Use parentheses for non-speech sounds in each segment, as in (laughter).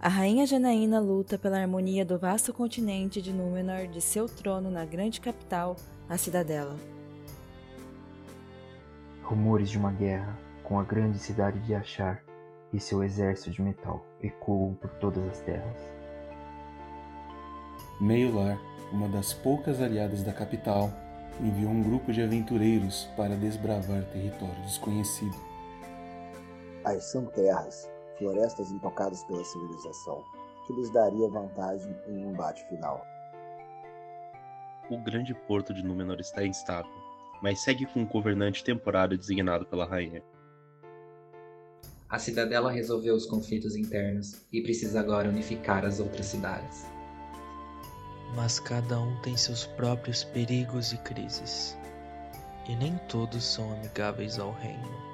A rainha Janaína luta pela harmonia do vasto continente de Númenor de seu trono na grande capital, a Cidadela. Rumores de uma guerra com a grande cidade de Achar e seu exército de metal ecoam por todas as terras. Meiolar, uma das poucas aliadas da capital, enviou um grupo de aventureiros para desbravar território desconhecido. As são terras florestas intocadas pela civilização, que lhes daria vantagem em um embate final. O grande porto de Númenor está instável, mas segue com um governante temporário designado pela rainha. A cidadela resolveu os conflitos internos e precisa agora unificar as outras cidades. Mas cada um tem seus próprios perigos e crises, e nem todos são amigáveis ao reino.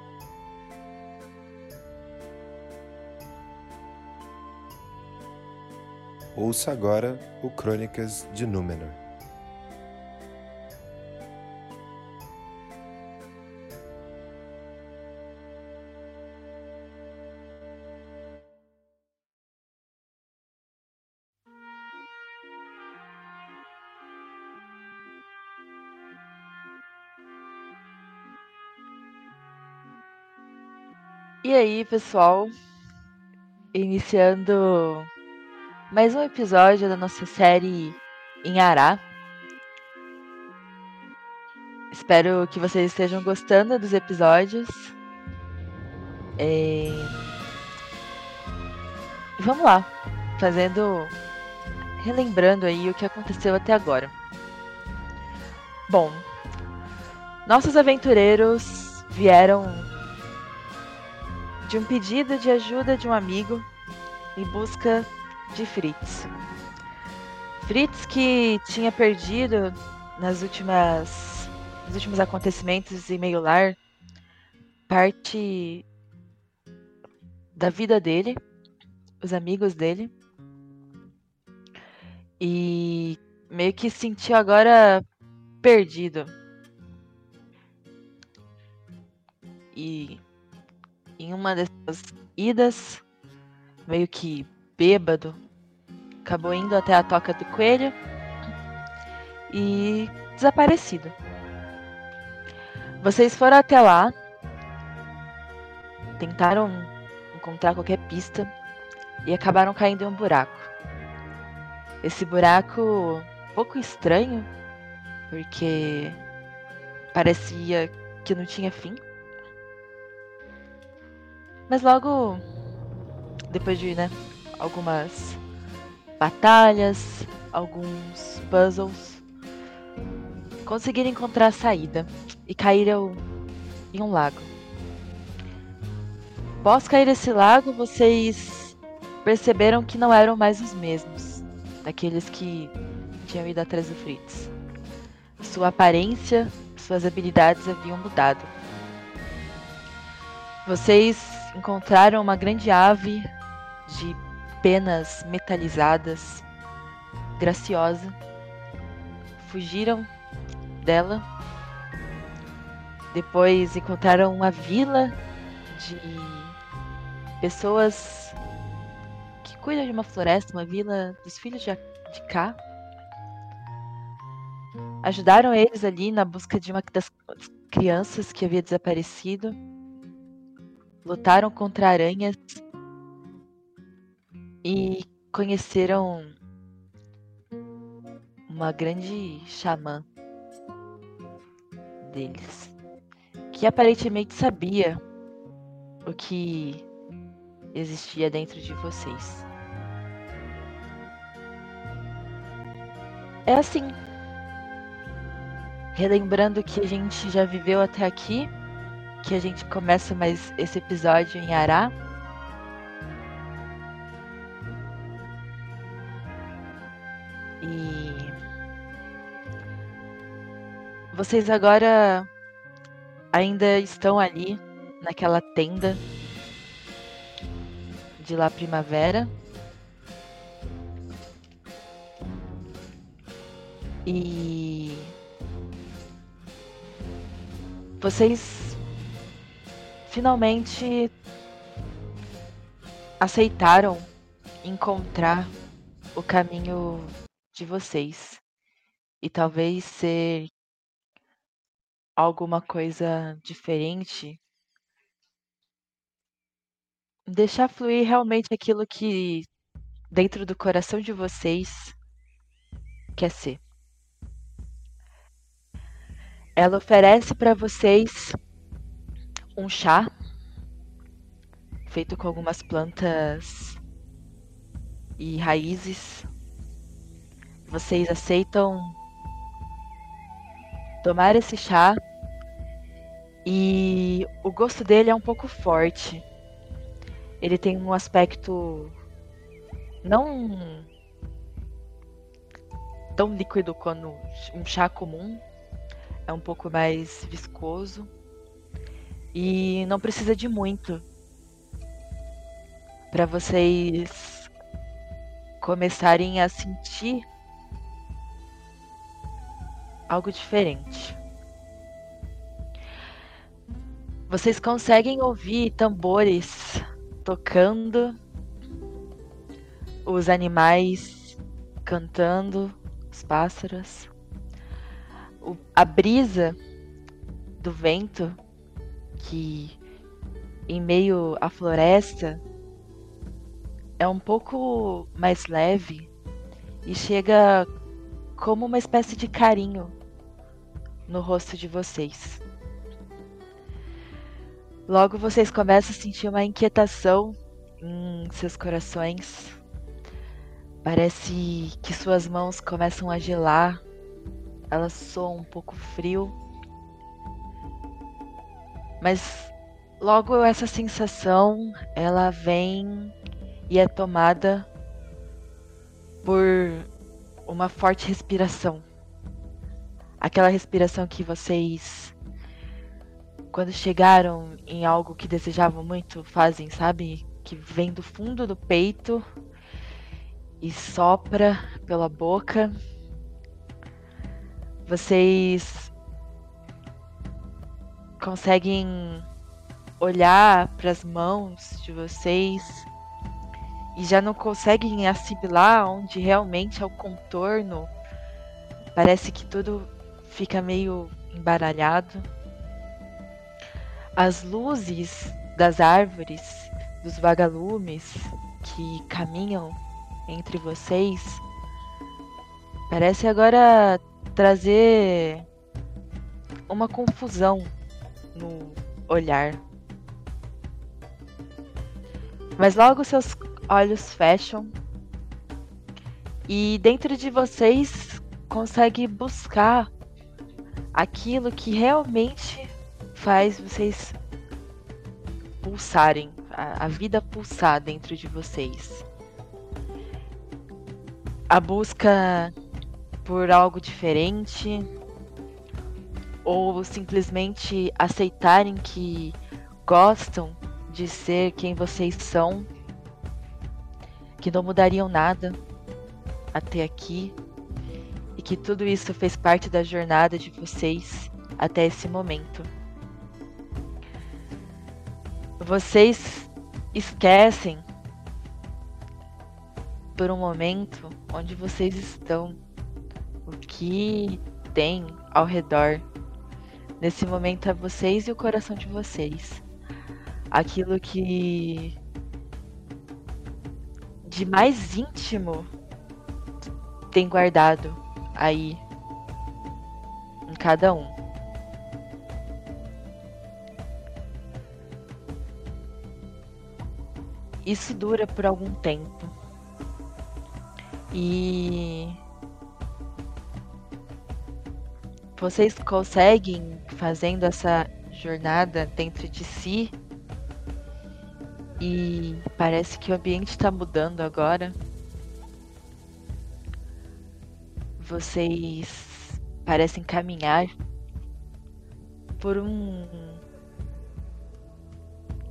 Ouça agora o Crônicas de Númenor. E aí, pessoal? Iniciando mais um episódio da nossa série em Ará. Espero que vocês estejam gostando dos episódios. É... Vamos lá, fazendo. relembrando aí o que aconteceu até agora. Bom, nossos aventureiros vieram de um pedido de ajuda de um amigo em busca de Fritz. Fritz que tinha perdido nas últimas nos últimos acontecimentos em meio lar parte da vida dele, os amigos dele. E meio que sentiu agora perdido. E em uma dessas idas, meio que bêbado, acabou indo até a toca do coelho e desaparecido. Vocês foram até lá, tentaram encontrar qualquer pista e acabaram caindo em um buraco. Esse buraco um pouco estranho, porque parecia que não tinha fim. Mas logo depois de, né, algumas batalhas, alguns puzzles, conseguiram encontrar a saída e caíram em um lago. Após cair esse lago, vocês perceberam que não eram mais os mesmos daqueles que tinham ido atrás do Fritz. Sua aparência, suas habilidades haviam mudado. Vocês encontraram uma grande ave de penas metalizadas, graciosa. Fugiram dela. Depois encontraram uma vila de pessoas que cuidam de uma floresta, uma vila dos filhos de, de Cá. Ajudaram eles ali na busca de uma das crianças que havia desaparecido. Lutaram contra aranhas e conheceram uma grande xamã deles, que aparentemente sabia o que existia dentro de vocês. É assim. Relembrando que a gente já viveu até aqui, que a gente começa mais esse episódio em Ará. E vocês agora ainda estão ali naquela tenda de lá primavera. E vocês finalmente aceitaram encontrar o caminho de vocês e talvez ser alguma coisa diferente. Deixar fluir realmente aquilo que dentro do coração de vocês quer ser. Ela oferece para vocês um chá feito com algumas plantas e raízes. Vocês aceitam tomar esse chá e o gosto dele é um pouco forte. Ele tem um aspecto não tão líquido quanto um chá comum, é um pouco mais viscoso e não precisa de muito para vocês começarem a sentir algo diferente. Vocês conseguem ouvir tambores tocando, os animais cantando, os pássaros o, a brisa do vento que em meio à floresta é um pouco mais leve e chega como uma espécie de carinho no rosto de vocês. Logo vocês começam a sentir uma inquietação em seus corações. Parece que suas mãos começam a gelar ela soa um pouco frio. Mas logo essa sensação, ela vem e é tomada por uma forte respiração. Aquela respiração que vocês quando chegaram em algo que desejavam muito, fazem, sabe? Que vem do fundo do peito e sopra pela boca vocês conseguem olhar para as mãos de vocês e já não conseguem assimilar onde realmente é o contorno. Parece que tudo fica meio embaralhado. As luzes das árvores, dos vagalumes que caminham entre vocês, parece agora trazer uma confusão no olhar. Mas logo seus olhos fecham e dentro de vocês consegue buscar aquilo que realmente faz vocês pulsarem, a, a vida pulsar dentro de vocês. A busca por algo diferente ou simplesmente aceitarem que gostam de ser quem vocês são, que não mudariam nada até aqui e que tudo isso fez parte da jornada de vocês até esse momento. Vocês esquecem por um momento onde vocês estão o que tem ao redor. Nesse momento é vocês e o coração de vocês. Aquilo que de mais íntimo tem guardado aí em cada um. Isso dura por algum tempo. E vocês conseguem fazendo essa jornada dentro de si e parece que o ambiente está mudando agora. Vocês parecem caminhar por um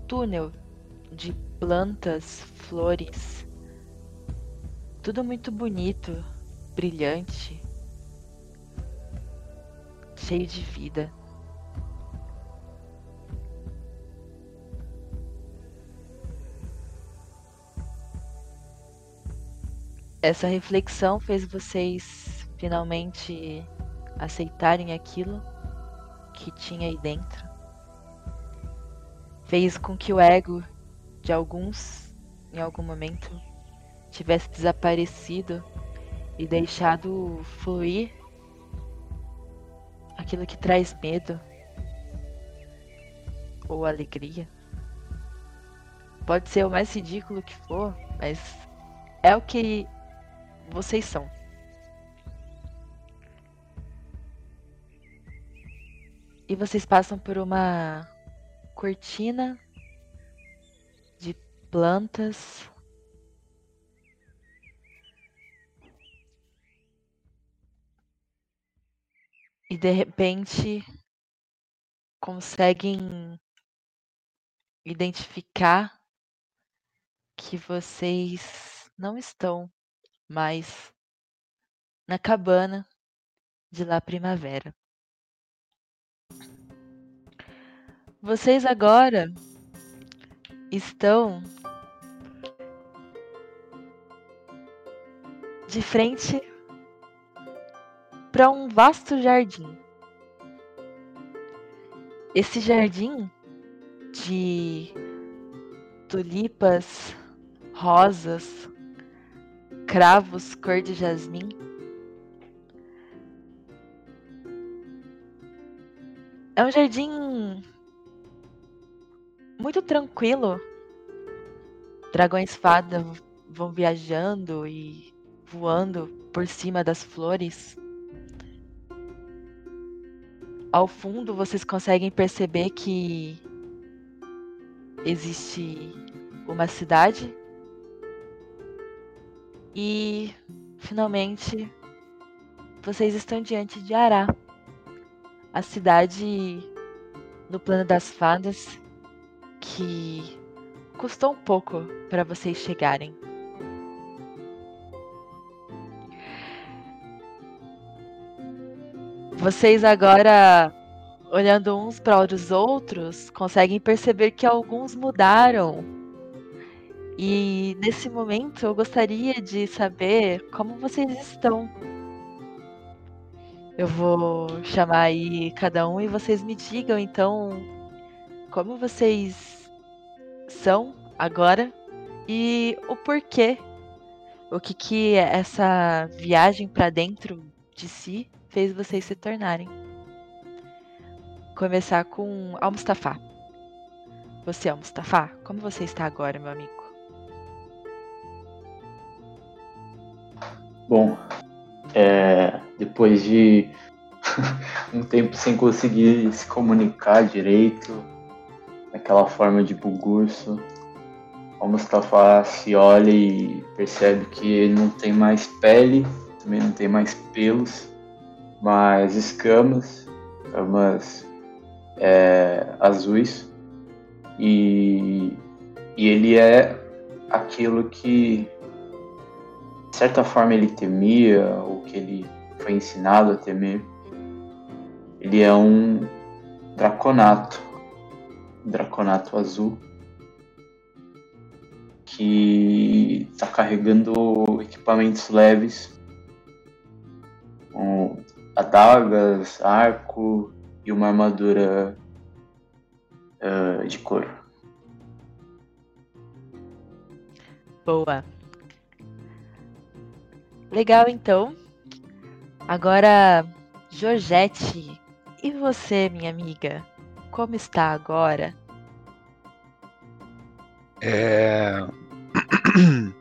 túnel de plantas, flores, tudo muito bonito, brilhante cheio de vida. Essa reflexão fez vocês finalmente aceitarem aquilo que tinha aí dentro. Fez com que o ego de alguns, em algum momento, tivesse desaparecido e deixado fluir aquilo que traz medo ou alegria. Pode ser o mais ridículo que for, mas é o que vocês são. E vocês passam por uma cortina de plantas. E de repente conseguem identificar que vocês não estão mais na cabana de La Primavera. Vocês agora estão de frente para um vasto jardim. Esse jardim de tulipas, rosas, cravos cor de jasmim. É um jardim muito tranquilo. Dragões fada vão viajando e voando por cima das flores. Ao fundo vocês conseguem perceber que existe uma cidade e finalmente vocês estão diante de Ará, a cidade no plano das fadas que custou um pouco para vocês chegarem. Vocês agora olhando uns para os outros, conseguem perceber que alguns mudaram. E nesse momento eu gostaria de saber como vocês estão. Eu vou chamar aí cada um e vocês me digam então como vocês são agora e o porquê. O que que essa viagem para dentro de si fez vocês se tornarem começar com Al-Mustafa. Você, Al-Mustafa, como você está agora, meu amigo? Bom, é, depois de (laughs) um tempo sem conseguir se comunicar direito, naquela forma de bugurso, o Mustafa se olha e percebe que ele não tem mais pele, também não tem mais pelos, mas escamas, escamas é, azuis e, e ele é aquilo que de certa forma ele temia ou que ele foi ensinado a temer. Ele é um draconato, um draconato azul que está carregando equipamentos leves, com adagas, arco, e uma armadura uh, de couro. Boa. Legal, então. Agora, Georgette, e você, minha amiga? Como está agora? É. (clears throat)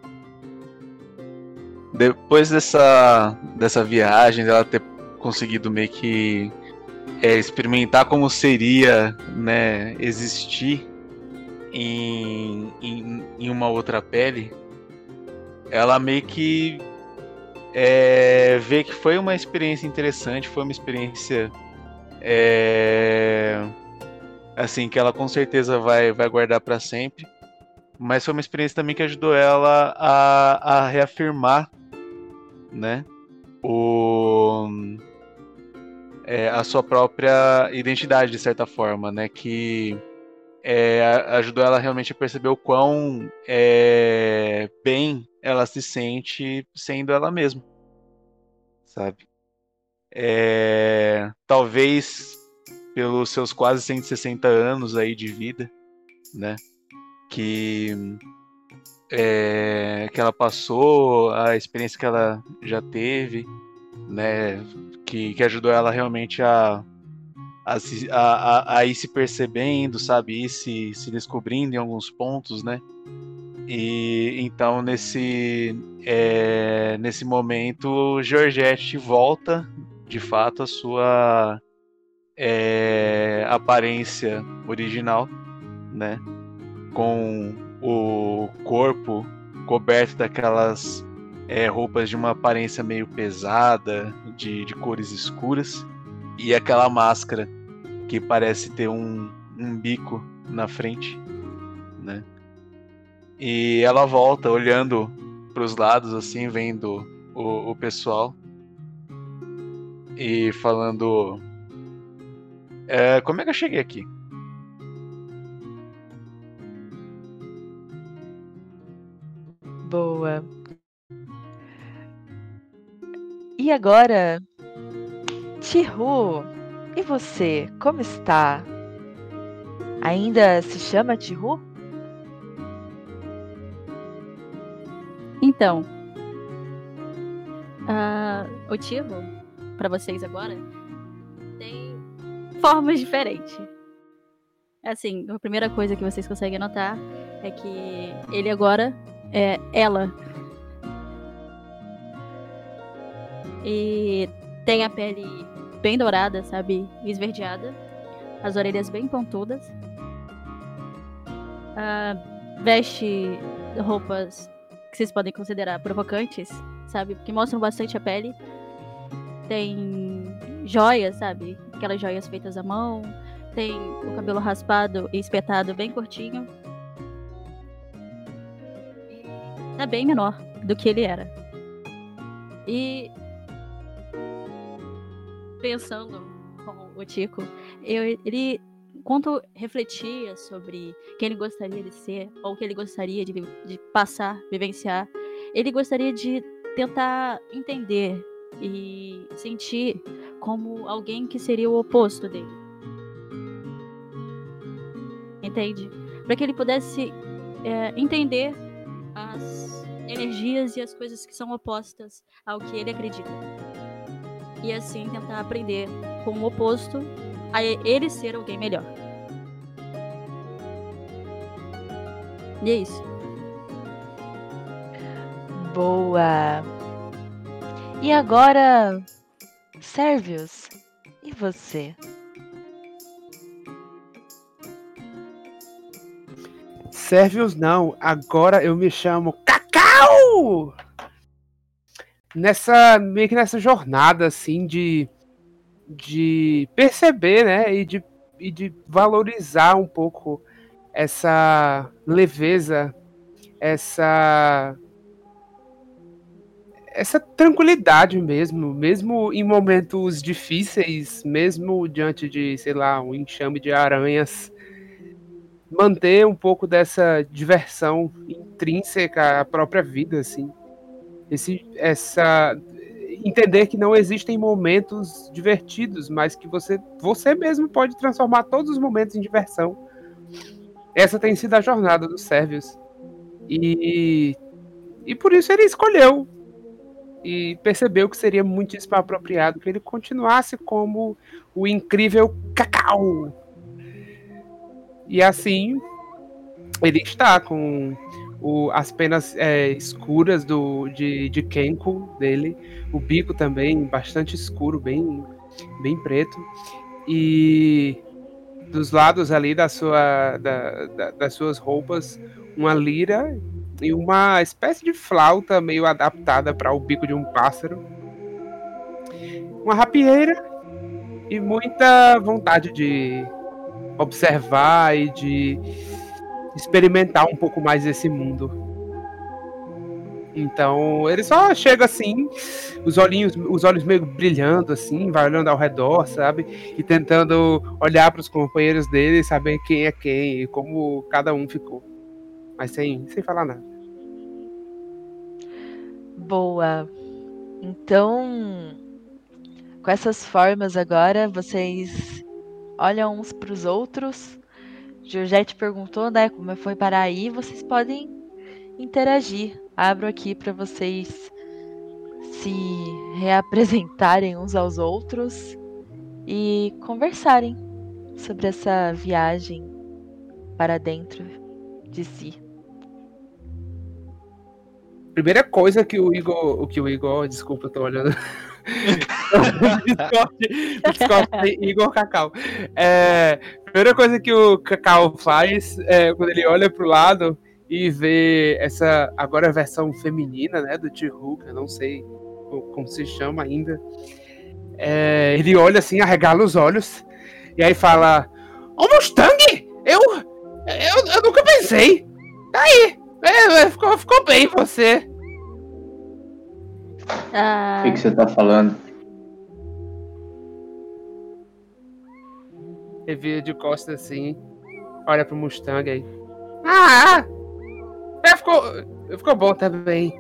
Depois dessa, dessa viagem, dela ter conseguido meio que é, experimentar como seria né, existir em, em, em, uma outra pele, ela meio que é, vê que foi uma experiência interessante, foi uma experiência é, assim que ela com certeza vai, vai guardar para sempre, mas foi uma experiência também que ajudou ela a, a reafirmar, né, o é, a sua própria identidade, de certa forma, né? Que é, ajudou ela realmente a perceber o quão é, bem ela se sente sendo ela mesma, sabe? É, talvez pelos seus quase 160 anos aí de vida, né? Que é, que ela passou, a experiência que ela já teve, né? Que, que ajudou ela realmente a a, a, a, ir se percebendo, sabe? Ir se, se descobrindo em alguns pontos, né? E então nesse, é, nesse momento, Georgette volta de fato a sua é, aparência original, né? Com o corpo coberto daquelas é, roupas de uma aparência meio pesada, de, de cores escuras, e aquela máscara que parece ter um, um bico na frente, né? E ela volta olhando para os lados, assim, vendo o, o pessoal e falando: é, Como é que eu cheguei aqui? Boa. E agora, Tihu, e você, como está? Ainda se chama Tihu? Então, uh, o Tihu, para vocês agora, tem formas diferentes. Assim, a primeira coisa que vocês conseguem notar é que ele agora é ela. E tem a pele bem dourada, sabe? Esverdeada. As orelhas bem pontudas. Uh, veste roupas que vocês podem considerar provocantes, sabe? Que mostram bastante a pele. Tem joias, sabe? Aquelas joias feitas à mão. Tem o cabelo raspado e espetado bem curtinho. Tá bem menor do que ele era. E pensando com o Tico, eu, ele quando refletia sobre quem ele gostaria de ser ou o que ele gostaria de, de passar, vivenciar, ele gostaria de tentar entender e sentir como alguém que seria o oposto dele. Entende? Para que ele pudesse é, entender as energias e as coisas que são opostas ao que ele acredita e assim tentar aprender com o oposto a ele ser alguém melhor. E é isso. Boa! E agora, Servius, e você? Servius não, agora eu me chamo Cacau! nessa meio que nessa jornada assim de de perceber, né, e de, e de valorizar um pouco essa leveza, essa essa tranquilidade mesmo, mesmo em momentos difíceis, mesmo diante de, sei lá, um enxame de aranhas, manter um pouco dessa diversão intrínseca à própria vida, assim. Esse, essa entender que não existem momentos divertidos, mas que você você mesmo pode transformar todos os momentos em diversão. Essa tem sido a jornada do Servius. E e por isso ele escolheu e percebeu que seria muitíssimo apropriado que ele continuasse como o incrível Cacau. E assim ele está com o, as penas é, escuras do, de, de Kenko dele, o bico também bastante escuro, bem, bem preto, e dos lados ali da sua, da, da, das suas roupas, uma lira e uma espécie de flauta meio adaptada para o bico de um pássaro, uma rapieira e muita vontade de observar e de experimentar um pouco mais esse mundo. Então ele só chega assim, os olhinhos, os olhos meio brilhando assim, vai olhando ao redor, sabe? E tentando olhar para os companheiros dele saber quem é quem e como cada um ficou. Mas sem, sem falar nada. Boa. Então, com essas formas agora, vocês olham uns para os outros. Georgette perguntou, né, como foi parar aí. Vocês podem interagir. Abro aqui para vocês se reapresentarem uns aos outros e conversarem sobre essa viagem para dentro de si. Primeira coisa que o Igor. O que o Igor. Desculpa, eu tô olhando. (laughs) Discord, Discord Igor Cacau. É, primeira coisa que o Cacau faz é quando ele olha pro lado e vê essa agora a versão feminina, né, do eu não sei como se chama ainda. É, ele olha assim, arregala os olhos e aí fala: "Ô Mustang, eu eu, eu nunca pensei. Tá aí, é, é, ficou, ficou bem você. Ah, O que, que você tá falando? Ele vira de costas assim, olha pro Mustang aí. Ah! É, ficou, ficou bom também.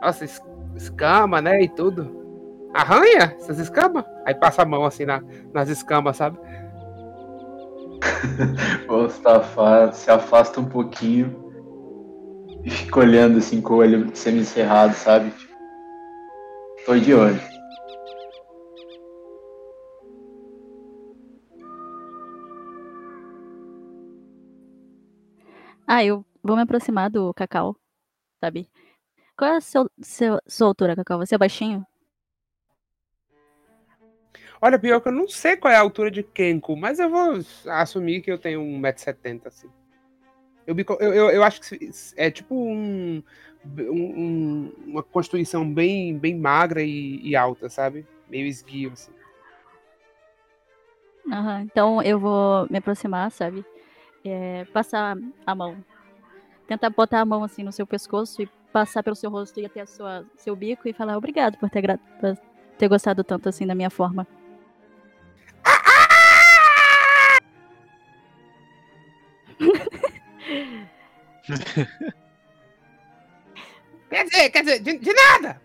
Nossa, es- escama, né? E tudo. Arranha essas escamas? Aí passa a mão assim na, nas escamas, sabe? (laughs) O safado se afasta um pouquinho e fica olhando assim com o olho semicerrado, sabe? Tipo, tô de olho. Ah, eu vou me aproximar do Cacau, sabe? Qual é a seu, seu, sua altura, Cacau? Você é baixinho? Olha, pior que eu não sei qual é a altura de Kenko, mas eu vou assumir que eu tenho 1,70m, assim. Eu, eu, eu, eu acho que é tipo um, um- um- uma constituição bem, bem magra e, e alta, sabe? Meio esguio, assim. Aham, então eu vou me aproximar, sabe? É, passar a mão. Tentar botar a mão assim no seu pescoço e passar pelo seu rosto e até sua, seu bico e falar obrigado por ter, por ter gostado tanto assim da minha forma. (laughs) Quer dizer, quer dizer, de, de nada!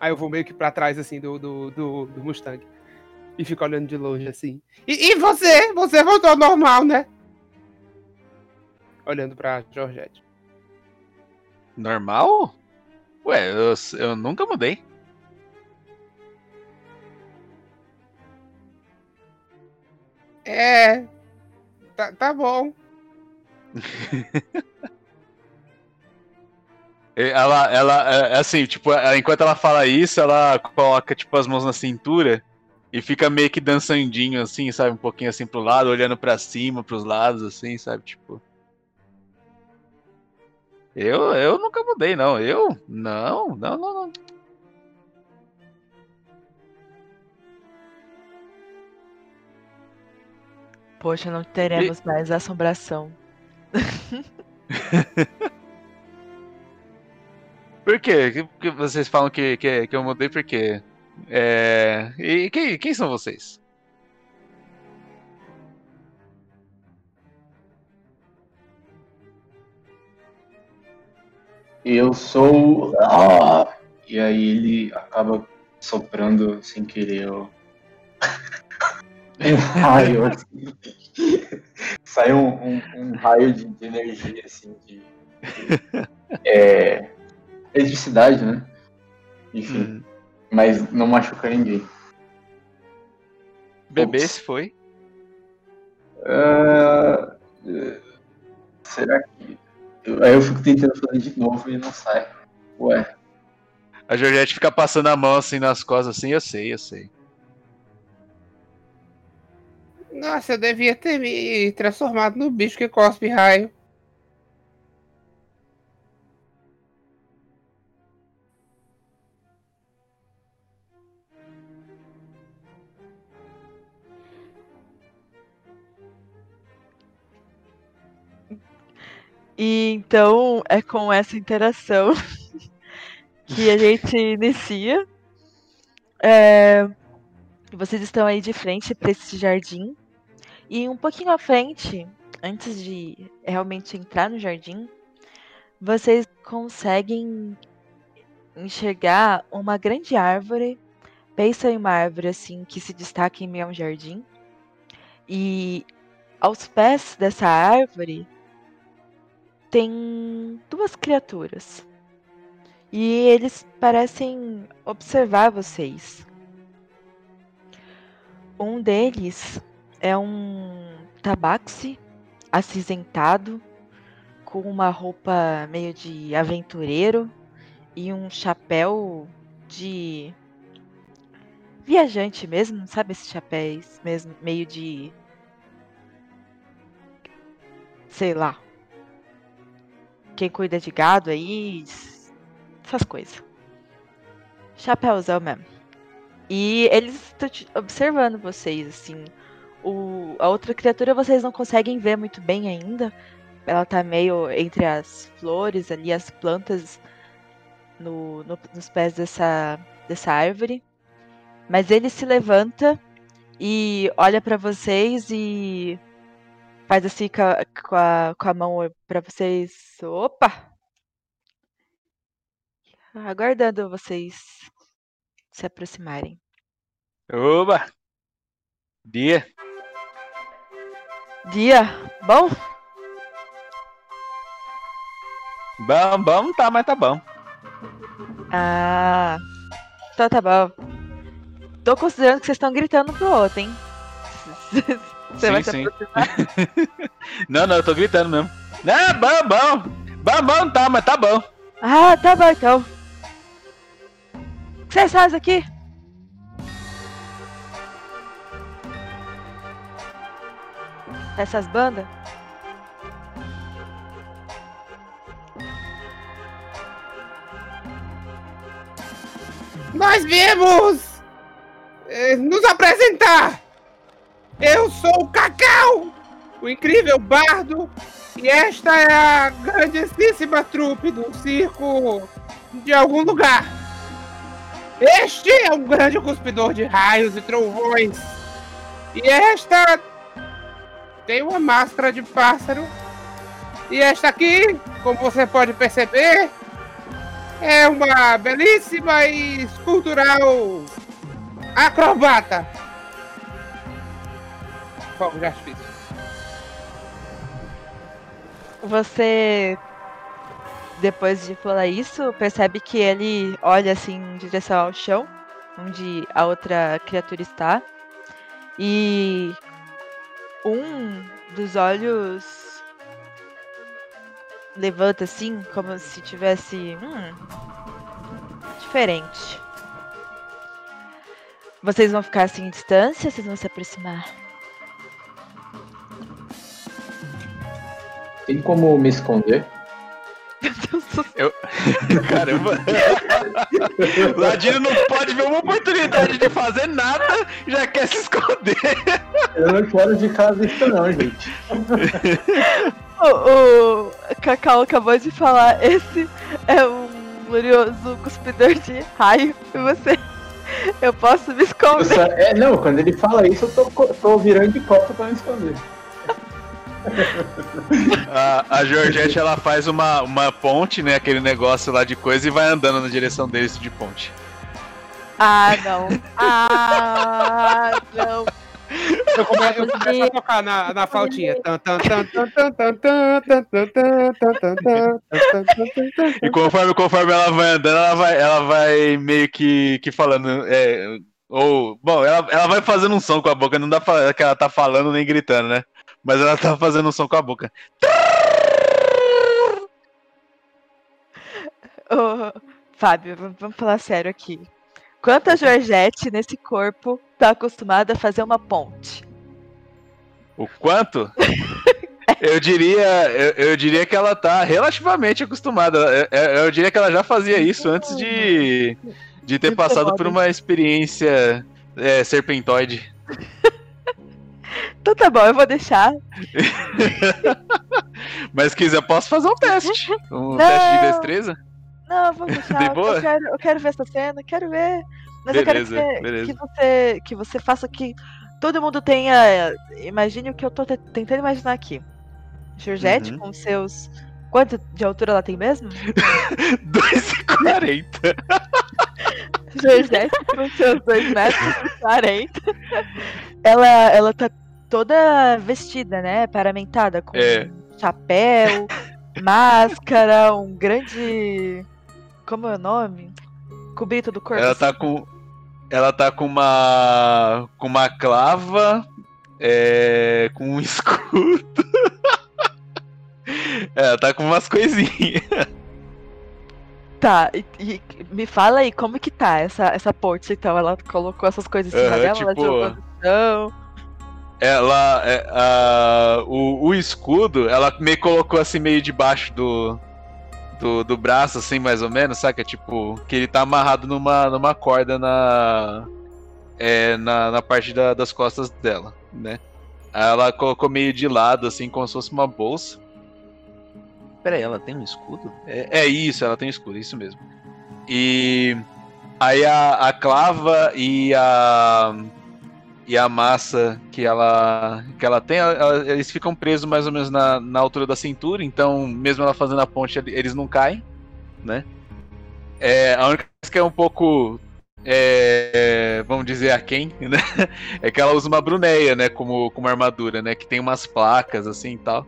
Aí eu vou meio que pra trás, assim, do, do, do, do Mustang. E fico olhando de longe, assim. E, e você? Você voltou ao normal, né? Olhando pra Georgette. Normal? Ué, eu, eu nunca mudei. É. Tá, tá bom. (laughs) Ela, ela, é, é assim, tipo, enquanto ela fala isso, ela coloca, tipo, as mãos na cintura e fica meio que dançandinho, assim, sabe? Um pouquinho assim pro lado, olhando pra cima, pros lados, assim, sabe? Tipo. Eu, eu nunca mudei, não. Eu? Não, não, não, não. Poxa, não teremos mais assombração. (laughs) Por quê? Que, que vocês falam que, que, que eu mudei por quê? É... E quem, quem são vocês? Eu sou. Ah! E aí ele acaba soprando sem querer. um (laughs) raio assim. Sai um, um- um raio de, de energia assim de. de- é, eletricidade, né? Enfim. Mas não machuca ninguém. Bebê se foi. Eh, será que. Aí eu fico tentando fazer de novo e não sai. Ué. A Georgette fica passando a mão assim nas costas, assim, eu sei, eu sei. Nossa, eu devia ter me transformado no bicho que cospe raio. E então é com essa interação (laughs) que a gente inicia. É, vocês estão aí de frente para esse jardim. E um pouquinho à frente, antes de realmente entrar no jardim, vocês conseguem enxergar uma grande árvore. Pensa em uma árvore assim que se destaca em meio a um jardim. E aos pés dessa árvore tem duas criaturas. E eles parecem observar vocês. Um deles é um tabaxi acinzentado, com uma roupa meio de aventureiro e um chapéu de viajante mesmo, sabe esses chapéus mesmo, meio de sei lá. Quem cuida de gado aí, essas coisas. Chapéuzão mesmo. E eles estão observando vocês, assim. O, a outra criatura vocês não conseguem ver muito bem ainda. Ela tá meio entre as flores ali, as plantas no, no, nos pés dessa, dessa árvore. Mas ele se levanta e olha para vocês e faz assim com a, com a, com a mão para vocês. Opa! Aguardando vocês se aproximarem. Oba! Dia! Dia! Bom? Bom, bom tá, mas tá bom. Ah, então tá bom. Tô considerando que vocês estão gritando pro outro, hein? (laughs) Você sim, vai se sim. aproximar? (laughs) não, não, eu tô gritando mesmo. Não, bom, bom. Bom, bom tá, mas tá bom. Ah, tá bom então. O que vocês fazem aqui? Essas bandas? Nós viemos eh, nos apresentar. Eu sou o Cacau, o incrível bardo, e esta é a grandíssima trupe do circo de algum lugar. Este é um grande cuspidor de raios e trovões. E esta tem uma máscara de pássaro. E esta aqui, como você pode perceber, é uma belíssima e escultural acrobata. De artifício. Você, depois de falar isso, percebe que ele olha assim em direção ao chão, onde a outra criatura está. E um dos olhos levanta assim, como se tivesse. Hum, diferente. Vocês vão ficar assim em distância ou vocês vão se aproximar? Tem como me esconder? Eu... (laughs) Caramba! (laughs) Ladino não pode ver uma oportunidade de fazer nada, já quer se esconder. Eu não fora de casa isso não, gente. (laughs) O, o Cacau acabou de falar, esse é um glorioso cuspidor de raio. E você. Eu posso me esconder. só- é, não, quando ele fala isso, eu tô, tô virando de costa pra me esconder a, a Georgette ela faz uma, uma ponte, né? Aquele negócio lá de coisa e vai andando na direção deles de ponte. Ah, não. Ah, não. Eu começo, eu começo a tocar na, na flautinha. E conforme, conforme ela vai andando, ela vai, ela vai meio que, que falando. É, ou, bom, ela, ela vai fazendo um som com a boca, não dá pra que ela tá falando nem gritando, né? Mas ela tá fazendo um som com a boca. Ô, Fábio, vamos falar sério aqui. Quanto a Georgette nesse corpo tá acostumada a fazer uma ponte? O quanto? Eu diria, eu, eu diria que ela tá relativamente acostumada. Eu, eu- eu diria que ela já fazia isso antes de, de ter passado por uma experiência é, serpentoide. (laughs) Então tá bom, eu vou deixar. (laughs) Mas se quiser, posso fazer um teste. Um Não. teste de destreza? Não, vou (laughs) deixar. De eu- boa? Eu, quero, eu quero ver essa cena, quero ver. Mas eu quero que Beleza, você, beleza. que você que você faça que todo mundo tenha. Imagine o que eu tô te- tentando imaginar aqui. Georgette Uhum. com seus. Quanto de altura ela tem mesmo? (laughs) 2,40. Georgette com seus 2 metros e 40. Ela, ela tá toda vestida, né? Paramentada, com É. chapéu, (laughs) máscara, um grande. Como é o nome? Cobrito do corpo. Ela tá com. Ela tá com uma. com uma clava. É, com um (laughs) escudo. É, ela tá com umas coisinhas. Tá, e, e me fala aí como que tá essa, essa ponte, então. Ela colocou essas coisas em cima Aham, dela, ela tipo, jogou no chão. Ela. é, a- o, o escudo, ela meio colocou assim meio debaixo do. Do, do braço, assim, mais ou menos, saca? Tipo, que ele tá amarrado numa, numa corda na. É, na, na parte da- das costas dela, né? Ela colocou meio de lado, assim, como se fosse uma bolsa. Peraí, ela tem um escudo? É, é isso, ela tem um escudo, é isso mesmo. E aí a, a clava e a e a massa que ela que ela tem, eles ficam presos mais ou menos na, na altura da cintura, então mesmo ela fazendo a ponte, eles não caem, né? É, a única coisa que é um pouco é, vamos dizer aquém, (laughs) né? É que ela usa uma bruneia, né, como, como armadura, né, que tem umas placas assim e tal.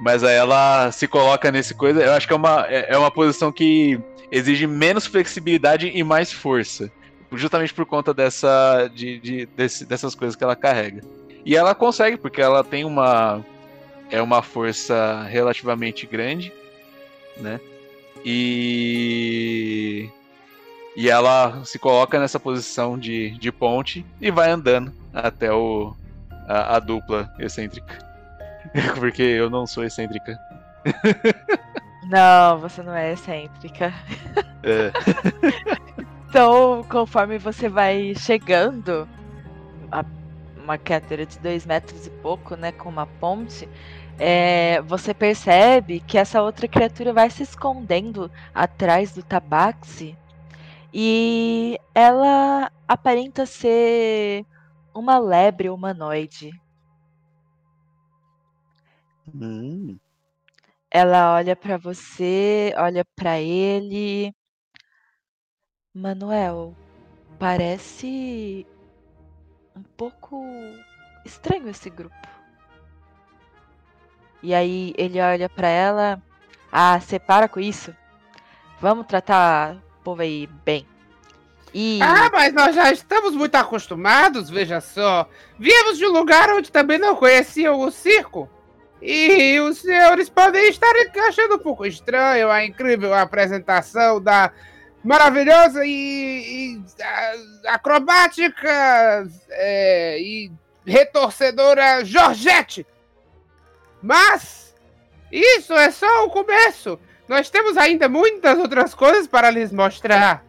Mas aí ela se coloca nesse coisa. Eu acho que é uma, é é uma posição que exige menos flexibilidade e mais força. Justamente por conta dessa, de, de- desse- dessas coisas que ela carrega. E ela consegue, porque ela tem uma. É uma força relativamente grande, né? E. E ela se coloca nessa posição de, de ponte e vai andando até o, a, a dupla excêntrica. (laughs) Porque eu não sou excêntrica. Não, você não é excêntrica. É. (laughs) Então, conforme você vai chegando, a uma criatura de dois metros e pouco, né, com uma ponte, é, você percebe que essa outra criatura vai se escondendo atrás do tabaxi e ela aparenta ser uma lebre humanoide. Hum. Ela olha pra você, olha pra ele. Manuel, parece um pouco estranho esse grupo. E aí ele olha pra ela. Ah, você para com isso. Vamos tratar o povo aí bem. E Ah, mas nós já estamos muito acostumados, veja só. Viemos de um lugar onde também não conheciam o circo. E os senhores podem estar achando um pouco estranho a incrível apresentação da maravilhosa e, e, acrobática é, e retorcedora Georgette. Mas isso é só o começo. Nós temos ainda muitas outras coisas para lhes mostrar.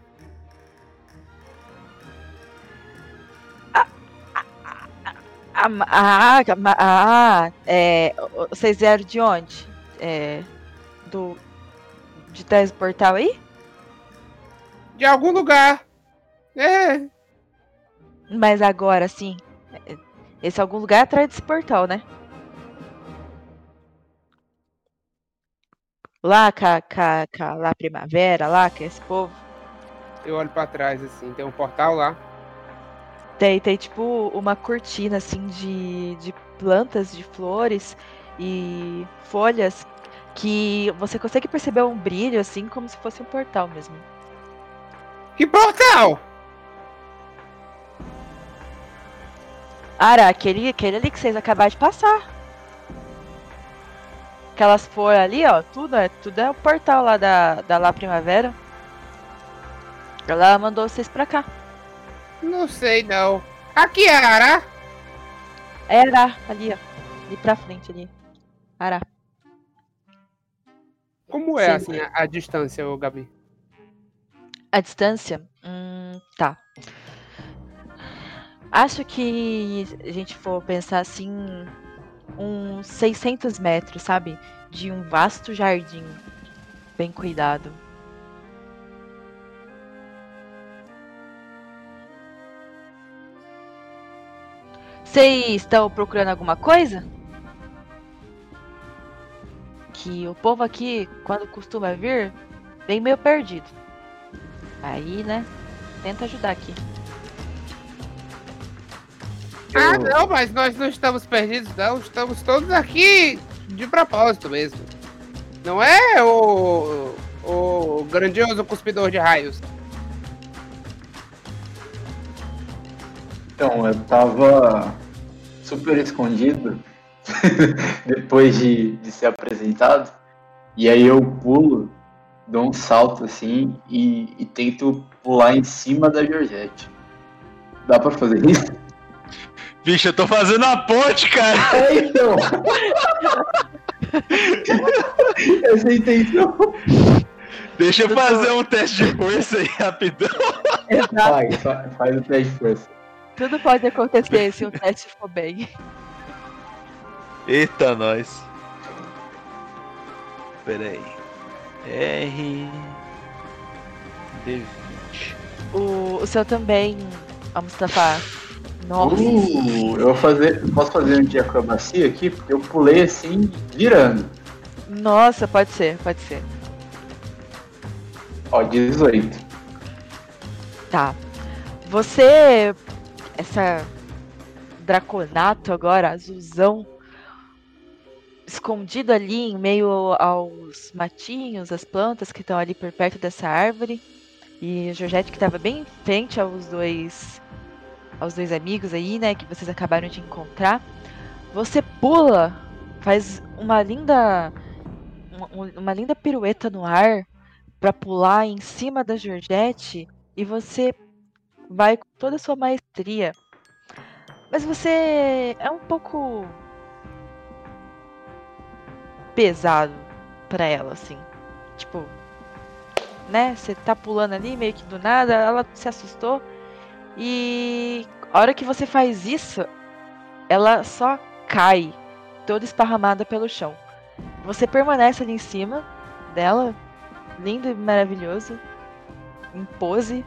Ah, ah, é, vocês vieram de onde? É, do de do portal aí? De algum lugar. É. Mas agora, sim. é, Esse é algum lugar atrás desse portal, né? Lá, ca, ca, lá primavera, lá, que é esse povo. Eu olho pra trás assim, tem um portal lá. Tem, tem tipo uma cortina assim de, de plantas, de flores e folhas que você consegue perceber um brilho assim como se fosse um portal mesmo. Que portal? Ara, aquele, aquele ali que vocês acabaram de passar. Aquelas folhas ali, ó, tudo é, tudo é o portal lá da, da lá primavera. Ela mandou vocês pra cá. Não sei não. Aqui é Ará? É Ara, ali, ó. Ali pra frente ali. Ara. Como é Sim. assim a, a distância, ô Gabi? A distância? Hum, tá. Acho que a gente for pensar assim. uns 600 metros, sabe? De um vasto jardim bem cuidado. Vocês estão procurando alguma coisa? Que o povo aqui, quando costuma vir, vem meio perdido. Aí, né? Tenta ajudar aqui. Ah, não, mas nós não estamos perdidos, não. Estamos todos aqui de propósito mesmo. Não é o, o grandioso cuspidor de raios? Então, eu tava super escondido (laughs) depois de, de ser apresentado. E aí eu pulo, dou um salto assim e, e tento pular em cima da Georgette. Dá pra fazer isso? (laughs) Bicho, eu tô fazendo a ponte, cara. É, então. (laughs) Essa é a intenção. Deixa eu fazer um teste de força aí rapidão. Vai, fa- faz o teste de força. Tudo pode acontecer se o teste for bem. Eita, nós. Pera aí. R. D20. O, o seu também, a Mustafa. Nossa. Uh, eu vou fazer. Posso fazer um de acrobacia aqui? Porque eu pulei assim, virando. Nossa, pode ser, pode ser. Ó, 18. Tá. Você. Essa. Draconato agora, azulzão. Escondido ali em meio aos matinhos, as plantas que estão ali por perto dessa árvore. E a Georgette que estava bem em frente aos dois. aos dois amigos aí, né? Que vocês acabaram de encontrar. Você pula, faz uma linda. uma- uma linda pirueta no ar para pular em cima da Georgette e você vai com toda a sua maestria. Mas você é um pouco pesado para ela, assim. Tipo, né? Você tá pulando ali meio que do nada, ela se assustou e a hora que você faz isso, ela só cai, toda esparramada pelo chão. Você permanece ali em cima dela, lindo e maravilhoso, em pose,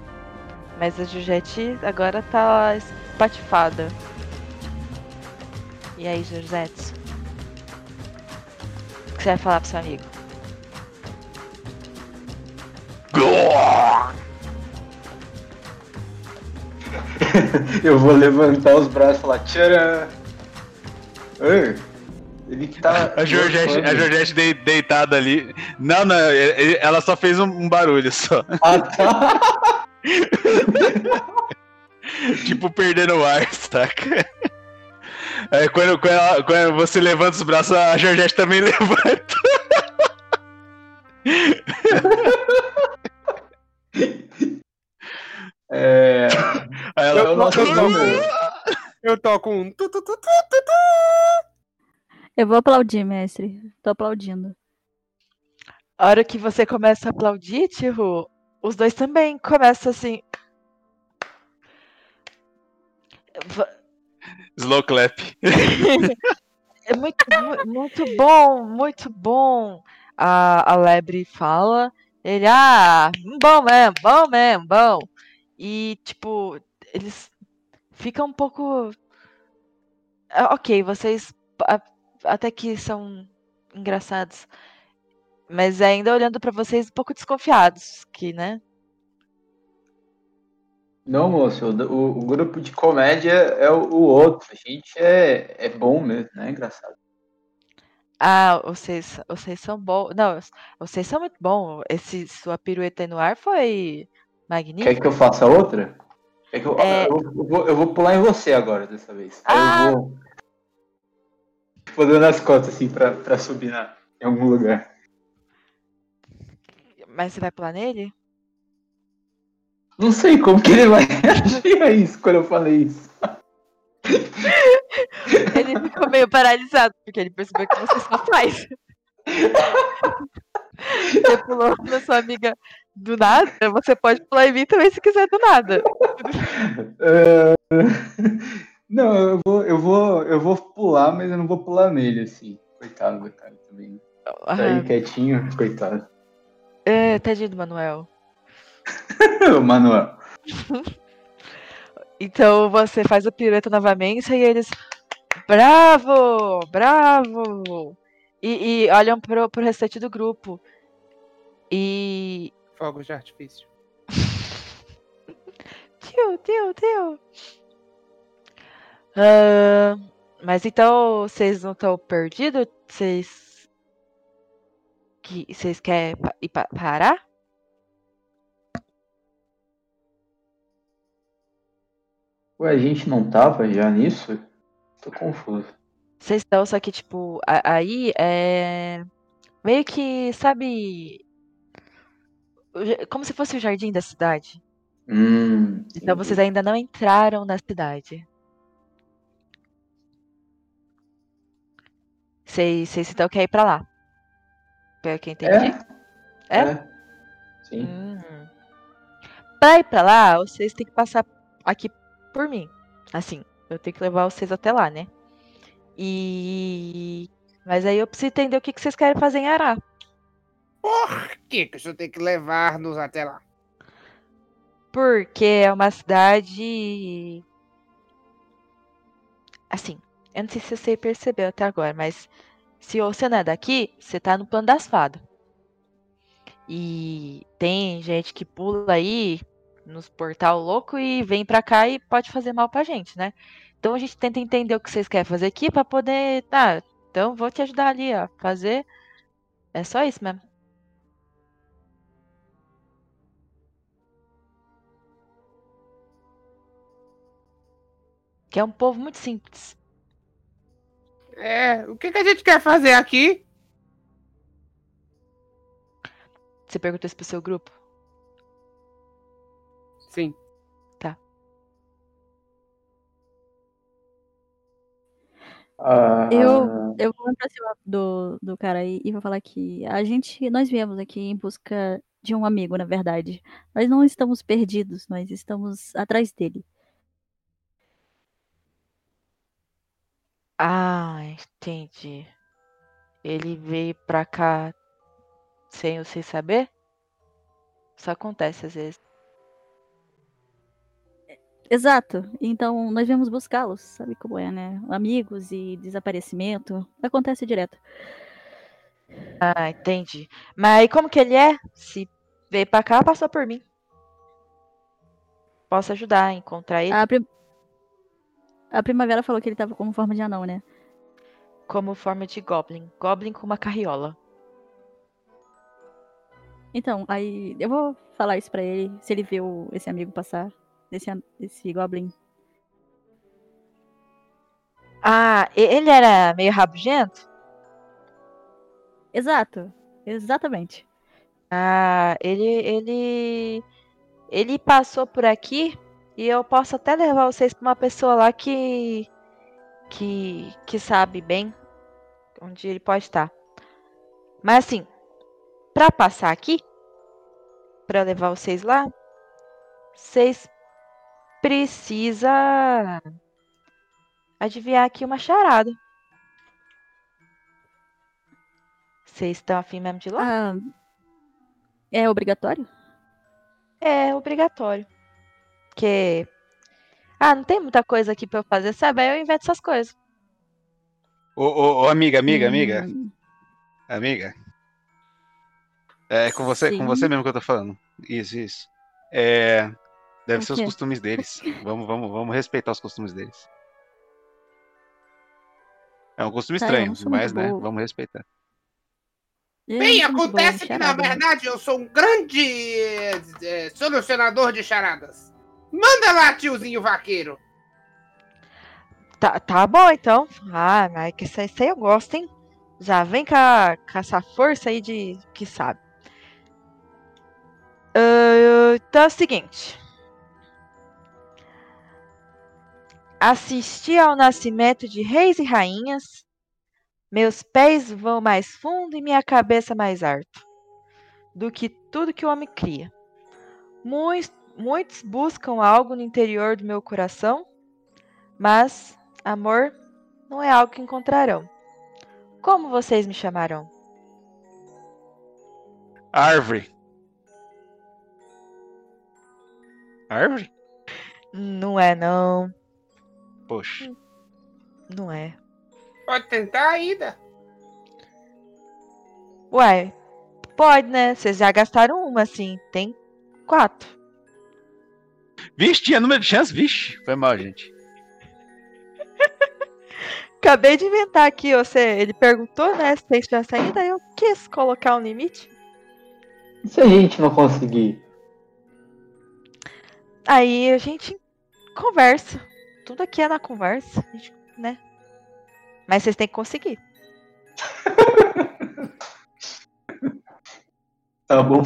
mas a Georgette agora tá espatifada. E aí, Georgette? O que você vai falar pro seu amigo? (laughs) Eu vou levantar os braços e falar, tcharam! Ei, ele que tá. A Georgette, a Georgette de- deitada ali. Não, não, ela só fez um, um barulho só. Ah, tá. (laughs) tipo, perdendo o ar, saca? Aí quando, quando, ela- quando você levanta os braços, a Georgette também (laughs) levanta. É. Aí ela, Eu, nossa, eu, não, toco, eu toco um. tu, tu, tu, tu, tu, tu. Eu vou aplaudir, mestre. Tô aplaudindo. A hora que você começa a aplaudir, Tiro, os dois também começam assim. Slow clap. (laughs) É muito, mu- muito bom, muito bom. A, a lebre fala. Ele, ah, bom mesmo, bom mesmo, bom. E, tipo, eles ficam um pouco. Ah, Ok, vocês até que são engraçados. Mas ainda olhando pra vocês um pouco desconfiados, que, né? Não, moço, o, o- grupo de comédia é o, o outro. A gente é, é bom mesmo, né? Engraçado. Ah, vocês, vocês são bons. Não, vocês são muito bons. Esse sua pirueta no ar foi magnífica. Quer que eu faça outra? Quer que eu, É. eu, vou- eu vou, eu vou pular em você agora dessa vez. Ah! eu vou. Vou dando as costas assim pra, pra subir na, em algum lugar. Mas você vai pular nele? Não sei como que ele vai (laughs) reagir a isso quando eu falei isso. Ele ficou meio paralisado, porque ele percebeu que você só faz. Você pulou na sua amiga do nada, você pode pular em mim também se quiser do nada. É, Não, eu vou, eu vou, eu vou pular, mas eu não vou pular nele, assim. Coitado do cara também. Tá aí Ah. quietinho, coitado. É, tadinho do Manuel. O (laughs) Manuel. (laughs) Então você faz a pirueta novamente e eles. Bravo! Bravo! E, e olham pro, pro restante do grupo. E. Fogos de artifício. (laughs) Tio, tio, tio. Ah, mas então vocês não estão perdidos? Vocês. Que, vocês querem pa- ir pa- parar? Ué, a gente não tava já nisso? Tô confuso. Vocês estão, só que, tipo, a- aí é. Meio que, sabe. Como se fosse o jardim da cidade. Hum. Então vocês ainda não entraram na cidade. Vocês, então querem ir pra lá? Pelo que eu entendi? É? É. Sim. Hum. Pra ir pra lá, vocês têm que passar aqui por mim. Assim, eu tenho que levar vocês até lá, né? E. Mas aí eu preciso entender o que, que vocês querem fazer em Ará. Por que, que o senhor tem que levar-nos até lá? Porque é uma cidade. Assim, eu não sei se você percebeu até agora, mas se você não é daqui, você tá no plano das fadas. E tem gente que pula aí nos portal louco e vem pra cá e pode fazer mal pra gente, né? Então a gente tenta entender o que vocês querem fazer aqui pra poder. Tá, então vou te ajudar ali, ó. Fazer. É só isso mesmo. Que é um povo muito simples. É, o que, que a gente quer fazer aqui? Você perguntou isso pro seu grupo? Sim. Tá. Ah, Eu, eu vou pra cima do, do cara aí e vou falar que a gente, nós viemos aqui em busca de um amigo, na verdade. Nós não estamos perdidos, nós estamos atrás dele. Ah, entendi. Ele veio pra cá sem você saber? Isso acontece às vezes. Exato. Então nós viemos buscá-los, sabe como é, né? Amigos e desaparecimento. Acontece direto. Ah, entendi. Mas como que ele é? Se veio pra cá, passou por mim. Posso ajudar a encontrar ele? A, prim- a primavera falou que ele tava como forma de anão, né? Como forma de Goblin. Goblin com uma carriola. Então, aí eu vou falar isso pra ele, se ele viu esse amigo passar, esse, an- esse Goblin. Ah, ele era meio rabugento? Exato, exatamente. Ah, ele, ele, ele passou por aqui e eu posso até levar vocês pra uma pessoa lá que, que, que sabe bem onde ele pode estar. Mas assim, pra passar aqui, pra levar vocês lá, vocês precisam adivinhar aqui uma charada. Vocês estão afim mesmo de ir lá? Ah, é obrigatório? É obrigatório. Porque. Ah, não tem muita coisa aqui pra eu fazer, sabe? Aí eu invento essas coisas. Ô, ô, ô, amiga, amiga, amiga. Hum, Amiga. É com você, com você mesmo que eu tô falando. Isso, isso. É, deve ser os costumes deles. Vamos, vamos, vamos respeitar os costumes deles. É um costume Tá, estranho, mas, né? Vamos respeitar. Bem, acontece que na verdade eu sou um grande eh, solucionador de charadas. Manda lá, tiozinho vaqueiro. Tá, tá bom, então. Ah, mas que isso aí isso aí eu gosto, hein? Já vem com, a- com essa força aí de que sabe. Ah, então é o seguinte. Assisti ao nascimento de reis e rainhas. Meus pés vão mais fundo e minha cabeça mais alto do que tudo que o homem cria. Muitos, muitos buscam algo no interior do meu coração, Mas amor não é algo que encontrarão. Como vocês me chamarão? Árvore. Árvore? Não é, não. Poxa. Não é. Pode tentar ainda. Uai, pode, né? Vocês já gastaram uma, assim. Tem quatro. Vixe, tinha número de chance? Vixe, foi mal, gente. (laughs) Acabei de inventar aqui, você, ele perguntou, né, se tem chance ainda, eu quis colocar um limite. E se a gente não conseguir? Aí a gente conversa. Tudo aqui é na conversa, a gente, né? Mas vocês têm que conseguir. (laughs) Tá bom.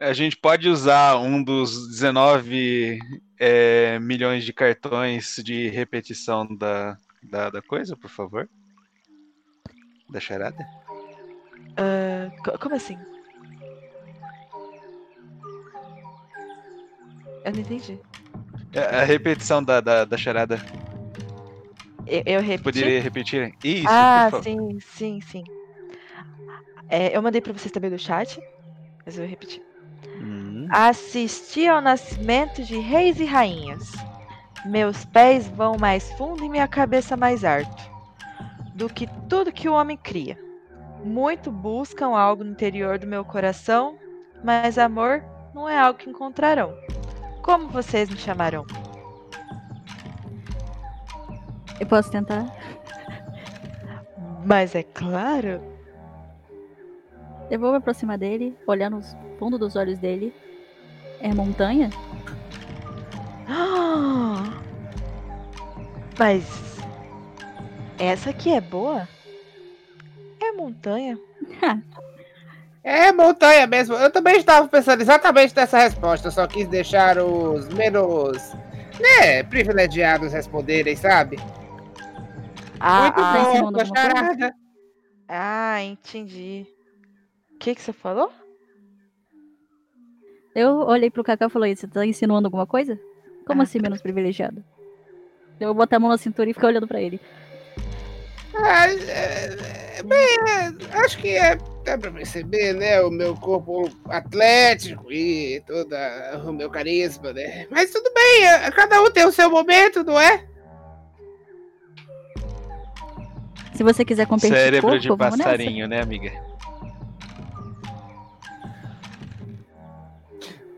A gente pode usar um dos 19 é, milhões de cartões de repetição da, da, da coisa, por favor? Da charada? Co- como assim? Eu não entendi. É, A repetição da, da, da charada. Eu, eu repeti? Poderia repetir? Isso, ah, sim, sim, sim. É, eu mandei pra vocês também do chat, mas eu vou repetir. Hum. Assisti ao nascimento de reis e rainhas. Meus pés vão mais fundo e minha cabeça mais alto do que tudo que o homem cria. Muito buscam algo no interior do meu coração, mas amor não é algo que encontrarão. Como vocês me chamarão? Eu posso tentar? Mas é claro. Eu vou me aproximar dele, olhar no fundo dos olhos dele. É montanha? Ah! (gasps) Mas essa aqui é boa? É montanha. (laughs) É montanha mesmo. Eu também estava pensando exatamente nessa resposta. Eu só quis deixar os menos, né, privilegiados responderem, sabe? Ah, Muito ah, bom, coisa? charada. Ah, entendi. O que, que você falou? Eu olhei pro Kaká e falei, você tá insinuando alguma coisa? Como Ah, assim menos privilegiado? Eu vou botar a mão na cintura e ficar olhando pra ele. Ah, é, é, bem, é, acho que é, dá pra perceber, né? O meu corpo atlético e todo o meu carisma, né? Mas tudo bem, é, cada um tem o seu momento, não é? Se você quiser competir Cérebro corpo, de vamos nessa. passarinho, né, amiga?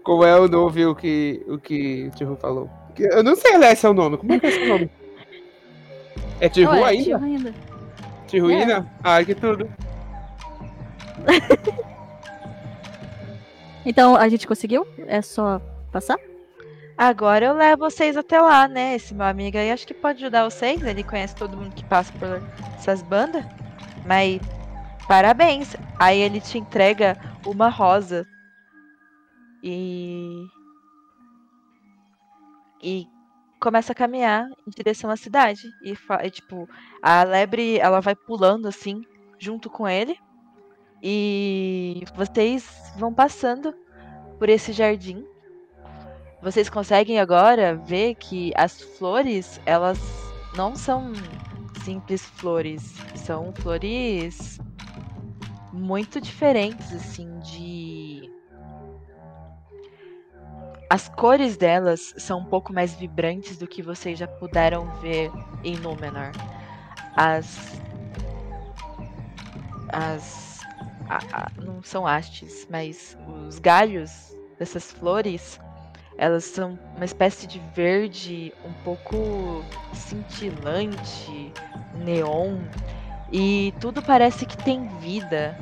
Como é, eu não ouvi o que o, que o Tihu falou. Eu não sei aliás seu nome. Como é que é seu nome? É Tihu Ué, ainda? Tihu ainda. Tihuína? Ai, que tudo. (laughs) Então, a gente conseguiu? É só passar? Agora eu levo vocês até lá, né? Esse meu amigo aí acho que pode ajudar vocês. Ele conhece todo mundo que passa por essas bandas. Mas parabéns. Aí ele te entrega uma rosa. E. E começa a caminhar em direção à cidade. E, e, tipo, a lebre ela vai pulando assim, junto com ele. E vocês vão passando por esse jardim. Vocês conseguem agora ver que as flores, elas não são simples flores, são flores muito diferentes assim de as cores delas são um pouco mais vibrantes do que vocês já puderam ver em Númenor. As as a- a- não são hastes, mas os galhos dessas flores elas são uma espécie de verde um pouco cintilante, neon, e tudo parece que tem vida.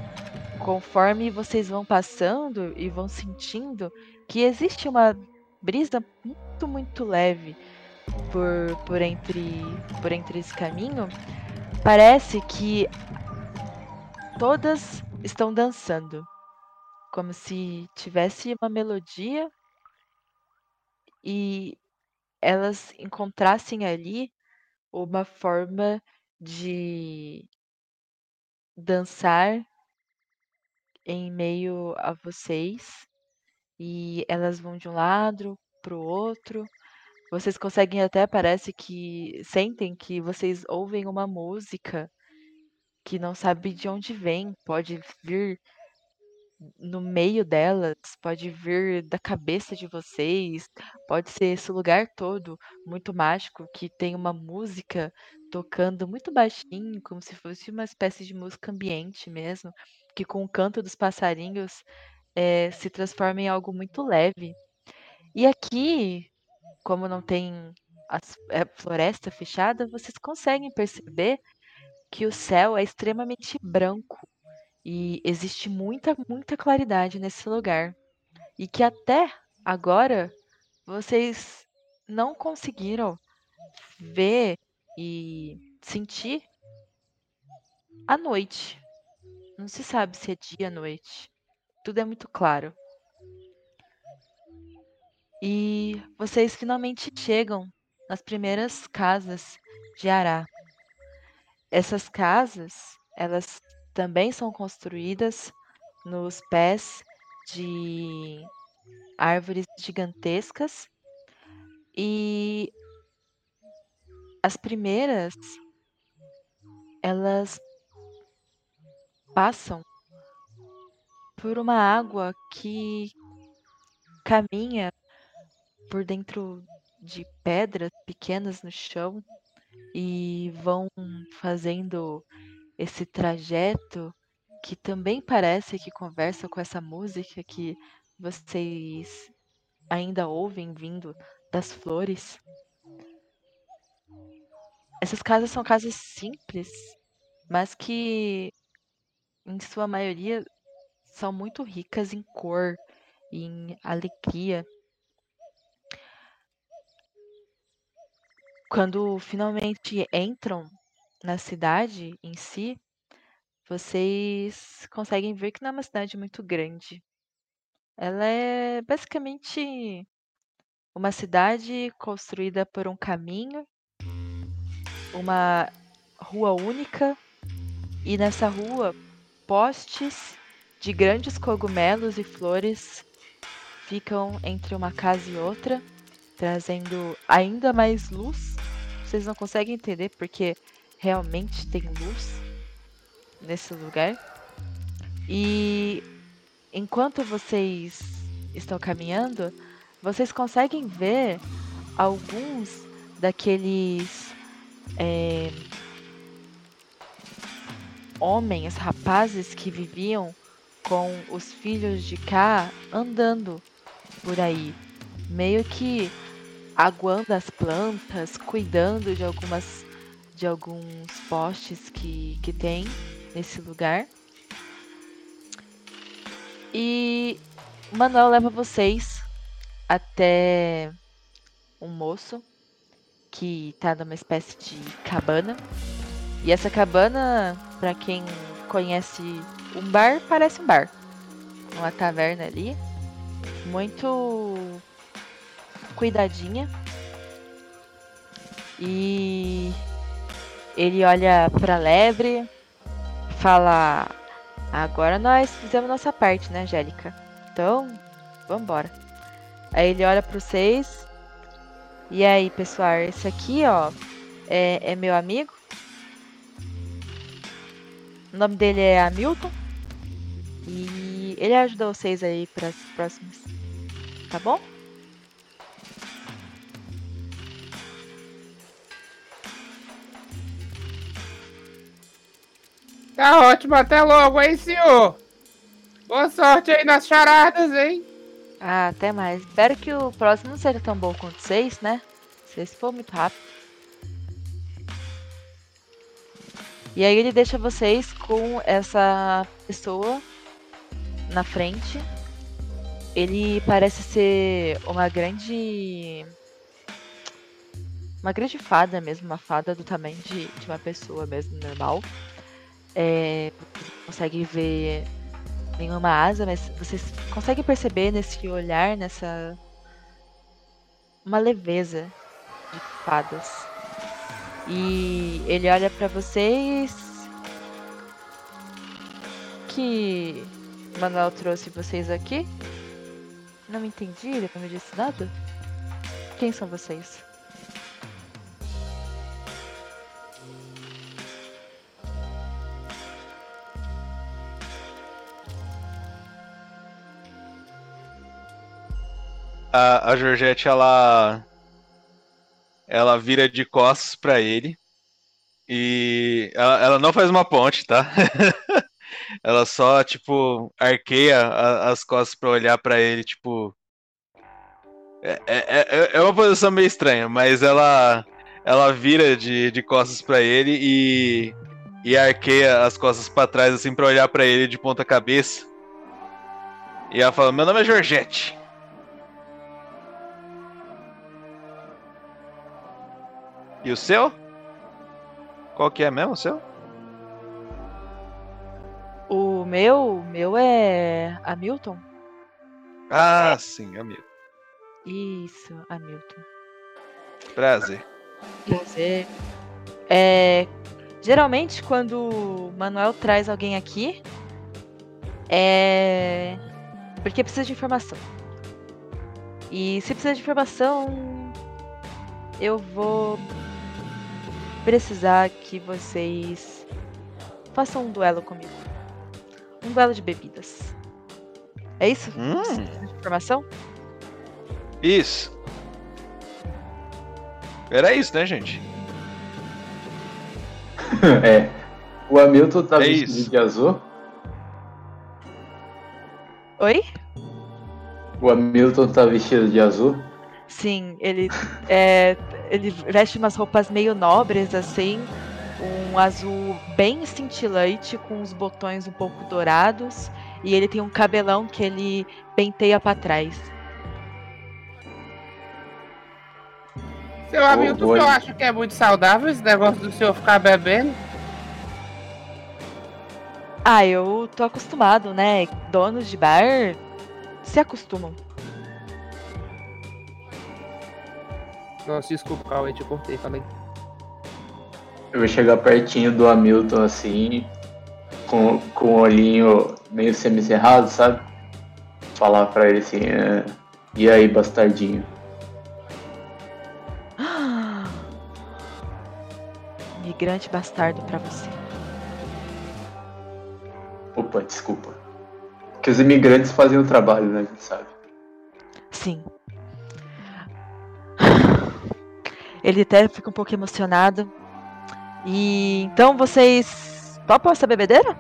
Conforme vocês vão passando e vão sentindo que existe uma brisa muito, muito leve por, por, entre, por entre esse caminho, parece que todas estão dançando. Como se tivesse uma melodia e elas encontrassem ali uma forma de dançar em meio a vocês e elas vão de um lado para o outro, Vocês conseguem até, parece que sentem que vocês ouvem uma música que não sabe de onde vem, pode vir no meio delas, pode vir da cabeça de vocês, pode ser esse lugar todo muito mágico que tem uma música tocando muito baixinho, como se fosse uma espécie de música ambiente mesmo, que com o canto dos passarinhos eh, se transforma em algo muito leve. E aqui, como não tem as- é floresta fechada, vocês conseguem perceber que o céu é extremamente branco e existe muita, muita claridade nesse lugar. E que até agora vocês não conseguiram ver e sentir a noite. Não se sabe se é dia ou noite. Tudo é muito claro. E vocês finalmente chegam nas primeiras casas de Ará. Essas casas, elas também são construídas nos pés de árvores gigantescas e as primeiras elas passam por uma água que caminha por dentro de pedras pequenas no chão e vão fazendo esse trajeto que também parece que conversa com essa música que vocês ainda ouvem vindo das flores. Essas casas são casas simples, mas que em sua maioria são muito ricas em cor, em alegria. Quando finalmente entram na cidade em si, vocês conseguem ver que não é uma cidade muito grande. Ela é basicamente uma cidade construída por um caminho, uma rua única, e nessa rua postes de grandes cogumelos e flores ficam entre uma casa e outra, trazendo ainda mais luz. Vocês não conseguem entender porque realmente tem luz nesse lugar. E enquanto vocês estão caminhando, vocês conseguem ver alguns daqueles é, homens, rapazes que viviam com os filhos de cá andando por aí, meio que aguando as plantas, cuidando de algumas de alguns postes que, que tem nesse lugar. E o Manuel leva vocês até um moço que tá numa espécie de cabana. E essa cabana, para quem conhece um bar, parece um bar. Uma taverna ali, muito cuidadinha. E ele olha pra lebre, fala: Agora nós fizemos nossa parte, né, Angélica? Então, vambora. Aí ele olha para vocês. E aí, pessoal, esse aqui, ó, é, é meu amigo. O nome dele é Hamilton. E ele ajuda vocês aí para as próximas. Tá bom? Tá ótimo, até logo, hein, senhor? Boa sorte aí nas charadas, hein? Ah, até mais. Espero que o próximo não seja tão bom quanto vocês, né? Se for muito rápido. E aí ele deixa vocês com essa pessoa na frente. Ele parece ser uma grande. Uma grande fada mesmo, uma fada do tamanho de, de uma pessoa mesmo, normal. É, você consegue ver nenhuma asa, mas vocês conseguem perceber nesse olhar, nessa. uma leveza de fadas. E ele olha pra vocês. Que Manuel trouxe vocês aqui? Não entendi, ele não me disse nada. Quem são vocês? A, a Georgette, ela. Ela vira de costas pra ele. E ela, ela não faz uma ponte, tá? (laughs) ela só, tipo, arqueia a- as costas pra olhar pra ele, tipo. É, é, é- é uma posição meio estranha, mas ela. Ela vira de, de costas pra ele e. E arqueia as costas pra trás, assim, pra olhar pra ele de ponta cabeça. E ela fala: Meu nome é Georgette. E o seu? Qual que é mesmo o seu? O meu, meu é Hamilton. Ah, sim, amigo. Isso, Hamilton. Prazer. Prazer. É, geralmente quando o Manuel traz alguém aqui é porque precisa de informação. E se precisa de informação, eu vou precisar que vocês façam um duelo comigo. Um duelo de bebidas. É isso? Hum. Informação? Isso. Era isso, né, gente? (laughs) é. O Hamilton tá É vestido isso. de azul. Oi? O Hamilton tá vestido de azul. Sim, ele é, ele veste umas roupas meio nobres assim, um azul bem cintilante com os botões um pouco dourados e ele tem um cabelão que ele penteia pra trás. Seu Hamilton, boa. eu acho que é muito saudável esse negócio do senhor ficar bebendo. Ah, eu tô acostumado, né? Donos de bar se acostumam. Nossa, desculpa, Cauê, te cortei, falei. Eu vou chegar pertinho do Hamilton assim, com, com o olhinho meio semicerrado, sabe? Falar pra ele assim, é, e aí, bastardinho? (gasps) Migrante bastardo pra você. Opa, desculpa. Que os imigrantes fazem o trabalho, né? A gente sabe. Sim. (sighs) Ele até fica um pouco emocionado. E então vocês topam essa bebedeira?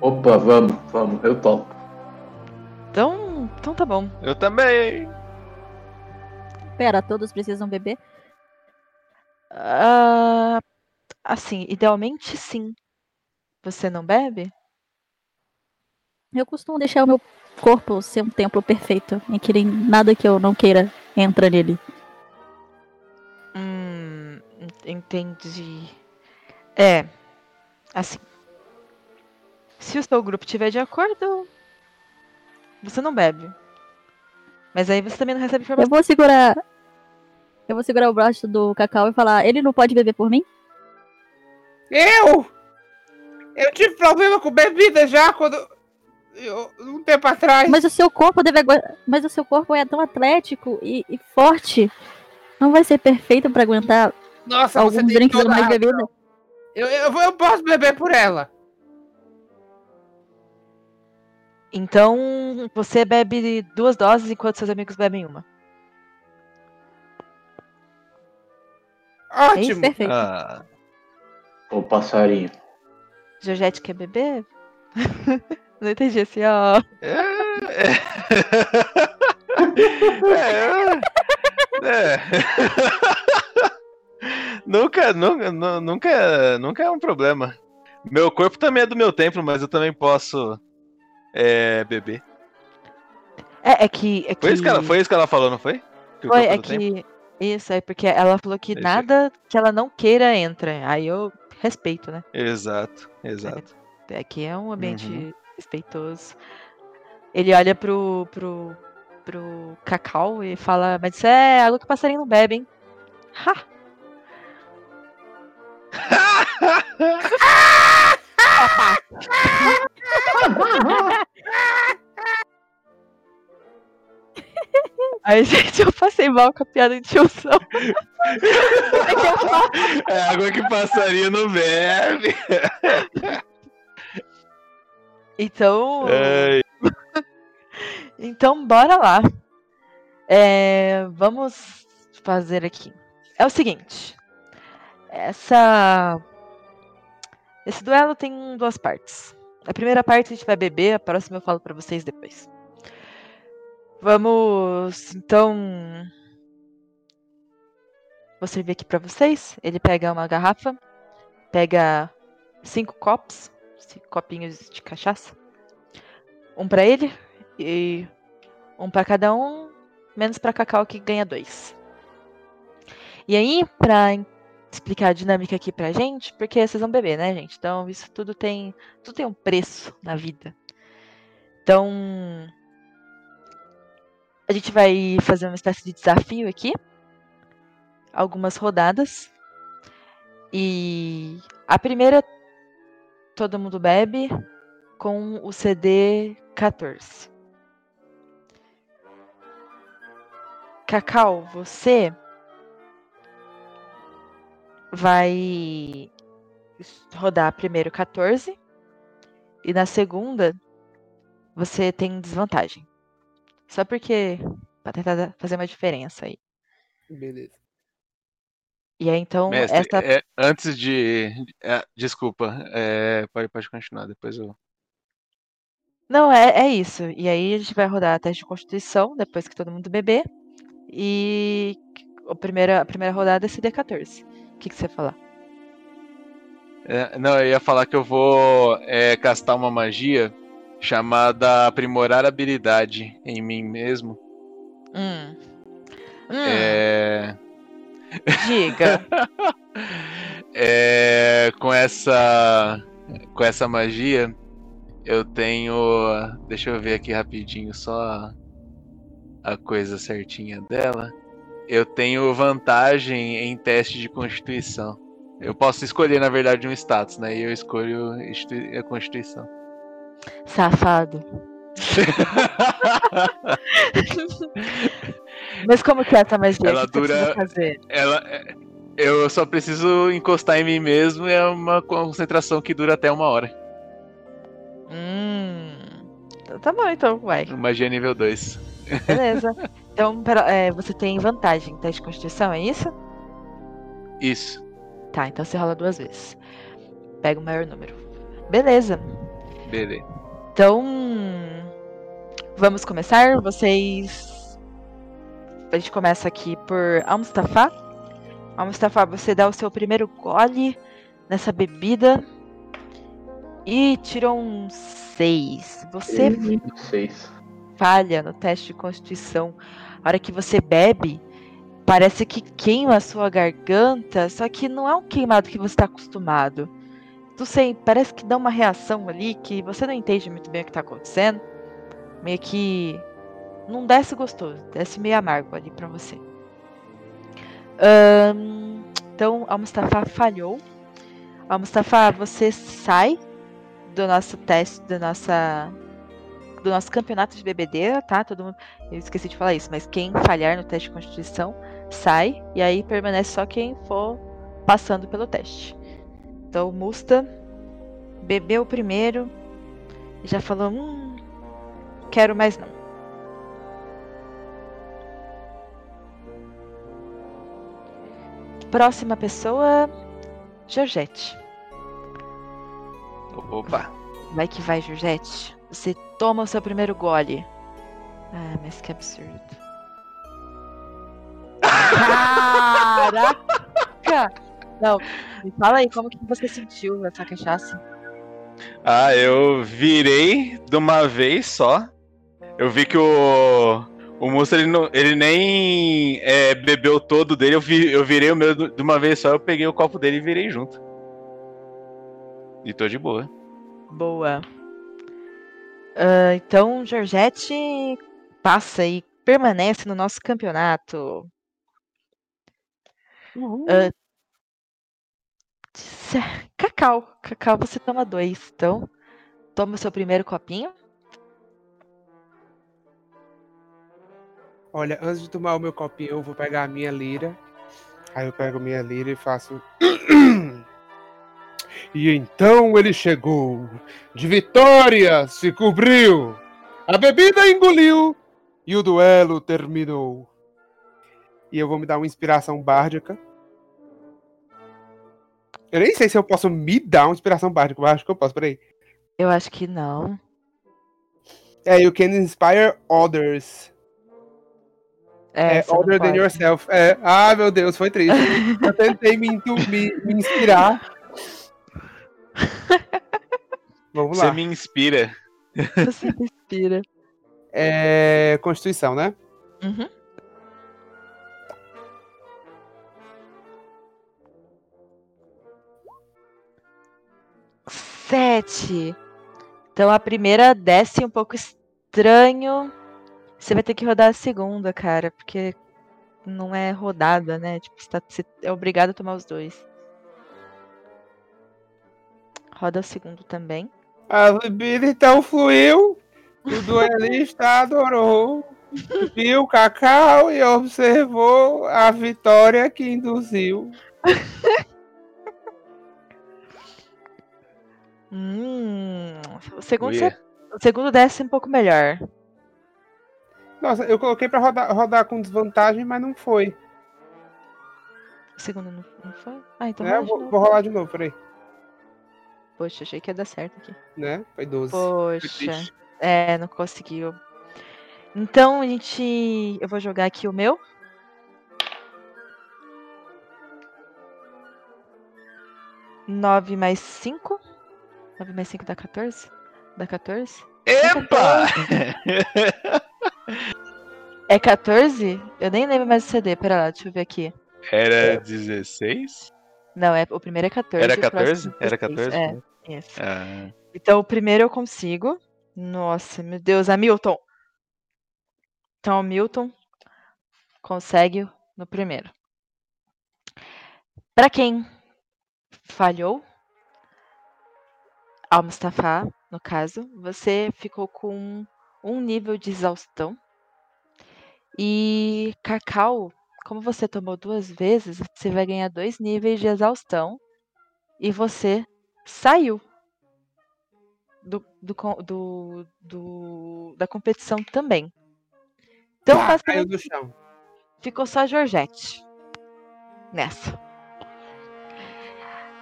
Opa, vamos, vamos, eu topo. Então, então tá bom. Eu também. Pera, todos precisam beber? Ah, assim, idealmente sim. Você não bebe? Eu costumo deixar o meu corpo ser um templo perfeito, em que nem- nada que eu não queira entra nele. Entendi. É, assim. Se o seu grupo estiver de acordo, você não bebe. Mas aí você também não recebe Eu informação. vou segurar. Eu vou segurar o braço do Cacau e falar, ele não pode beber por mim? Eu? Eu tive problema com bebida já quando. Eu, um tempo atrás. Mas o seu corpo deve Mas o seu corpo é tão atlético e, e forte. Não vai ser perfeito pra aguentar Nossa, alguns você tem drinks toda a mais a bebida? Eu, eu, eu posso beber por ela. Então, você bebe duas doses enquanto seus amigos bebem uma. É isso? Ótimo. Perfeito. Ah, Ô, passarinho. Georgette quer beber? (laughs) não entendi assim, ó. é, (laughs) é, é. (laughs) nunca, nunca, nu- nunca, nunca é um problema. Meu corpo também é do meu templo, mas eu também posso é, beber. É, é que. É Foi, isso que ela, foi isso que ela falou, não foi? Que Foi, é templo? que. Isso, é porque ela falou que Deixa- nada que ela não queira entra. Aí eu respeito, né? Exato, exato. É que é um ambiente Uhum. respeitoso. Ele olha pro, pro, pro Cacau e fala, mas isso é água que o passarinho não bebe, hein? Ha! (laughs) Ai, gente, eu passei mal com a piada de tiozão. É água que passaria não bebe. Então. Ai. então, bora lá. É, vamos fazer aqui. É o seguinte. Essa. Esse duelo tem duas partes. A primeira parte a gente vai beber, a próxima eu falo pra vocês depois. Vamos, então. Vou servir aqui pra vocês. Ele pega uma garrafa, pega cinco copos, cinco copinhos de cachaça. Um pra ele e um pra cada um, menos pra Cacau que ganha dois. E aí, en- explicar a dinâmica aqui pra gente, porque vocês vão beber, né, gente? Então, isso tudo tem, tudo tem um preço na vida. Então, a gente vai fazer uma espécie de desafio aqui. Algumas rodadas. E a primeira todo mundo bebe com o CD 14. Cacau, você vai rodar primeiro 14 e na segunda você tem desvantagem. Só porque para tentar fazer uma diferença aí. Beleza. E aí então Mestre, essa é, antes de. é, desculpa, é, pode, pode continuar, depois eu. Não, é, é isso. E aí a gente vai rodar a teste de constituição depois que todo mundo beber. E a primeira, a primeira rodada é CD14. O que, que você ia falar? É, não, eu ia falar que eu vou é, castar uma magia chamada Aprimorar Habilidade em mim mesmo. Hum. Hum, É, Diga. (laughs) é, com essa com essa magia eu tenho deixa eu ver aqui rapidinho só a, a coisa certinha dela eu tenho vantagem em teste de constituição eu posso escolher na verdade um status né e eu escolho a constituição Safado. (laughs) Mas como que é essa magia? ela dura fazer? ela é- eu só preciso encostar em mim mesmo e é uma concentração que dura até uma hora Hum. Tá bom, então, vai. magia nível 2 Beleza. (laughs) Então, é, você tem vantagem em teste de constituição, é isso? isso Tá, então você rola duas vezes. Pega o maior número. Beleza. beleza Então, vamos começar. Vocês. A gente começa aqui por Al-Mustafa. Al-Mustafa, você dá o seu primeiro gole nessa bebida e tirou um 6. Você Seis. falha no teste de constituição. A hora que você bebe, parece que queima a sua garganta, só que não é um queimado que você está acostumado. Não sei, parece que dá uma reação ali que você não entende muito bem o que está acontecendo. Meio que não desce gostoso, desce meio amargo ali pra você. Então, a Mustafa falhou. A Mustafa, você sai do nosso teste, da nossa do nosso campeonato de bebedeira, tá? Todo mundo, eu esqueci de falar isso, mas quem falhar no teste de constituição sai e aí permanece só quem for passando pelo teste. Então, o Musta bebeu primeiro e já falou, hum, quero mais não. Próxima pessoa, Georgette. Opa. Vai que vai, Georgette. Você toma o seu primeiro gole. Ah, mas que absurdo. Caraca! Não, me fala aí, como que você sentiu essa cachaça? Ah, eu virei de uma vez só. Eu vi que o. O moço ele, não, ele nem é, bebeu todo dele. Eu, vi, eu virei o meu de uma vez só. Eu peguei o copo dele e virei junto. E tô de boa. Boa. Ah, então, Georgette passa e permanece no nosso campeonato. Cé- Cacau. Cacau, você toma dois. Então, toma o seu primeiro copinho. Olha, antes de tomar o meu copinho, eu vou pegar a minha lira. Aí eu pego minha lira e faço. (clears throat) (coughs) E então ele chegou. De vitória se cobriu. A bebida engoliu. E o duelo terminou. E eu vou me dar uma inspiração bárdica. Eu nem sei se eu posso me dar uma inspiração bárdica. mas acho que eu posso, peraí. Eu acho que não. É, you can inspire others. É, É, other than pode. yourself. É. Ah, meu Deus, foi triste. (laughs) eu tentei me, me, me inspirar. Vamos lá. Você me inspira. Você me inspira. É. Constituição, né? Uhum. Sete. Então a primeira desce um pouco estranho. Você vai ter que rodar a segunda, cara, porque não é rodada, né? Tipo, você, tá- você é obrigado a tomar os dois. Roda o segundo também. A bebida então fluiu. O duelista adorou. Viu o cacau e observou a vitória que induziu. (laughs) Hum, o segundo, o segundo desce um pouco melhor. Nossa, eu coloquei pra rodar, rodar com desvantagem, mas não foi. O segundo não, não foi? Ah, então É, vou, vou rolar de novo, peraí. Poxa, achei que ia dar certo aqui. Né? Foi 12. Foi Poxa. É, não conseguiu. Então a gente. Eu vou jogar aqui o meu. Nove mais cinco. Nove mais cinco dá 14? Dá 14? Epa! É 14? Eu nem lembro mais do CD. Pera lá, deixa eu ver aqui. Era 16? Não, é, o primeiro é 14. Era o próximo 14? Era 16. 14? É. Ah, Então o primeiro eu consigo. Nossa, meu Deus, Hamilton. Então o Milton consegue no primeiro. Para quem falhou, ao Mustafa, no caso, você ficou com um nível de exaustão. E Cacau, como você tomou duas vezes, você vai ganhar dois níveis de exaustão. E você saiu do, do, do, do- da competição também. Então, Pá, caiu do chão. ficou só a Georgette nessa.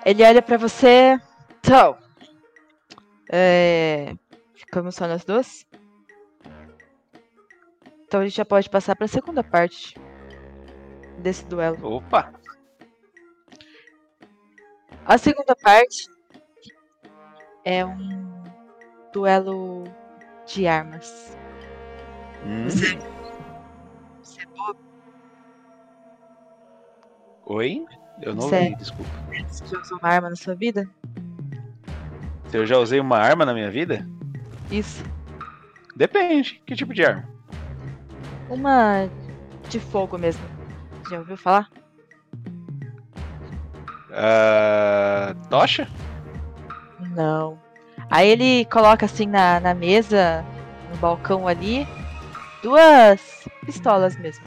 Ele olha pra você. Então. É, ficamos só nós duas? Então a gente já pode passar pra segunda parte desse duelo. Opa! A segunda parte é um duelo de armas. Hum. Você, você é bobo? Oi? Eu não Você- ouvi, desculpa. Você já usou uma arma na sua vida? Se eu já usei uma arma na minha vida? Isso. Depende. Que tipo de arma? Uma de fogo mesmo. Já ouviu falar? Ah, tocha? Não. Aí ele coloca assim na, na mesa, no balcão ali, duas pistolas mesmo.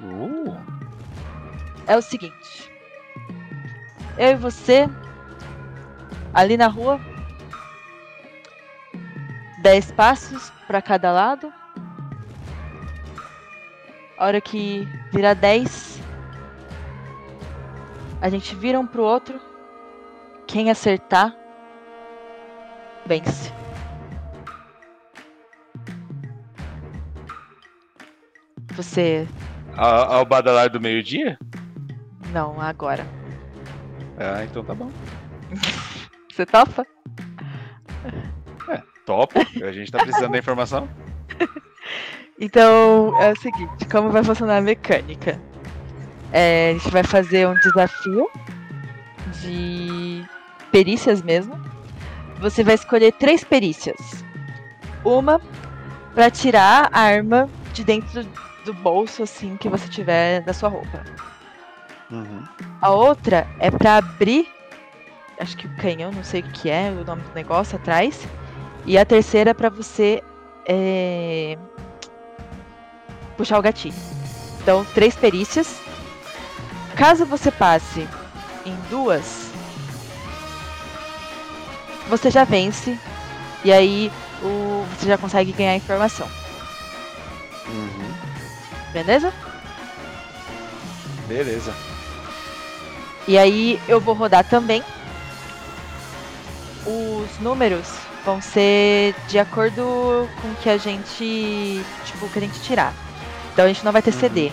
Uh. É o seguinte. Eu e você, ali na rua, dez passos para cada lado. A hora que virar 10, a gente vira um pro outro. Quem acertar, vence. Você. Ao, ao badalar do meio-dia? Não, agora. Ah, então tá bom. (laughs) Você topa? Topo. A gente tá precisando da informação. (laughs) Então é o seguinte, como vai funcionar a mecânica? É, a gente vai fazer um desafio de perícias mesmo. Você vai escolher três perícias. Uma para tirar a arma de dentro do bolso assim que você tiver da sua roupa. Uhum. A outra é para abrir, acho que o canhão, não sei o que é, o nome do negócio atrás. E a terceira é para você é, puxar o gatilho. Então, três perícias. Caso você passe em duas, você já vence. E aí o, você já consegue ganhar informação. Uhum. Beleza? Beleza. E aí eu vou rodar também. Os números vão ser de acordo com o que a gente. Tipo, que a gente tirar. Então a gente não vai ter CD.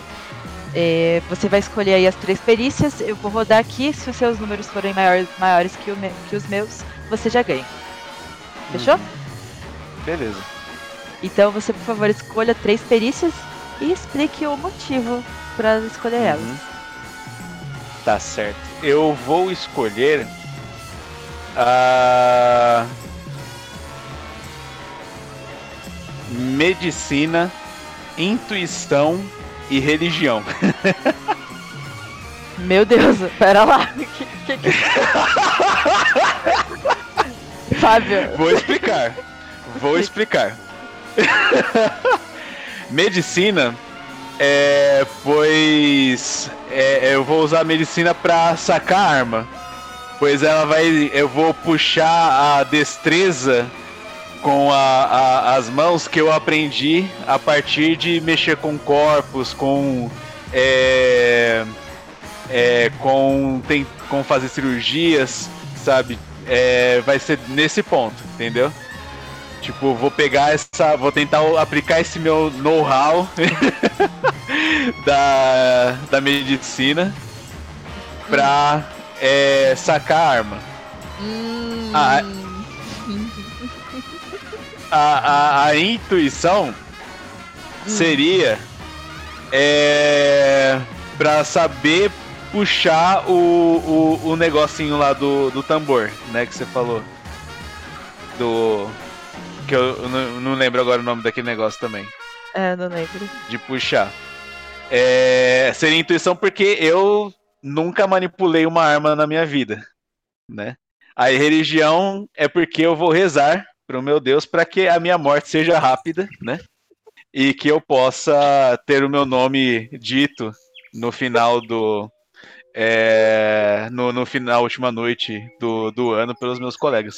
É, você vai escolher aí as três perícias. Eu vou rodar aqui. Se os seus números forem maiores, maiores que, me- que os meus, você já ganha. Fechou? Beleza. Então você, por favor, escolha três perícias e explique o motivo para escolher elas. Tá certo. Eu vou escolher a medicina, intuição e religião. Meu Deus, pera lá. Que, que, que... Fábio. Vou explicar. Vou explicar. medicina é pois é, eu vou usar a medicina pra sacar a arma. Pois ela vai. Eu vou puxar a destreza com a- a- as mãos que eu aprendi a partir de mexer com corpos, com. É, é, com, tem, com fazer cirurgias, sabe? É, vai ser nesse ponto, entendeu? Tipo, vou pegar essa. Vou tentar aplicar esse meu know-how (laughs) da, da medicina pra é, sacar a arma. A, a, a, a intuição seria é, pra saber puxar o, o, o negocinho lá do, do tambor, né? Que você falou. Do. Que eu, não, não lembro agora o nome daquele negócio também. É, não lembro. De puxar. É, seria intuição porque eu nunca manipulei uma arma na minha vida, né? Aí religião é porque eu vou rezar pro meu Deus para que a minha morte seja rápida, né? E que eu possa ter o meu nome dito no final do é, no, no final, na última noite do, do ano pelos meus colegas.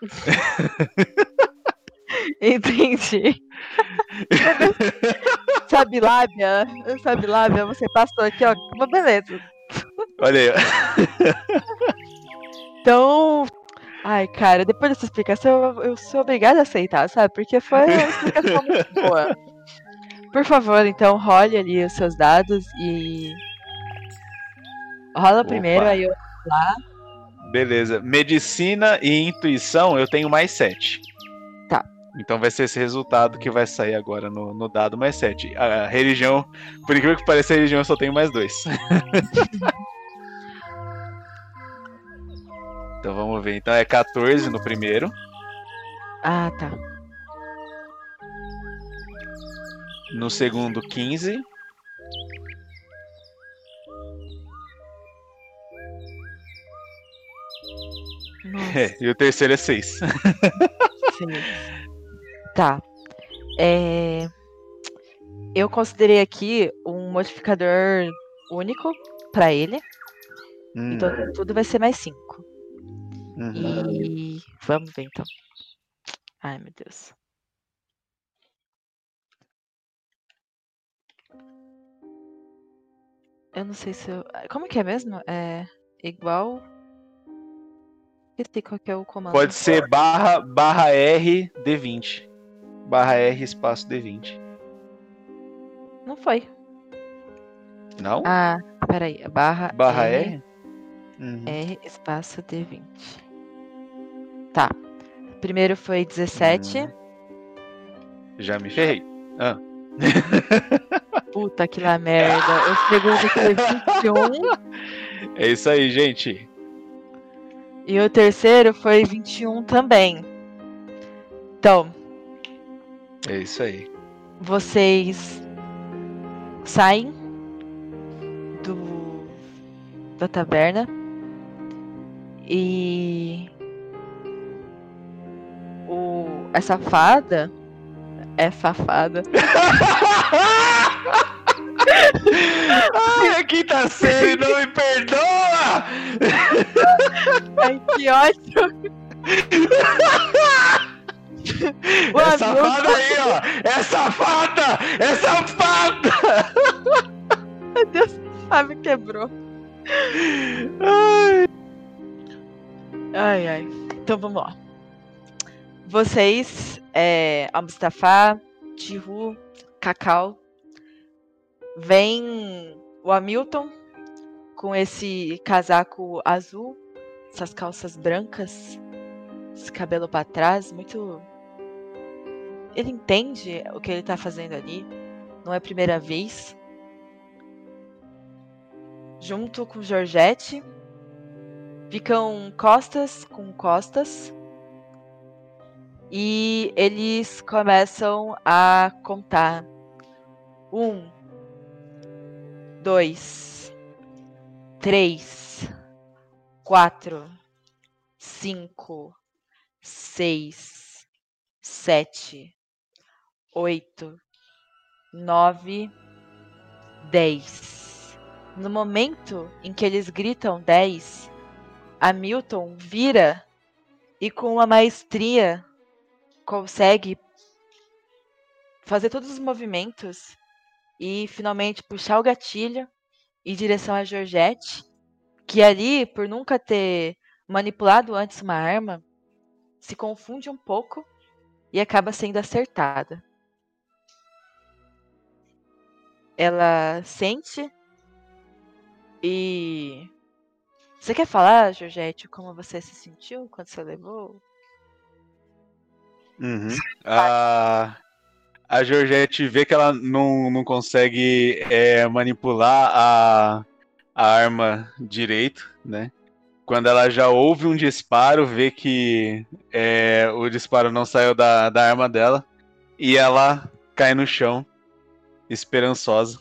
(laughs) Entendi. (laughs) sabe lábia? Sabe lábia? Você passou aqui, ó. Uma beleza. Olha aí. Então. Ai, cara, depois dessa explicação eu, eu sou obrigada a aceitar, sabe? Porque foi uma explicação muito (laughs) boa. Por favor, então, role ali os seus dados e. Rola primeiro, Opa. aí eu lá. Beleza. Medicina e intuição eu tenho mais 7. Tá. Então vai ser esse resultado que vai sair agora no, no dado mais 7. A religião, por incrível que pareça, a religião eu só tenho mais 2. (laughs) então vamos ver. Então é 14 no primeiro. Ah, tá. No segundo, 15. Nossa. (laughs) É, e o terceiro é 6. Sim. Tá. É, Eu considerei aqui um modificador único pra ele. Hum. Então tudo vai ser mais 5. Uhum. E vamos ver então. Ai, meu Deus. Eu não sei se eu. Como que é mesmo? É igual. Esqueci qual que é o comando. Pode ser barra, barra R D20. Barra R espaço D20. Não foi. Não? Ah, peraí. Barra, Barra R, R? Uhum. R espaço D20. Tá. Primeiro foi 17. Já me ferrei. Ah. (laughs) Puta que lá merda. O segundo foi 21. É isso aí, gente. E o terceiro foi 21 também. Então, É isso aí. vocês saem do da taverna e o essa fada é safada. Ai, a quinta série não me perdoa! Ai, que ótimo! É safada aí, ó! É safada! É safada! Meu Deus, Fábio quebrou. Ai. Ai, ai. Então vamos lá. Vocês, é, Al-Mustafa, Tihu, Cacau, vem o Hamilton com esse casaco azul, essas calças brancas, esse cabelo para trás, muito. Ele entende o que ele tá fazendo ali, não é a primeira vez. Junto com Georgette, ficam costas com costas. E eles começam a contar. Um, dois, três, quatro, cinco, seis, sete, oito, nove, dez. No momento em que eles gritam dez, Hamilton vira e com uma maestria consegue fazer todos os movimentos e finalmente puxar o gatilho em direção a Georgette, que ali, por nunca ter manipulado antes uma arma, se confunde um pouco e acaba sendo acertada. Ela sente e. Você quer falar, Georgette, como você se sentiu quando você levou? Uhum. A, a Georgette vê que ela não, não consegue é, manipular a, a arma direito, né? Quando ela já ouve um disparo, vê que é, o disparo não saiu da, da arma dela e ela cai no chão, esperançosa.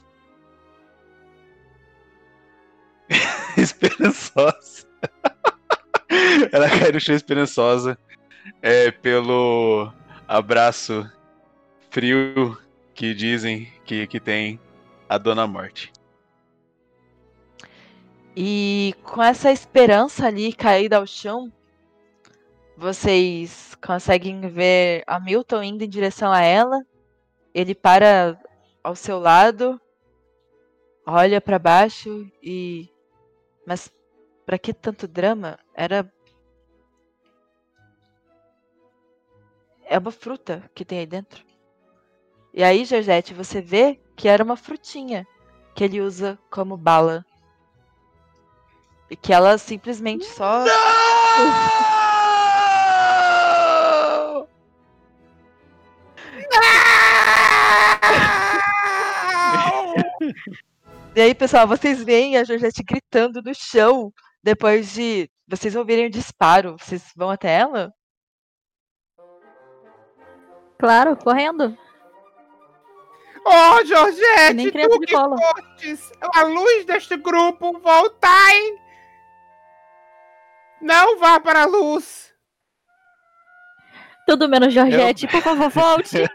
(laughs) esperançosa. (laughs) ela cai no chão esperançosa é, pelo abraço frio que dizem que, que tem a Dona Morte. E com essa esperança ali caída ao chão, vocês conseguem ver a Milton indo em direção a ela. Ele para ao seu lado, olha para baixo e. Mas para que tanto drama? Era. É uma fruta que tem aí dentro. E aí, Georgette, você vê que era uma frutinha que ele usa como bala. E que ela simplesmente só. (laughs) E aí, pessoal, vocês veem a Georgette gritando no chão depois de vocês ouvirem o disparo. Vocês vão até ela? Claro, correndo. Oh, Georgette, tu que fostes a luz deste grupo, voltai! Não vá para a luz! Tudo menos Georgette, por favor, volte. (laughs)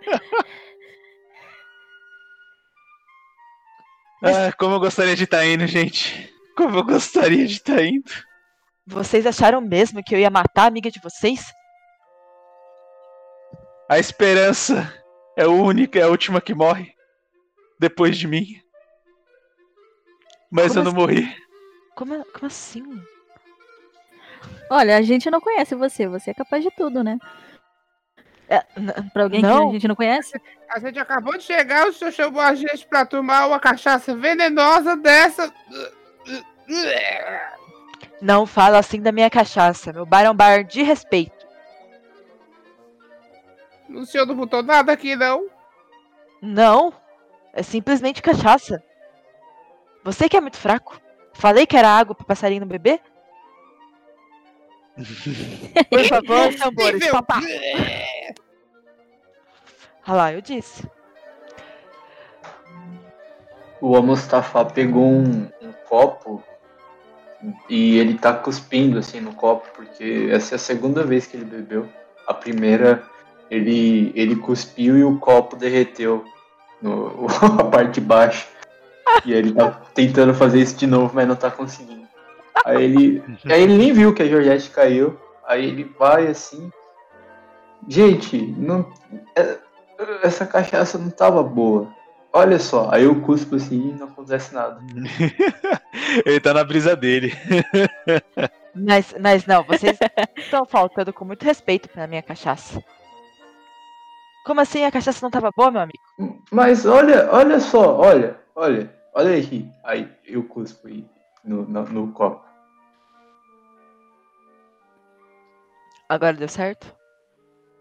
Ah, como eu gostaria de estar indo, gente. Como eu gostaria de estar indo. Vocês acharam mesmo que eu ia matar a amiga de vocês? A esperança é a única, é a última que morre. Depois de mim. Mas Como eu não assim? morri. Como, como assim? Olha, a gente não conhece você, você é capaz de tudo, né? Pra alguém que não. a gente não conhece? A gente acabou de chegar, o senhor chamou a gente pra tomar uma cachaça venenosa dessa. Não fala assim da minha cachaça. Meu bar é um bar de respeito. O senhor não botou nada aqui, não? Não. É simplesmente cachaça. Você que é muito fraco. Falei que era água pro passarinho beber? (laughs) Por favor, tambores, papá. Olha lá, eu disse. O Mustafa pegou um, um copo e ele tá cuspindo assim no copo, porque essa é a segunda vez que ele bebeu. A primeira, ele, ele cuspiu e o copo derreteu no, (laughs) a parte de baixo. E ele tá tentando fazer isso de novo, mas não tá conseguindo. Aí ele, aí ele nem viu que a Georgette caiu. Aí ele vai assim. Gente, não, é, essa cachaça não tava boa. Olha só, aí eu cuspo assim e não acontece nada. (laughs) Ele tá na brisa dele. Mas, mas não, vocês estão faltando com muito respeito pra minha cachaça. Como assim a cachaça não tava boa, meu amigo? Mas olha, olha só, olha, olha, olha aí. Aí eu cuspo aí no, no, no copo. Agora deu certo?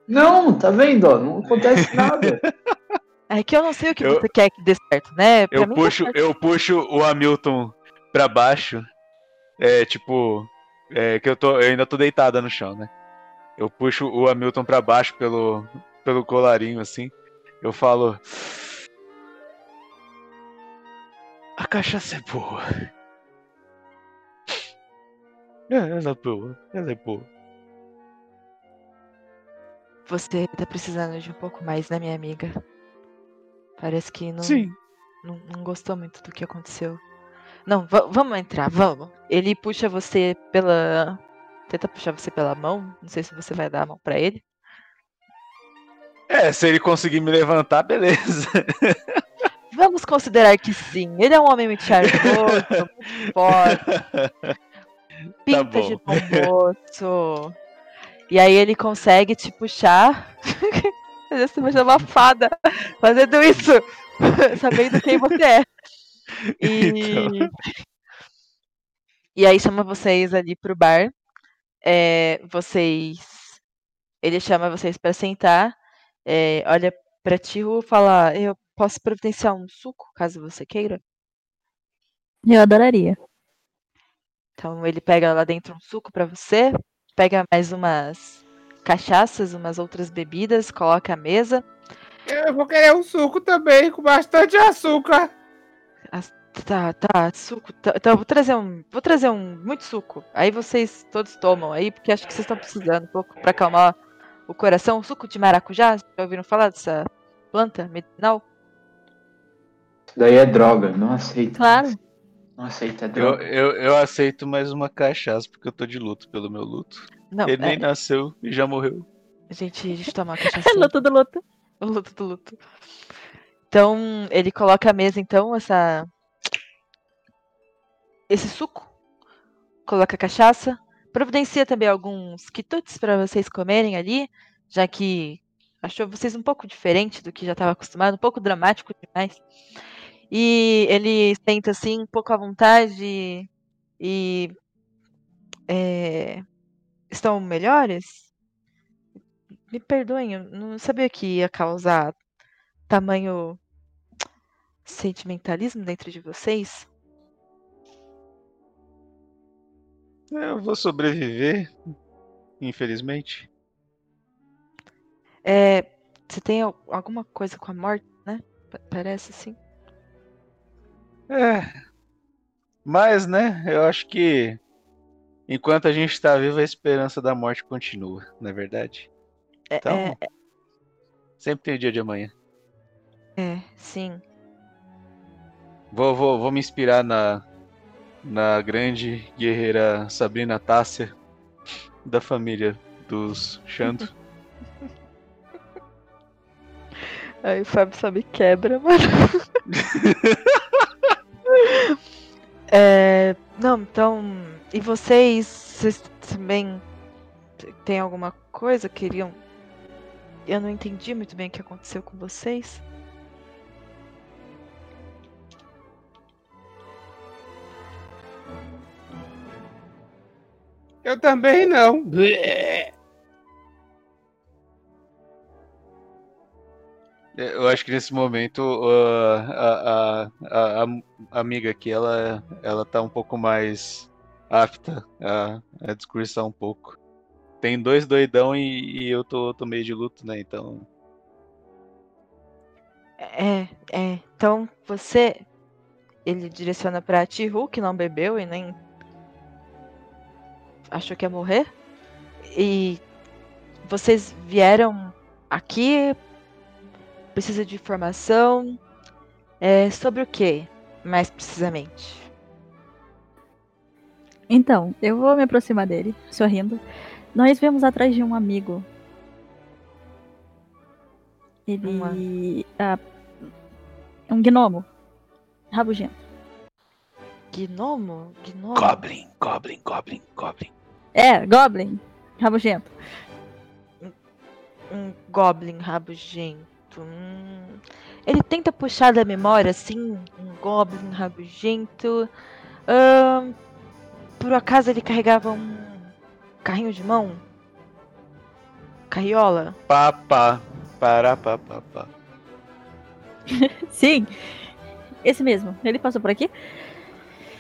Não, tá vendo? Ó, não acontece (laughs) nada. É que eu não sei o que Eu- você quer que dê certo, né? Pra Eu mim tá puxo, certo. eu puxo o Hamilton pra baixo. É tipo. É, que eu, tô, eu ainda tô deitada no chão, né? Eu puxo o Hamilton pra baixo pelo, pelo colarinho, assim. Eu falo. A cachaça é boa. É, ela é boa. Ela é boa. Você tá precisando de um pouco mais, né, minha amiga? Parece que não, Sim. não, não gostou muito do que aconteceu. Não, va- vamos entrar, vamos. Ele puxa você pela. Tenta puxar você pela mão. Não sei se você vai dar a mão pra ele. É, se ele conseguir me levantar, beleza. (laughs) Vamos considerar que sim. Ele é um homem muito charmoso, (laughs) muito forte. Pinta bom. de bom moço. E aí ele consegue te puxar. (laughs) Você imagina uma fada fazendo isso, sabendo quem você é. E, Então. e aí chama vocês ali pro bar. É, vocês. Ele chama vocês pra sentar. É, olha pra ti e fala: Eu posso providenciar um suco, caso você queira. Eu adoraria. Então ele pega lá dentro um suco pra você, pega mais umas cachaças, umas outras bebidas, coloca à mesa. Eu vou querer um suco também, com bastante açúcar. Tá, tá, suco. Tá, então eu vou trazer um, vou trazer um muito suco. Aí vocês todos tomam aí, porque acho que vocês estão precisando um pouco pra acalmar o coração. Suco de maracujá, já ouviram falar dessa planta medicinal? Isso daí é droga, não aceito. Claro. Não aceito, é Eu, droga. eu, eu aceito mais uma cachaça, porque eu tô de luto pelo meu luto. Não, Ele é- nem nasceu e já morreu. Gente, a gente toma (laughs) uma cachaça. luto do luto. O luto do luto. Então, ele coloca à mesa, então, essa. Esse suco. Coloca a cachaça. Providencia também alguns quitutes para vocês comerem ali, já que achou vocês um pouco diferente do que já estava acostumado, um pouco dramático demais. E ele senta assim, um pouco à vontade e. é, estão melhores? Me perdoem, eu não sabia que ia causar tamanho sentimentalismo dentro de vocês. Eu vou sobreviver, infelizmente. É, você tem al- alguma coisa com a morte, né? Pa- Parece assim. É. Mas, né, eu acho que enquanto a gente tá vivo, a esperança da morte continua, não é verdade? É, Então, é, sempre tem o dia de amanhã. é, sim. Vou, vou, vou me inspirar na, na grande guerreira Sabrina Tássia, da família dos Xanto. (laughs) Aí o Fábio só me quebra, mano. (laughs) É, não, então. E vocês, vocês também t- têm alguma coisa? Queriam. Eu não entendi muito bem o que aconteceu com vocês. Eu também não. Eu acho que nesse momento uh, a, a, a, a amiga aqui, ela, ela tá um pouco mais apta a, a discursar um pouco. Tem dois doidão e, e eu tô, tô meio de luto, né? Então. É, é. Então você. Ele direciona pra Tihu, que não bebeu e nem. Achou que ia morrer. E vocês vieram aqui. Precisa de informação. É sobre o que, mais precisamente? Então, eu vou me aproximar dele, sorrindo. Nós vemos atrás de um amigo. Ele. Ah, um gnomo. Rabugento. Gnomo? Gnomo? Goblin, Goblin, Goblin, Goblin. É, Goblin. Rabugento. Um Goblin rabugento. Hum. Ele tenta puxar da memória, assim, um Goblin rabugento. Ahn, por acaso ele carregava um carrinho de mão? Carriola? Papá, para, papá, pá. (laughs) Sim. Esse mesmo. Ele passou por aqui?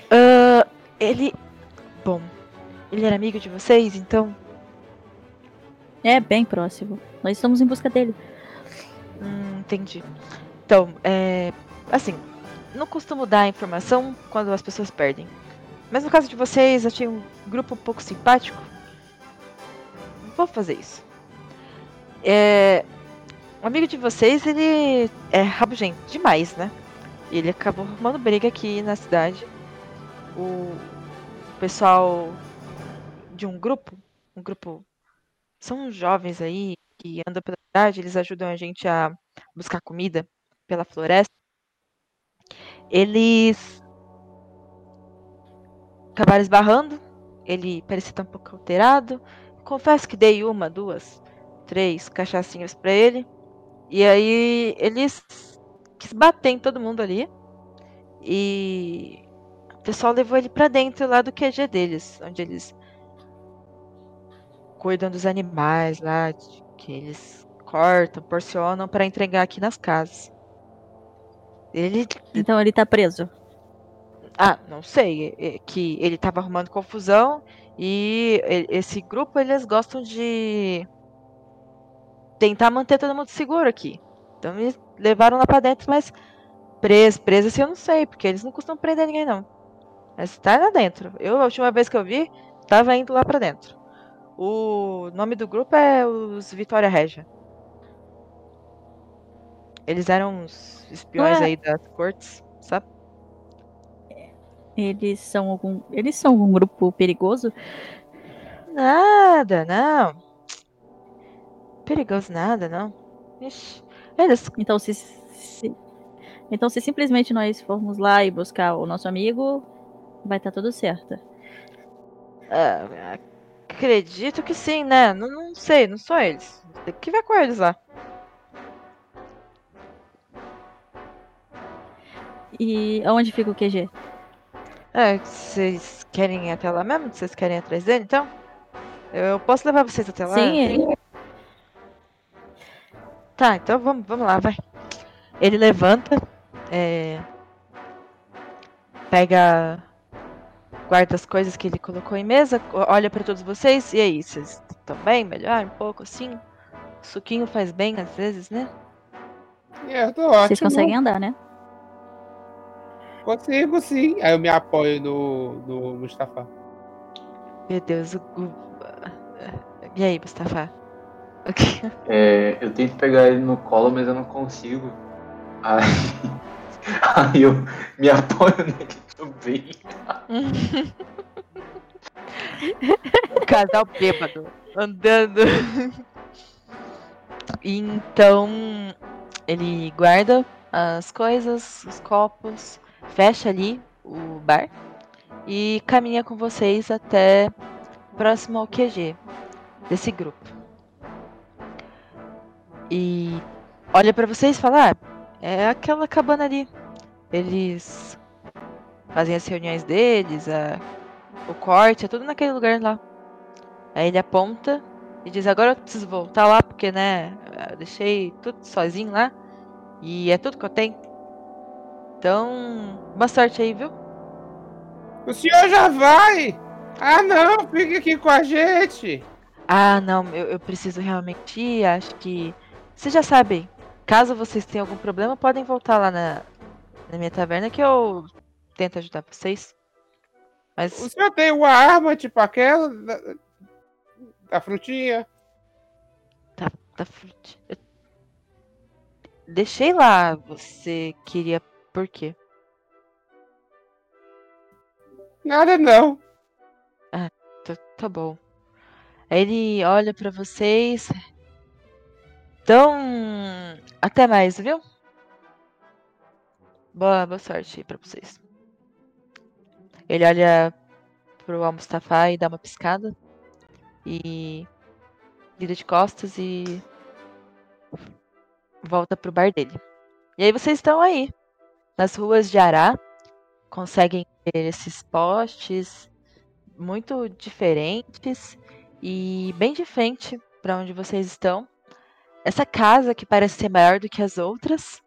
Ah, ele. Bom, ele era amigo de vocês, então? É, bem próximo. Nós estamos em busca dele. Hum, entendi. Então, é. Assim, não costumo dar informação quando as pessoas perdem. Mas no caso de vocês, achei um grupo um pouco simpático. Vou fazer isso. É. Um amigo de vocês, ele é rabugento demais, né? Ele acabou arrumando briga aqui na cidade. O pessoal de um grupo, um grupo. São jovens aí que andam pela cidade, eles ajudam a gente a buscar comida pela floresta. Eles acabaram esbarrando. Ele parecia estar um pouco alterado. Confesso que dei uma, duas, três cachaçinhas pra ele. E aí eles quis bater em todo mundo ali. E o pessoal levou ele pra dentro lá do QG deles, onde eles cuidam dos animais lá, que eles cortam, porcionam pra entregar aqui nas casas. Ele Então ele tá preso. ah, não sei. é- Que ele tava arrumando confusão e e- esse grupo eles gostam de tentar manter todo mundo seguro aqui. Então eles levaram lá pra dentro, mas preso, preso assim eu não sei, porque eles não costumam prender ninguém não. Mas tá lá dentro. Eu a última vez que eu vi, tava indo lá pra dentro. O nome do grupo é os Vitória Regia. Eles eram uns espiões Ué. aí das cortes, sabe? Eles são algum. Eles são um grupo perigoso? Nada, não. Perigoso nada, não. Ixi, eles. Então se, se- Então se simplesmente nós formos lá e buscar o nosso amigo, vai estar tudo certo. ah, acredito que sim, né? Não, não sei, não são eles. Tem que ver com eles lá. E aonde fica o QG? É, vocês querem ir até lá mesmo? Vocês querem ir atrás dele, então? Eu, eu posso levar vocês até lá? Sim, ele- Tá, então vamos, vamos lá, vai. Ele levanta, é, pega, guarda as coisas que ele colocou em mesa, olha pra todos vocês, e aí, vocês estão bem? Melhor? Um pouco assim? O suquinho faz bem às vezes, né? É, eu tô ótimo. Vocês conseguem andar, né? Consigo, sim. Aí eu me apoio no, no Mustafa. Meu Deus, o. E aí, Mustafa? (laughs) É, eu tento pegar ele no colo, mas eu não consigo. Aí, aí eu me apoio nele também. o casal bêbado andando. Então, ele guarda as coisas, os copos, fecha ali o bar e caminha com vocês até próximo ao QG desse grupo. E olha pra vocês e fala: ah, é aquela cabana ali. Eles fazem as reuniões deles, a, o corte, é tudo naquele lugar lá. Aí ele aponta e diz: Agora eu preciso voltar lá porque, né, eu deixei tudo sozinho lá e é tudo que eu tenho. Então, boa sorte aí, viu? O senhor já vai! Ah, não, fique aqui com a gente! Ah, não, eu, eu preciso realmente ir. Acho que. Vocês já sabem. Caso vocês tenham algum problema, podem voltar lá na, na minha taverna que eu tento ajudar vocês. Mas. O senhor tem uma arma tipo aquela da, da frutinha? Tá, tá fruti- eu- Deixei lá. Você queria Por quê? Nada não. Ah, tá, tá bom. Aí ele olha pra vocês. Então, até mais, viu? Boa, boa sorte aí pra vocês. Ele olha pro Al-Mustafa e dá uma piscada. E vira de costas e volta pro bar dele. E aí vocês estão aí, nas ruas de Ará, conseguem ver esses postes muito diferentes e bem de frente para onde vocês estão. Essa casa que parece ser maior do que as outras.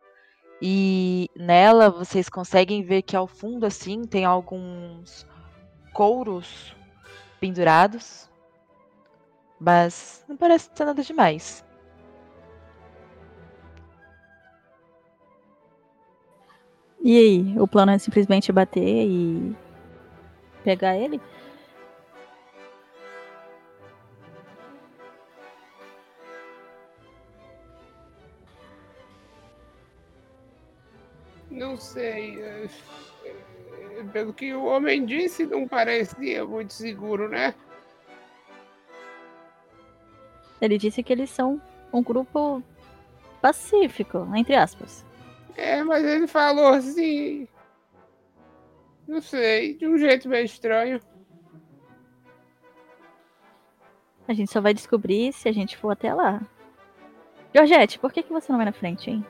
E nela vocês conseguem ver que ao fundo assim tem alguns couros pendurados. Mas não parece ser nada demais. E aí, o plano é simplesmente bater e pegar ele? Não sei. é, é, Pelo que o homem disse, não parecia muito seguro, né? Ele disse que eles são um grupo pacífico, entre aspas. É, mas ele falou assim. Não sei, de um jeito meio estranho. A gente só vai descobrir se a gente for até lá. Georgette, por que, que você não vai na frente, hein?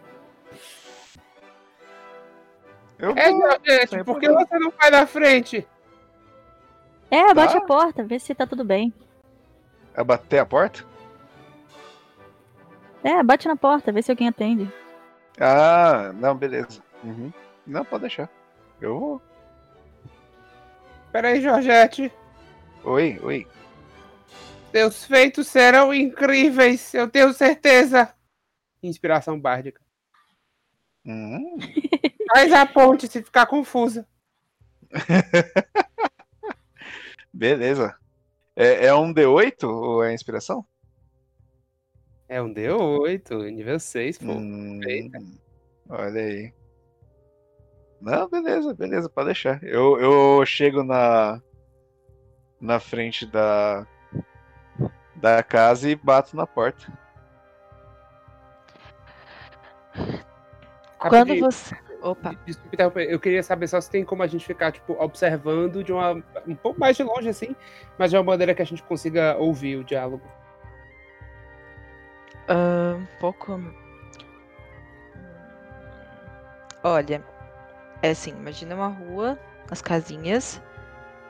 É, Georgette, por que você não vai na frente? É, bate Tá. a porta, vê se tá tudo bem. É bater a porta? É, bate na porta, vê se alguém atende. Ah, não, beleza. Uhum. Não, pode deixar. Eu vou. Peraí, Georgette. Oi, oi. Seus feitos serão incríveis, eu tenho certeza. Inspiração bárdica. Hum. (laughs) Faz a ponte se ficar confusa. (laughs) Beleza. É, é um D8 ou é inspiração? É um D8, nível 6, pô. Hum, olha aí. Não, beleza, beleza, pode deixar. Eu, eu chego na na frente da da casa e bato na porta. Quando você. Opa. Desculpa interromper, eu queria saber só se tem como a gente ficar, tipo, observando de uma. um pouco mais de longe, assim, mas de uma maneira que a gente consiga ouvir o diálogo. Ah, um pouco. Olha, é assim, imagina uma rua, as casinhas,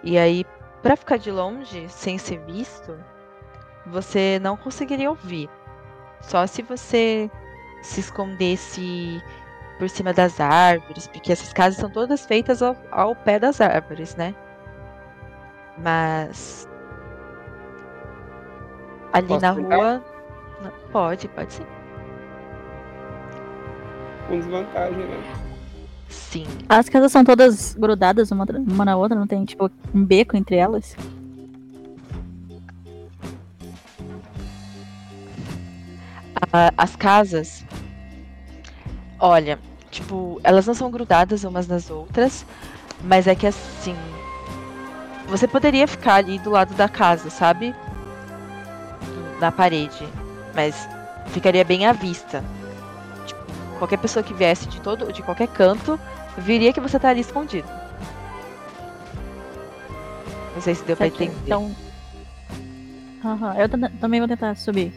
e aí, pra ficar de longe, sem ser visto, você não conseguiria ouvir. Só se você se escondesse por cima das árvores, porque essas casas são todas feitas ao, ao pé das árvores, né? Mas. Ali Posso na rua. Pode, pode sim. Com desvantagem, né? Sim. As casas são todas grudadas uma, uma na outra, não tem, tipo, um beco entre elas. A- as casas, olha, tipo, elas não são grudadas umas nas outras, mas é que assim, você poderia ficar ali do lado da casa, sabe? Na parede, mas ficaria bem à vista. Tipo, qualquer pessoa que viesse de todo, de qualquer canto, viria que você tá ali escondido. Não sei se deu pra Saquei. entender. Então. Aham, Eu tam- também vou tentar subir.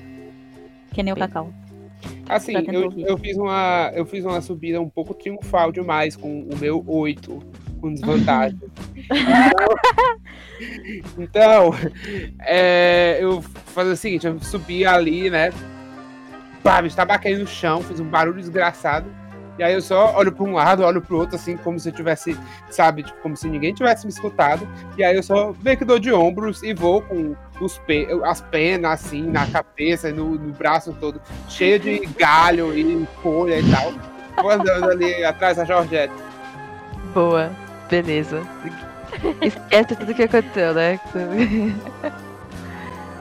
Que nem o cacau. Assim, eu, eu, fiz uma, eu fiz uma subida um pouco triunfal demais com o meu 8, com desvantagem. (laughs) então, é, eu fazer o seguinte, eu subi ali, né? Pá, me estabaquei no chão, fiz um barulho desgraçado. E aí eu só olho para um lado, olho pro outro, assim, como se eu tivesse, sabe, tipo, como se ninguém tivesse me escutado. E aí eu só meio que dou de ombros e vou com os pe as penas, assim, na cabeça, no, no braço todo, cheio de galho e folha e tal. Vou andando ali atrás da Georgette. Boa, beleza. Esquece tudo que aconteceu, né?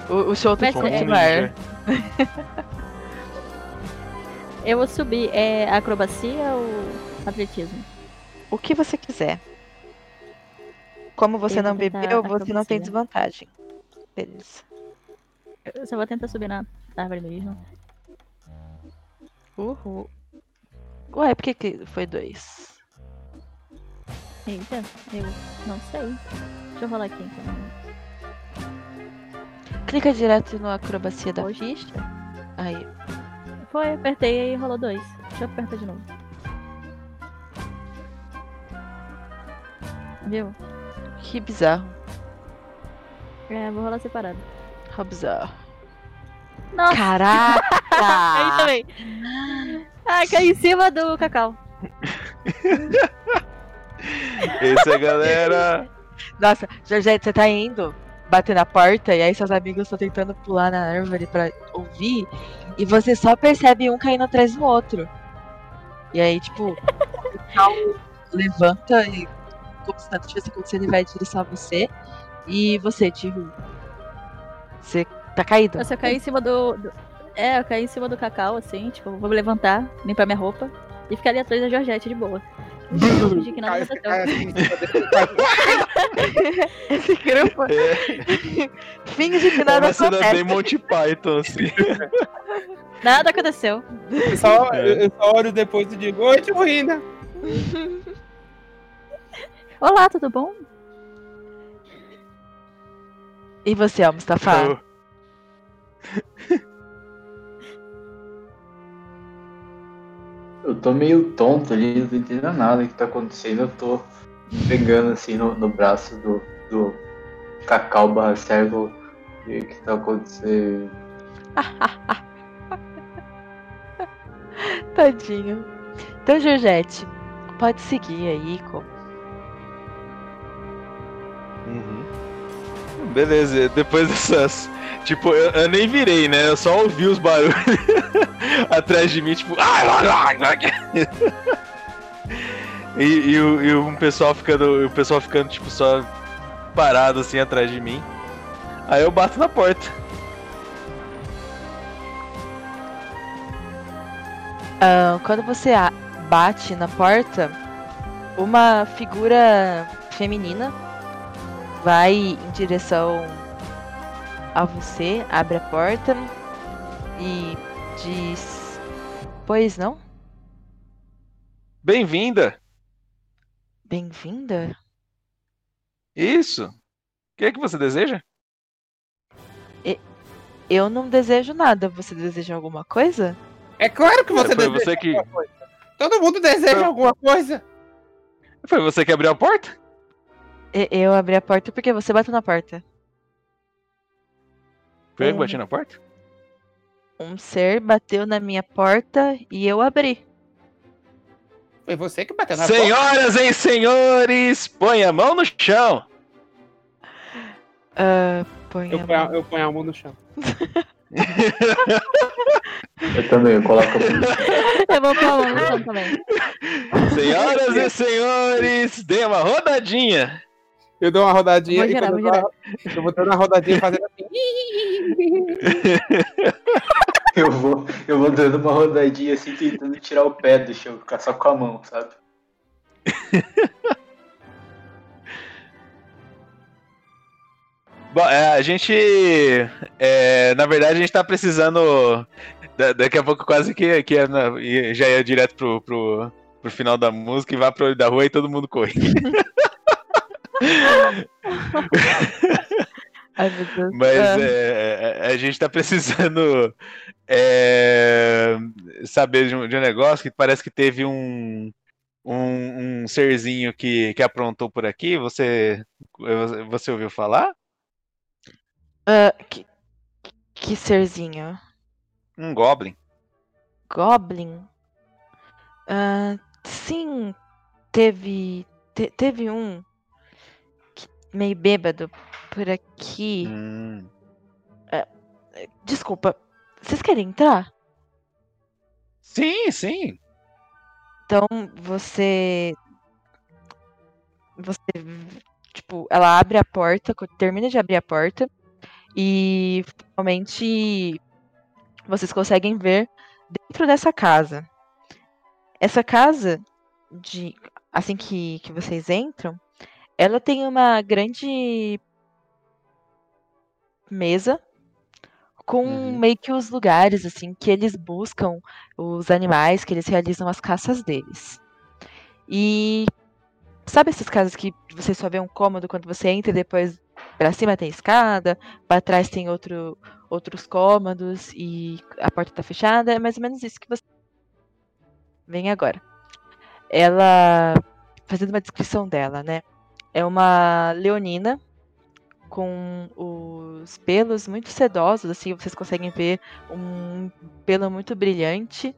O, o show tem que continuar. Eu vou subir. É acrobacia ou atletismo? o que você quiser. Como você Eu não bebeu, você não tem desvantagem. Beleza. Eu só vou tentar subir na árvore mesmo. Uhul. Ué, por que, que foi dois? Eita, eu não sei. Deixa eu rolar aqui então. Clica direto no acrobacia da ficha. Aí. Foi, apertei e rolou dois. Deixa eu apertar de novo. Viu? Que bizarro. É, vou rolar separado. Bizarro. Nossa! Caraca! (laughs) Aí também. Ah, caiu em cima do cacau. (laughs) Esse é galera. Nossa, Georgette, você tá indo bater na porta e aí seus amigos estão tentando pular na árvore pra ouvir e você só percebe um caindo atrás do outro. E aí, tipo, (laughs) o Cal levanta e como se nada tivesse acontecido, ele vai em direção a você. E você, Tio, você tá caído. Nossa, eu caí em cima do, do- É, eu caí em cima do cacau, assim, tipo, vou me levantar, limpar minha roupa e ficar ali atrás da Georgette de boa. Fingir que nada aconteceu. Esse grupo finge que É nada uma cena acontece. bem Monty Python, assim. Nada aconteceu. Eu só, eu eu só olho depois e digo, oi, tio Rina. Olá, tudo bom? E você, ó, Mustafa? Eu tô meio tonto ali, não tô entendendo nada que tá acontecendo. Eu tô pegando assim no, no braço do, do Cacau barra servo e o que tá acontecendo. (laughs) Tadinho. Então, Georgette, pode seguir aí, com Beleza, depois dessas. Tipo, eu, eu nem virei, né? Eu só ouvi os barulhos (laughs) atrás de mim, tipo. e, e, o, e um pessoal ficando. O pessoal ficando, tipo, só parado assim atrás de mim. Aí eu bato na porta. Ah, quando você bate na porta, uma figura feminina vai em direção a você, abre a porta e diz: Pois não? Bem-vinda! Bem-vinda? Isso! O que é que você deseja? E- Eu não desejo nada. Você deseja alguma coisa? É claro que você Foi deseja você que. alguma coisa. Todo mundo deseja alguma coisa. Foi você que abriu a porta? Eu abri a porta porque você bateu na porta. Foi eu que bati na porta? Um ser bateu na minha porta e eu abri. Foi você que bateu na Senhoras e senhores, põe a mão no chão! Ah, põe Eu a ponho, a, mão. eu ponho a mão no chão. (laughs) Eu também, eu coloco a (laughs) Eu vou pôr a mão no chão também. Senhoras e senhores, dê uma rodadinha! Eu dou uma rodadinha Vou e quando vou eu, dou a- eu vou dando uma rodadinha fazendo assim. (laughs) Eu vou, eu vou dando uma rodadinha assim, tentando tirar o pé do chão, ficar só com a mão, sabe? (laughs) Bom, é, a gente. é, na verdade, a gente tá precisando. da- daqui a pouco, quase que, que é na- já ia direto pro, pro, pro final da música e vai pro olho da rua e todo mundo corre. (laughs) Ai, meu Deus. Mas Ah. é, a gente tá precisando é, saber de um, de um negócio que parece que teve um, um, um serzinho que, que aprontou por aqui. Você, você ouviu falar? Ah, que, que serzinho? Um Goblin. Goblin? Ah, sim, teve. te- teve um meio bêbado por aqui. Hum. Ah, desculpa, vocês querem entrar? Sim, sim. Então você. Você. Tipo, ela abre a porta, termina de abrir a porta. E finalmente vocês conseguem ver dentro dessa casa. Essa casa de. assim que, que vocês entram, ela tem uma grande mesa com meio que os lugares assim que eles buscam os animais, que eles realizam as caças deles. E sabe essas casas que você só vê um cômodo quando você entra e depois para cima tem escada, para trás tem outro, outros cômodos e a porta tá fechada? É mais ou menos isso que você vem agora. Ela fazendo uma descrição dela, né? É uma leonina com os pelos muito sedosos, assim, vocês conseguem ver um pelo muito brilhante.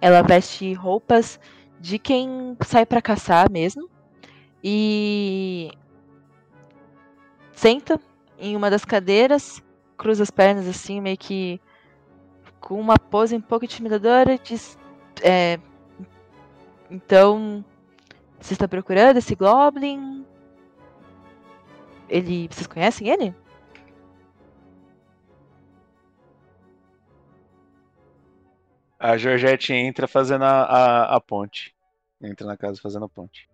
Ela veste roupas de quem sai para caçar mesmo. E senta em uma das cadeiras, cruza as pernas assim, meio que com uma pose um pouco intimidadora diz: é, Então, você está procurando esse Goblin? Ele. Vocês conhecem ele? A Georgette entra fazendo a, a, a ponte. Entra na casa fazendo a ponte.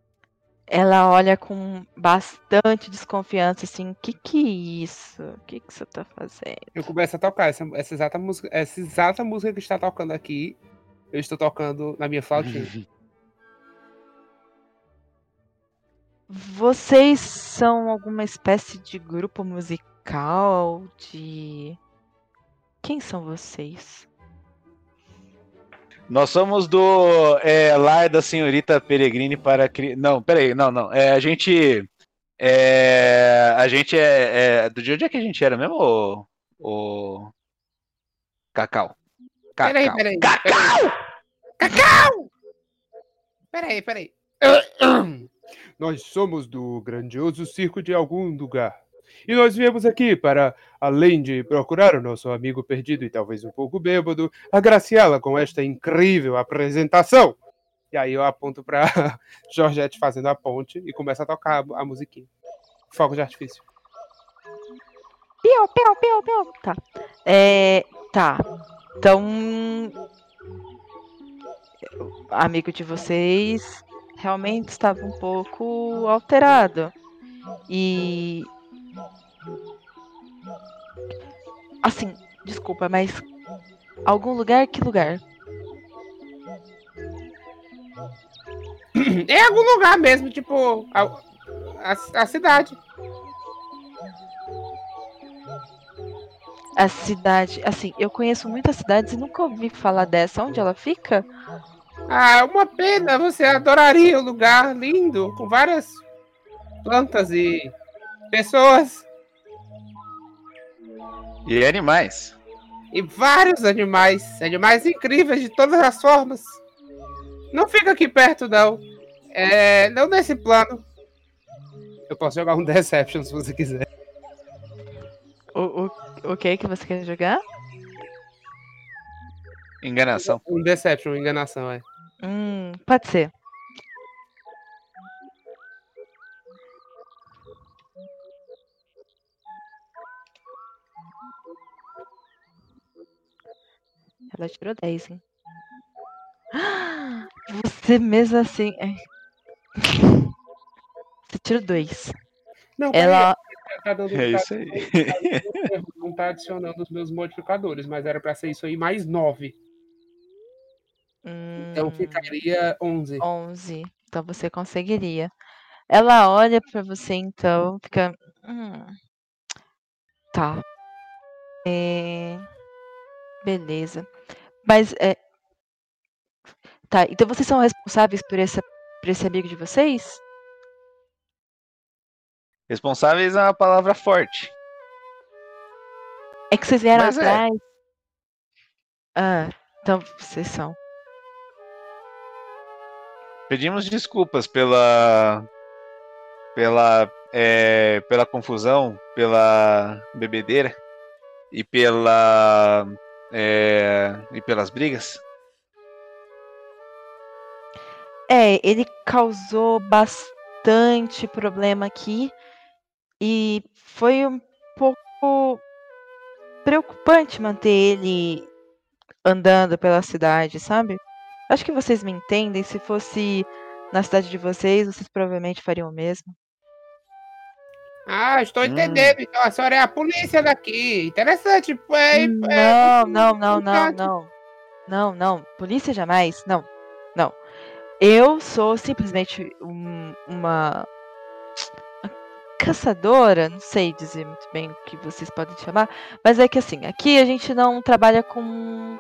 Ela olha com bastante desconfiança, assim, que que é isso? O que que você tá fazendo? Eu começo a tocar essa, essa, exata música, essa exata música que está tocando aqui. Eu estou tocando na minha flautinha. (laughs) Vocês são alguma espécie de grupo musical? De. Quem são vocês? Nós somos do é, lar da senhorita Peregrine para cri... não, peraí, não, não. É, a gente é, a gente é, é do dia onde é que a gente era mesmo, o, o... Cacau. Cacau. Peraí, peraí. Cacau! Cacau! Peraí, peraí. Nós somos do grandioso circo de algum lugar. E nós viemos aqui para, além de procurar o nosso amigo perdido e talvez um pouco bêbado, agraciá-la com esta incrível apresentação. E aí eu aponto para (laughs) Georgette fazendo a ponte e começa a tocar a musiquinha. Fogo de artifício. Piu, piu, piu, piu. Tá. É, tá. Então. Amigo de vocês realmente estava um pouco alterado. E. Assim, desculpa, mas. Algum lugar? Que lugar? É algum lugar mesmo, tipo. A, a, a cidade. A cidade. Assim, eu conheço muitas cidades e nunca ouvi falar dessa. Onde ela fica? Ah, uma pena. Você adoraria o lugar lindo, com várias plantas e pessoas. E animais. E vários animais. Animais incríveis de todas as formas. Não fica aqui perto, não. É, não nesse plano. Eu posso jogar um (laughs) Deception se você quiser. O, o, o que que você quer jogar? Enganação. Um Deception, enganação, é. Hum, pode ser. Ela tirou 10, hein? (gasps) Você mesmo assim. é. (laughs) Você tirou 2. Não, Ela. Tá dando- É isso aí. Não tá adicionando os meus modificadores, mas era pra ser isso aí mais 9. Então ficaria 11. 11. Então você conseguiria. Ela olha pra você então, fica. Hum, tá. É, Beleza. Mas é. Tá, então vocês são responsáveis por, essa, por esse amigo de vocês? Responsáveis é uma palavra forte. É que vocês vieram Mas é. atrás. Ah, então vocês são. Pedimos desculpas pela pela é, pela confusão, pela bebedeira e pela é, e pelas brigas. É, ele causou bastante problema aqui e foi um pouco preocupante manter ele andando pela cidade, sabe? Acho que vocês me entendem. Se fosse na cidade de vocês, vocês provavelmente fariam o mesmo. Ah, estou entendendo. Então a senhora é a polícia daqui. Interessante. É, é- Não, não, não, não, não. Não, não. Polícia jamais. Não. Não. Eu sou simplesmente um- uma caçadora, não sei dizer muito bem o que vocês podem chamar, mas é que assim, aqui a gente não trabalha com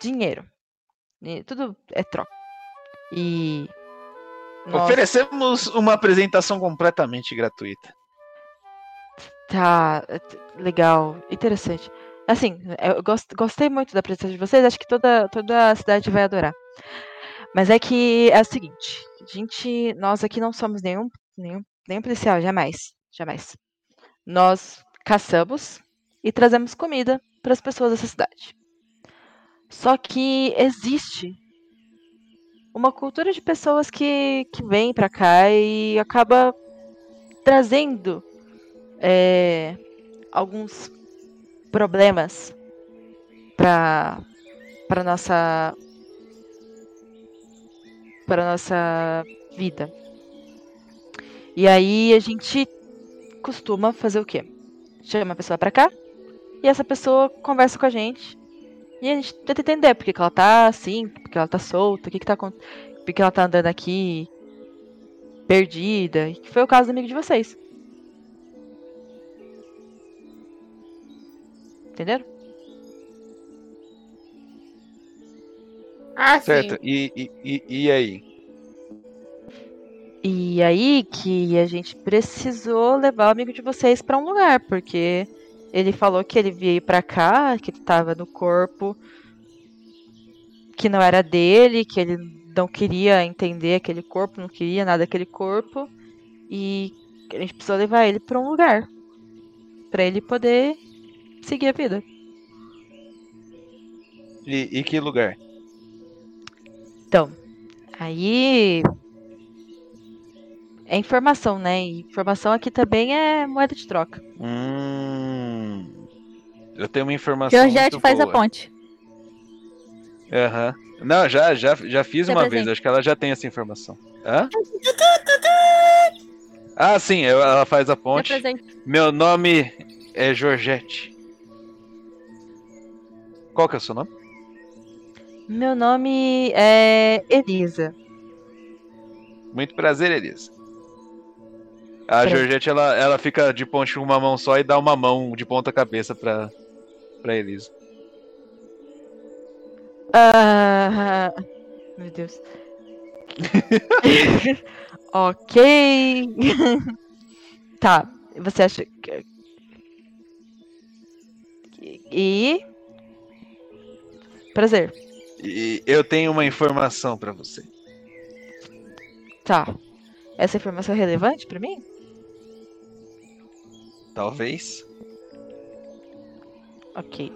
dinheiro. E Tudo é troca. E nós- Oferecemos uma apresentação completamente gratuita. Tá, legal, interessante. Assim, eu gos- gostei muito da apresentação de vocês, acho que toda, toda a cidade vai adorar. Mas é que é o seguinte, a gente, nós aqui não somos nenhum, nenhum, nenhum policial, jamais, jamais. Nós caçamos e trazemos comida para as pessoas dessa cidade. Só que existe uma cultura de pessoas que, que vem para cá e acaba trazendo é, alguns problemas para para nossa para nossa vida. E aí a gente costuma fazer o quê? Chama a pessoa pra cá e essa pessoa conversa com a gente e a gente tenta entender por que, que ela tá assim, por que ela tá solta, o que, que tá acon- por que ela tá andando aqui perdida, que foi o caso do amigo de vocês. Entenderam? Ah, Certo. E, e, e, e aí? E aí que a gente precisou levar o amigo de vocês pra um lugar, porque ele falou que ele veio pra cá, que ele tava no corpo que não era dele, que ele não queria entender aquele corpo, não queria nada daquele corpo, e que a gente precisou levar ele pra um lugar pra ele poder seguir a vida. E, e que lugar? Então, aí é informação, né? Informação aqui também é moeda de troca. Hum, eu tenho uma informação. Georgette faz a boa. ponte. Aham. Não, já, já, já fiz Se uma apresente. vez, acho que ela já tem essa informação. Hã? (laughs) Ah, sim, ela faz a ponte. Meu nome é Georgette. Qual que é o seu nome? Meu nome é Elisa. Muito prazer, Elisa. A. Georgette, ela, ela fica de ponte com uma mão só e dá uma mão de ponta cabeça pra, pra Elisa. Ah, meu Deus. (laughs) ok. tá. Você acha que. E. Prazer. E eu tenho uma informação pra você. Tá. Essa informação é relevante pra mim? Talvez. Ok.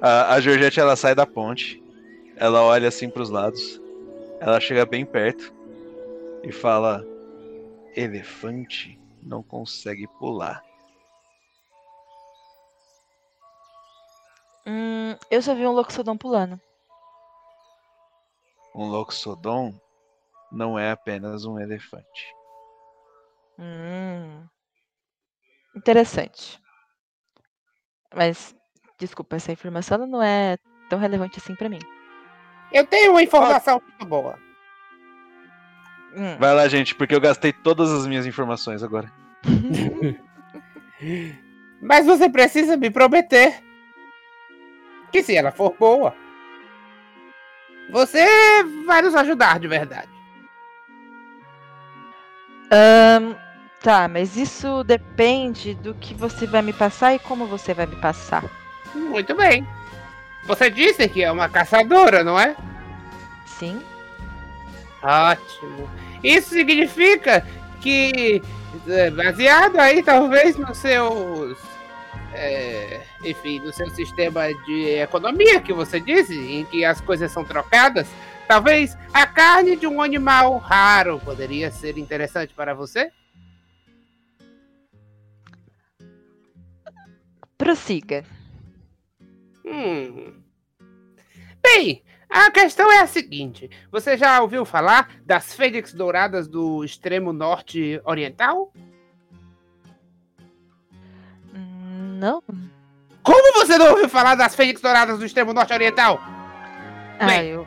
A, a Georgette ela sai da ponte, ela olha assim pros lados, ela chega bem perto e fala: Elefante não consegue pular. Hum, eu só vi um Loxodon pulando. Um Loxodon não é apenas um elefante. Hum. Interessante. Mas, desculpa, essa informação não é tão relevante assim pra mim. Eu tenho uma informação muito boa. Hum. Vai lá, gente, porque eu gastei todas as minhas informações agora. (laughs) Mas você precisa me prometer que se ela for boa, você vai nos ajudar de verdade. Ahn, tá, mas isso depende do que você vai me passar e como você vai me passar. Muito bem. Você disse que é uma caçadora, não é? Sim. Ótimo. Isso significa que, é, baseado aí talvez nos seus. é, enfim, no seu sistema de economia que você disse, em que as coisas são trocadas, talvez a carne de um animal raro poderia ser interessante para você? Prossiga. Hum. Bem, A questão é a seguinte: você já ouviu falar das fênix douradas do extremo norte oriental? Não. Como você não ouviu falar das fênix douradas do extremo norte oriental? Ah, Bem, eu.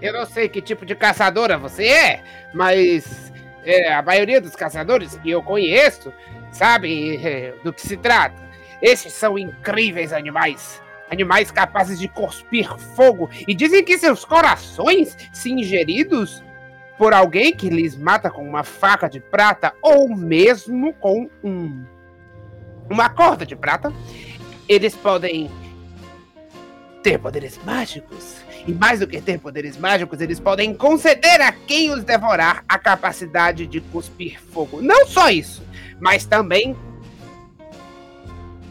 Eu não sei que tipo de caçadora você é, mas é, a maioria dos caçadores que eu conheço sabem é, do que se trata. Esses são incríveis animais. Animais capazes de cuspir fogo. E dizem que seus corações, se ingeridos por alguém que lhes mata com uma faca de prata ou mesmo com um, uma corda de prata, eles podem ter poderes mágicos. E mais do que ter poderes mágicos, eles podem conceder a quem os devorar a capacidade de cuspir fogo. Não só isso, mas também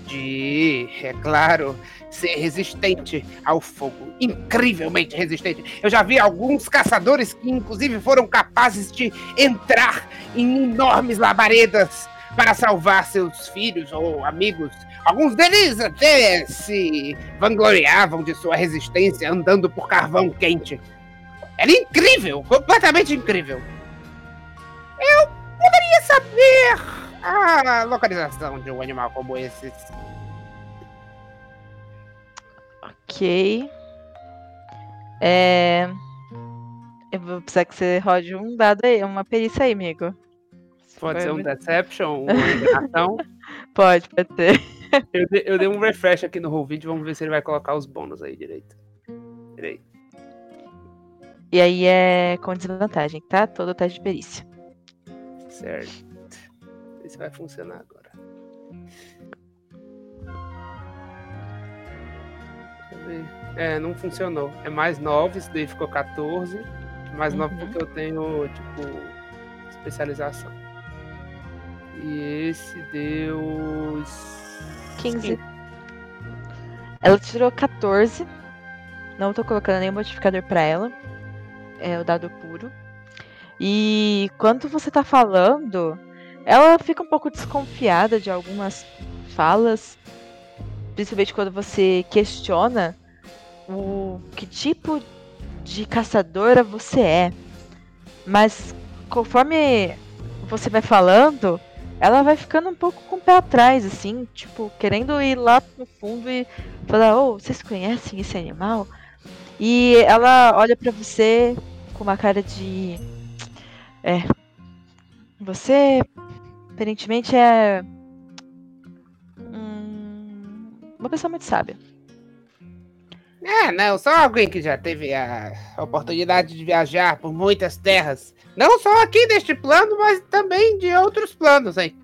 de, é claro, ser resistente ao fogo. Incrivelmente resistente. Eu já vi alguns caçadores que, inclusive, foram capazes de entrar em enormes labaredas para salvar seus filhos ou amigos. Alguns deles até se vangloriavam de sua resistência andando por carvão quente. Era incrível, completamente incrível. Eu poderia saber a localização de um animal como esse. Ok. É. Eu vou precisar que você rode um dado aí, uma perícia aí, amigo. Pode ser um. Deception, uma enganação. (laughs) Pode, pode ser. Eu, dei- eu dei um refresh aqui no Roll20, vamos ver se ele vai colocar os bônus aí direito. Peraí. E aí é com desvantagem, tá? Todo teste de perícia. Certo. Ver se vai funcionar agora. É, não funcionou. É mais 9, isso daí ficou 14. Mais 9 Uhum. porque eu tenho, tipo, especialização. E esse deu. 15. Ela tirou 14. Não tô colocando nenhum modificador pra ela. É o dado puro. E quando você tá falando, ela fica um pouco desconfiada de algumas falas. Principalmente quando você questiona o que tipo de caçadora você é. Mas conforme você vai falando, ela vai ficando um pouco com o pé atrás, assim, tipo, querendo ir lá no fundo e falar, ô, vocês conhecem esse animal? E ela olha pra você com uma cara de. É. Você aparentemente é. hum, uma pessoa muito sábia. É, não, só alguém que já teve a oportunidade de viajar por muitas terras. Não só aqui deste plano, mas também de outros planos, hein?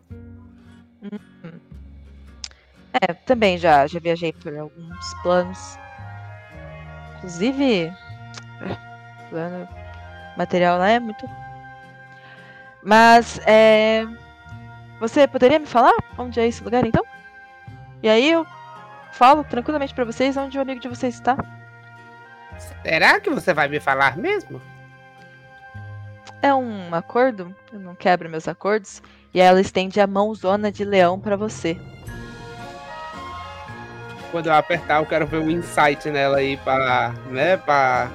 É, também já, já viajei por alguns planos. Inclusive, plano material lá é muito. Mas, é. Você poderia me falar onde é esse lugar então? E aí eu falo tranquilamente pra vocês onde o amigo de vocês está. Será que você vai me falar mesmo? É um acordo, eu não quebro meus acordos. E ela estende a mãozona de leão pra você. Quando eu apertar, eu quero ver um insight nela aí pra. né? Pra.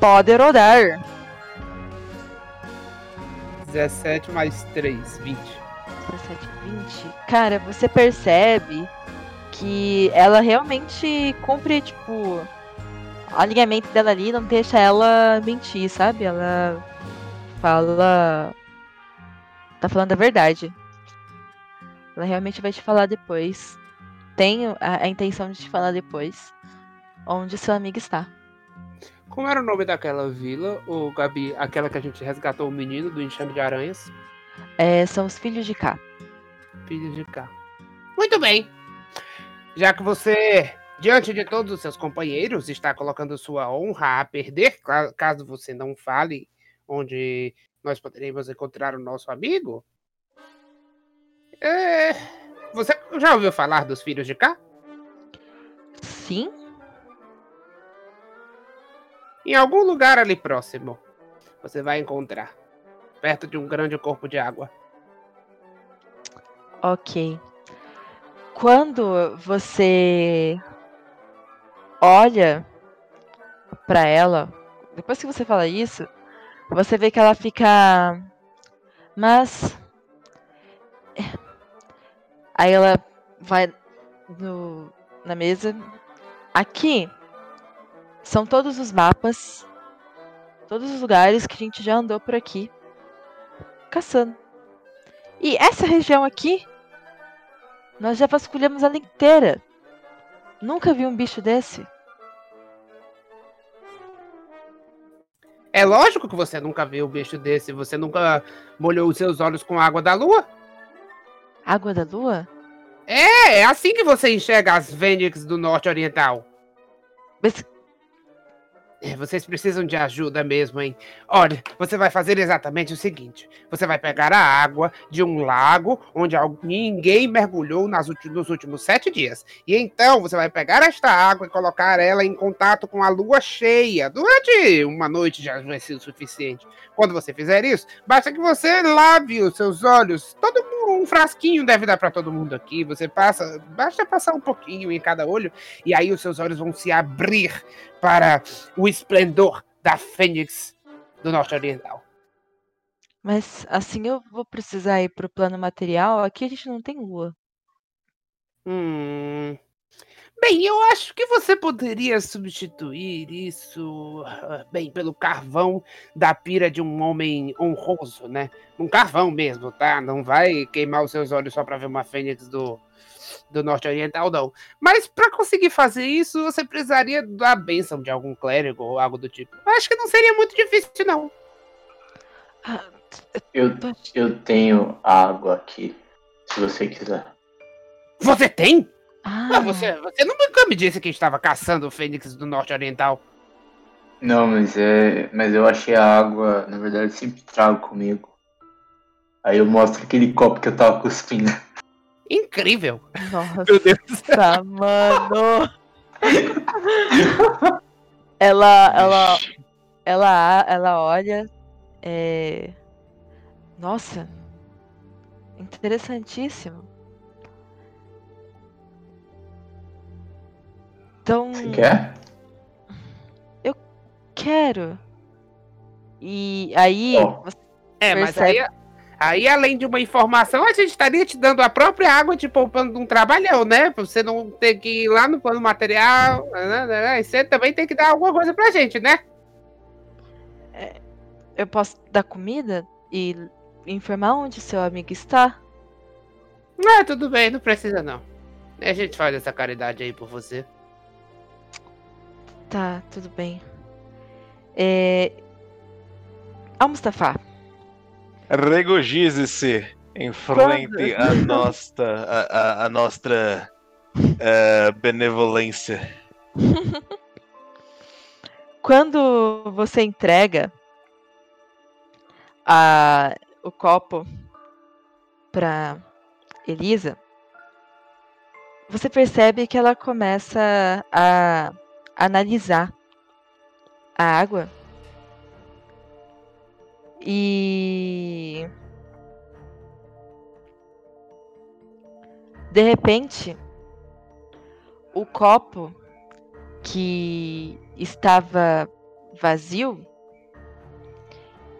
Pode rodar. 17 mais 3, 20. 17, 20. Cara, você percebe que ela realmente cumpre, tipo, o alinhamento dela ali não deixa ela mentir, sabe? Ela fala. Tá falando a verdade. Ela realmente vai te falar depois. Tenho a, a intenção de te falar depois onde seu amigo está. Como era o nome daquela vila, o Gabi, aquela que a gente resgatou o menino do enxame de aranhas? É, são os filhos de cá. Filhos de cá. Muito bem. Já que você, diante de todos os seus companheiros, está colocando sua honra a perder, ca- caso você não fale onde nós poderemos encontrar o nosso amigo. É, Você já ouviu falar dos filhos de cá? Sim. Em algum lugar ali próximo, você vai encontrar, perto de um grande corpo de água. Ok. Quando você olha pra ela, depois que você fala isso, você vê que ela fica. Mas. Aí ela vai no, na mesa. Aqui são todos os mapas, todos os lugares que a gente já andou por aqui caçando. E essa região aqui, nós já vasculhamos ela inteira. Nunca vi um bicho desse. É lógico que você nunca viu um bicho desse. Você nunca molhou os seus olhos com água da lua? Água da lua? É, é assim que você enxerga as Fênix do Norte Oriental. Mas Vocês precisam de ajuda mesmo, hein? Olha, você vai fazer exatamente o seguinte: você vai pegar a água de um lago onde ninguém mergulhou nos últimos sete dias. E então você vai pegar esta água e colocar ela em contato com a lua cheia. Durante uma noite já vai ser o suficiente. Quando você fizer isso, basta que você lave os seus olhos. Todo um frasquinho deve dar para todo mundo aqui. Você passa, basta passar um pouquinho em cada olho e aí os seus olhos vão se abrir para o esplendor da Fênix do Norte Oriental. Mas assim eu vou precisar ir pro plano material. Aqui a gente não tem lua. Hum. Bem, eu acho que você poderia substituir isso, ah, bem, pelo carvão da pira de um homem honroso, né? Um carvão mesmo, tá? Não vai queimar os seus olhos só pra ver uma fênix do, do norte oriental, não. Mas pra conseguir fazer isso, você precisaria da bênção de algum clérigo ou algo do tipo. Acho que não seria muito difícil, não. Eu, eu tenho água aqui, se você quiser. Você tem? Ah, você, você nunca me disse que estava caçando o fênix do norte oriental. Não, mas é. Mas eu achei a água, na verdade, eu sempre trago comigo. Aí eu mostro aquele copo que eu tava cuspindo. (laughs) Incrível! Nossa, Meu Deus. mano! ela, ela, ela, ela olha. É... Nossa, interessantíssimo. Então, Você quer? quero. E aí, Ó. você É, mas percebe- aí, aí, além de uma informação, a gente estaria te dando a própria água, te poupando de um trabalhão, né? Pra você não ter que ir lá no plano material. né, né, né, E você também tem que dar alguma coisa pra gente, né? eu posso dar comida e informar onde seu amigo está? Ah, tudo bem, não precisa não. A gente faz essa caridade aí por você. Tá, tudo bem. É... Al Mustafa, Regozije-se em frente à nossa, a nossa eh, benevolência. (laughs) quando você entrega a, o copo pra Elisa, você percebe que ela começa a analisar a água e de repente o copo que estava vazio,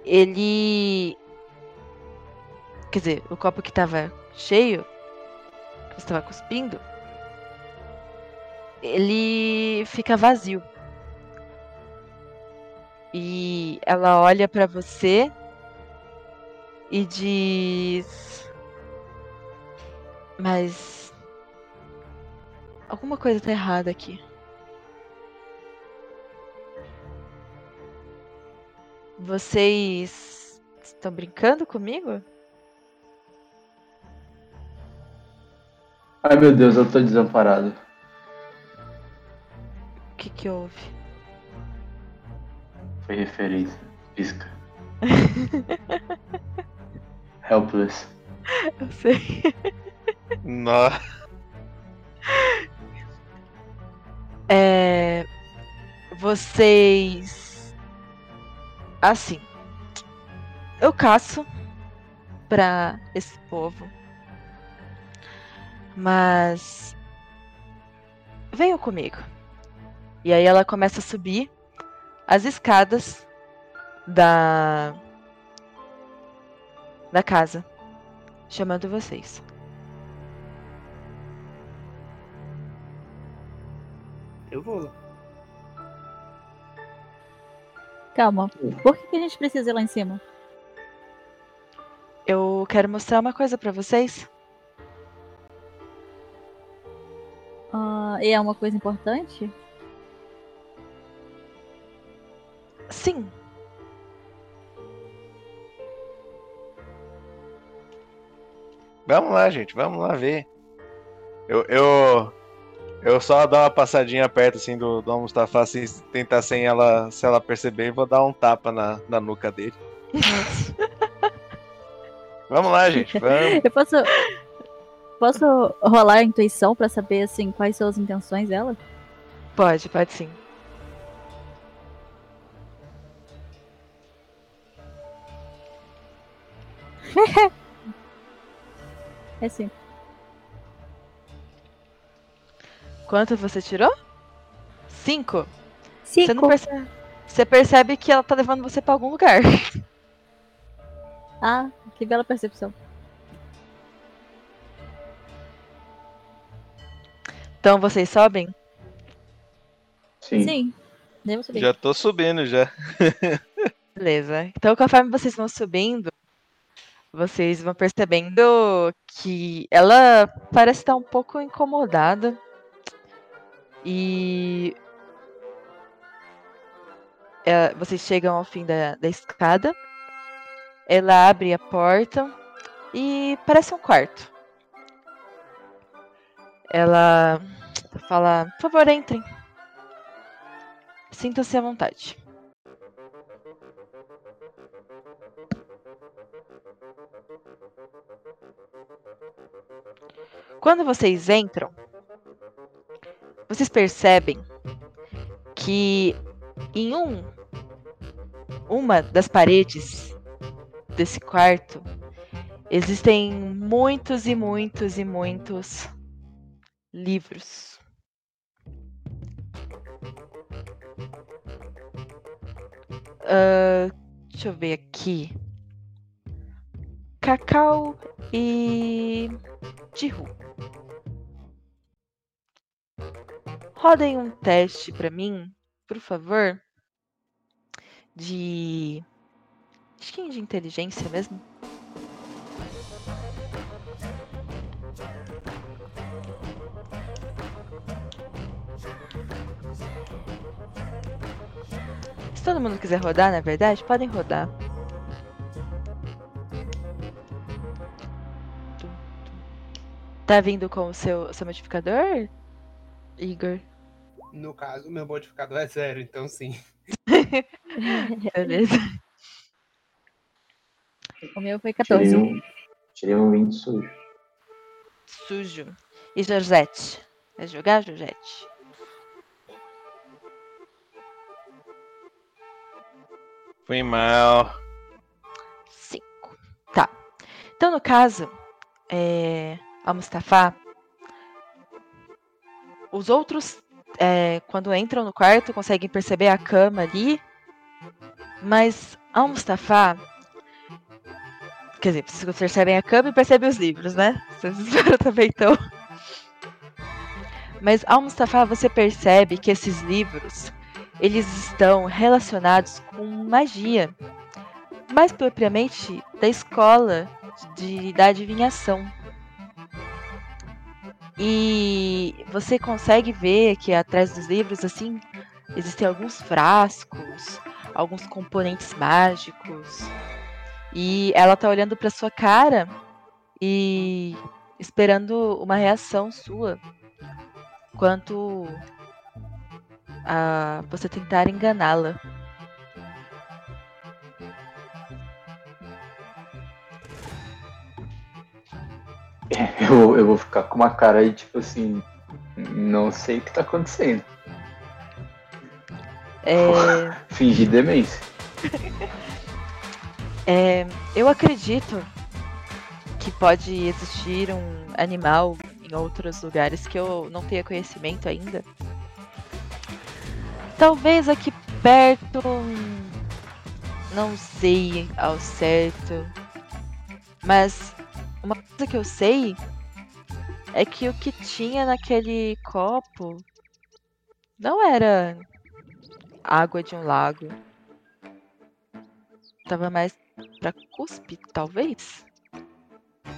ele. Quer dizer, o copo que estava cheio, que estava cuspindo, ele fica vazio. E ela olha para você e diz: Mas alguma coisa tá errada aqui. Vocês estão brincando comigo? Ai meu Deus, eu tô desamparado. O que que houve? Foi referência. Pisca. (laughs) Helpless. Eu sei. Nossa. É, vocês. Assim. Eu caço pra esse povo. Mas. Venham comigo. E aí ela começa a subir as escadas da da casa, chamando vocês. Eu vou. Calma. Por que, que a gente precisa ir lá em cima? Eu quero mostrar uma coisa pra vocês. Ah, e é uma coisa importante? Sim. Vamos lá, gente, vamos lá ver. Eu, eu, eu só dar uma passadinha perto assim do, do Mustafa, assim, tentar sem ela, se ela perceber, e vou dar um tapa na, na nuca dele. (laughs) vamos lá, gente, vamos. Eu posso. Posso rolar a intuição pra saber assim quais são as intenções dela? Pode, pode sim. (laughs) é sim. Quanto você tirou? Cinco. Cinco. Você não percebe. Você percebe que ela tá levando você pra algum lugar. (laughs) Ah, que bela percepção. Então vocês sobem? Sim. Sim. Devo subir. Já tô subindo já. (laughs) Beleza. Então, conforme vocês vão subindo, vocês vão percebendo que ela parece estar um pouco incomodada. E. é, vocês chegam ao fim da, da escada. Ela abre a porta e parece um quarto. Ela fala: Por favor, entrem. Sintam-se à vontade. Quando vocês entram, vocês percebem que em um uma das paredes desse quarto existem muitos e muitos e muitos livros. Ah, deixa eu ver aqui. Cacau e Jihu. Rodem um teste pra mim, por favor. De. É de inteligência mesmo. Se todo mundo quiser rodar, na verdade, podem rodar. Tá vindo com o seu, seu modificador, Igor? No caso, o meu modificador é zero, então sim. (laughs) Beleza. O meu foi Tirei 14. um, tirei um 20 sujo. Sujo. E Georgette? Vai jogar, Georgette? Foi mal. Cinco. Tá. Então, no caso, é, a Mustafa, os outros, é, quando entram no quarto, conseguem perceber a cama ali, mas a Mustafa, quer dizer, vocês percebem a cama e percebem os livros, né? Vocês (laughs) também então. Mas ao Mustafa você percebe que esses livros eles estão relacionados com magia, mais propriamente da escola de, da adivinhação. E você consegue ver que atrás dos livros assim existem alguns frascos, alguns componentes mágicos. E ela tá olhando para sua cara e esperando uma reação sua quanto a você tentar enganá-la. (laughs) Eu, eu vou ficar com uma cara aí, tipo assim, não sei o que tá acontecendo. É, (laughs) Fingir demência. é, eu acredito que pode existir um animal em outros lugares que eu não tenha conhecimento ainda. Talvez aqui perto. Não sei ao certo. Mas coisa que eu sei é que o que tinha naquele copo não era água de um lago. Tava mais pra cuspe, talvez?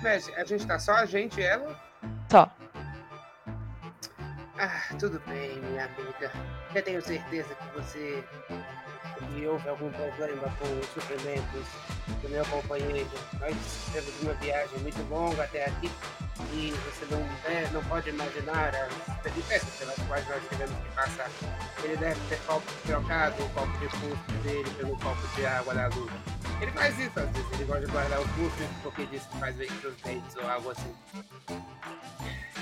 Mas a gente tá só a gente e ela? Só. Ah, tudo bem, minha amiga. Eu tenho certeza que você. Que houve algum problema com os suprimentos do meu companheiro. Nós temos uma viagem muito longa até aqui e você não, né, não pode imaginar as peripécias pelas quais nós tivemos que passar. Ele deve ter copo- trocado o copo de cuspe dele pelo copo de água da luva. Ele faz isso às vezes, ele gosta de guardar o cuspe porque diz que faz bem pros dentes ou algo assim.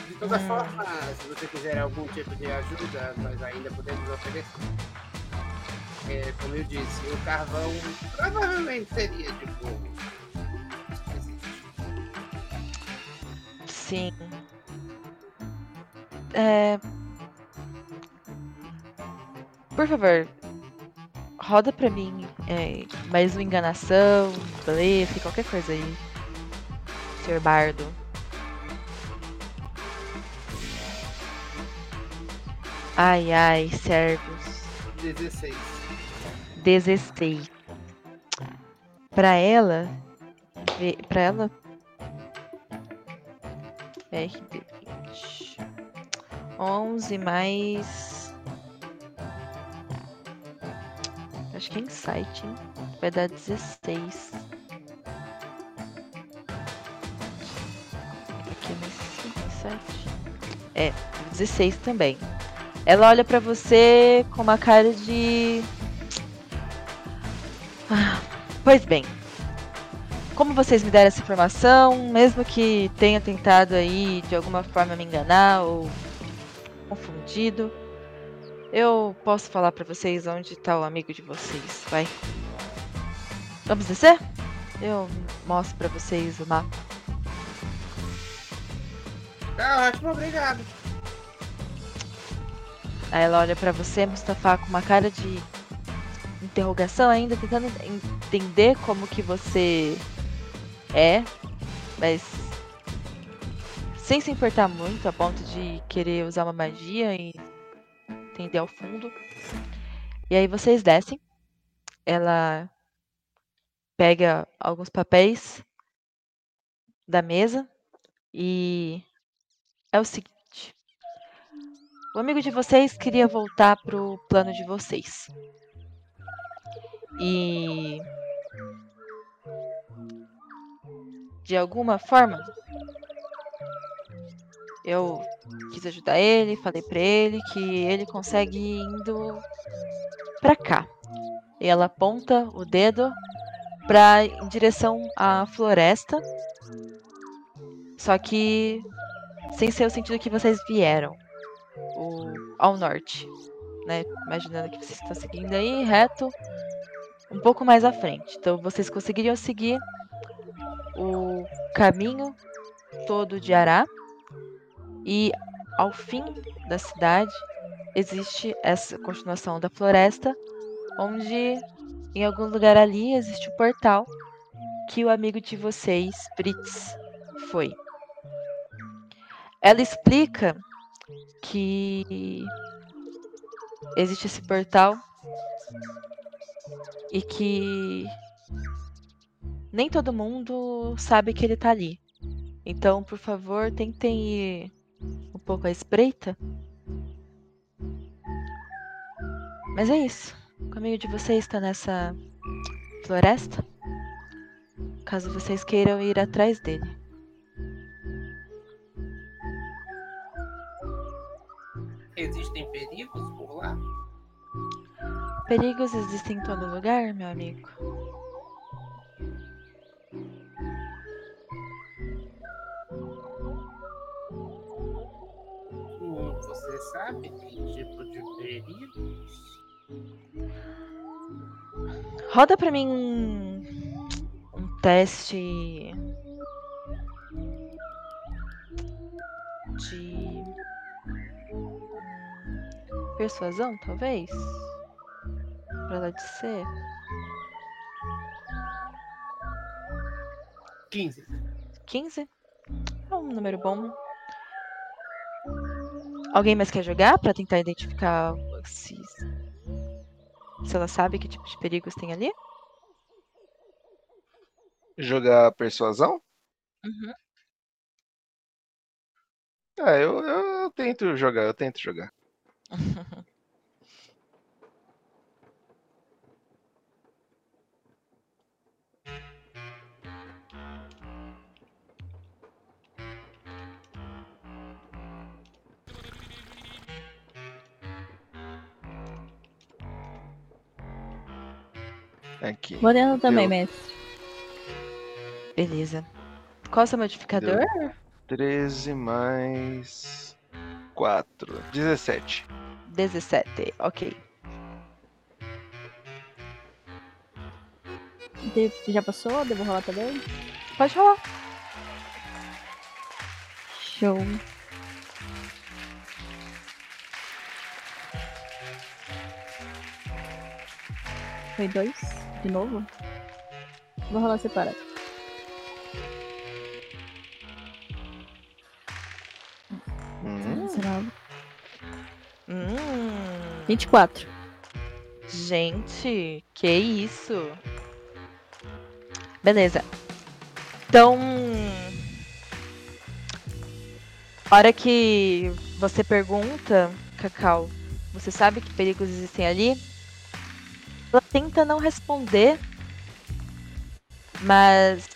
De toda Hum. forma, se você quiser algum tipo de ajuda, nós ainda podemos oferecer. É, como eu disse, o carvão provavelmente seria de fogo. Sim. É... Por favor, roda pra mim é, mais uma enganação, blefe, qualquer coisa aí. Sr. Bardo. Ai, ai, servos. 16. 16. Pra ela. Pra ela. RD20. 11 mais. Acho que é insight, hein? Vai dar 16. Aqui mais 5, 7. É, 16 também. Ela olha pra você com uma cara de. Ah, pois bem. Como vocês me deram essa informação, mesmo que tenha tentado aí de alguma forma me enganar ou confundido, eu posso falar pra vocês onde tá o amigo de vocês, vai. Vamos descer? Eu mostro pra vocês o mapa. Tá ótimo, obrigado. Aí ela olha pra você, Mustafa, com uma cara de interrogação ainda, tentando entender como que você é, mas sem se importar muito a ponto de querer usar uma magia e entender ao fundo. E aí vocês descem. Ela pega alguns papéis da mesa e é o seguinte. O amigo de vocês queria voltar pro plano de vocês. E de alguma forma eu quis ajudar ele, falei pra ele que ele consegue indo pra cá. E ela aponta o dedo pra em direção à floresta. Só que sem ser o sentido que vocês vieram, o, ao norte, né? Imaginando que vocês estão seguindo aí reto, um pouco mais à frente. Então vocês conseguiriam seguir o caminho todo de Ará e ao fim da cidade existe essa continuação da floresta, onde em algum lugar ali existe o portal que o amigo de vocês, Fritz, foi. Ela explica que existe esse portal e que nem todo mundo sabe que ele tá ali. Então, por favor, tentem ir um pouco à espreita. Mas é isso. O amigo de vocês está nessa floresta. Caso vocês queiram ir atrás dele. Perigos existem em todo lugar, meu amigo. Hum, Você sabe que tipo de perigos? Roda pra mim um, um teste de hum, persuasão, talvez. Pra ela de ser? 15. 15? É um número bom. Alguém mais quer jogar pra tentar identificar se, se ela sabe que tipo de perigos tem ali? Jogar persuasão? Uhum. Ah, eu, eu, eu tento jogar, eu tento jogar. (laughs) Aqui. Moreno também, Deu mestre. Beleza. Qual é o seu modificador? 13 mais 4. 17. 17, ok. De- Já passou? Devo rolar também? Pode rolar. Show. Foi dois? De novo? Vou rolar separado. Hum. 19. Hum. 24. Gente, que isso? Beleza. Então, hora que você pergunta, Cacau, você sabe que perigos existem ali? Tenta não responder, mas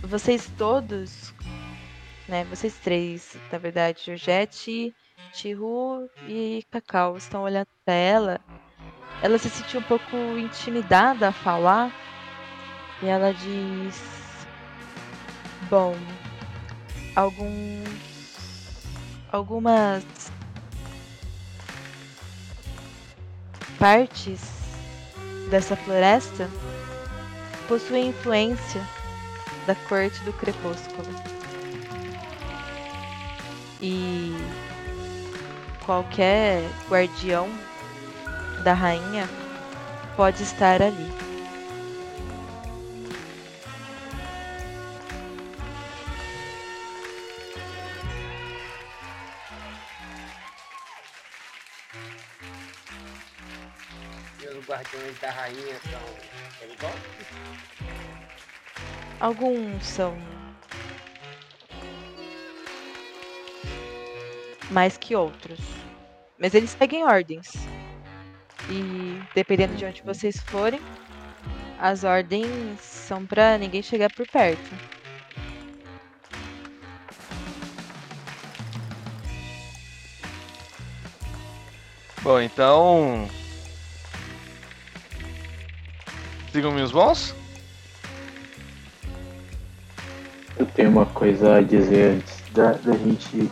vocês todos, né? Vocês três, na verdade, Georgette, Chihu e Cacau estão olhando pra ela. Ela se sentiu um pouco intimidada a falar. E ela diz: Bom, alguns. Algumas. Partes dessa floresta possuem influência da corte do crepúsculo. E qualquer guardião da rainha pode estar ali. Os guardiões da rainha são perigosos? Alguns são mais que outros, mas eles seguem ordens. E dependendo de onde vocês forem, as ordens são pra ninguém chegar por perto. Bom, então. Sigam-me os bons? Eu tenho uma coisa a dizer antes da, da gente.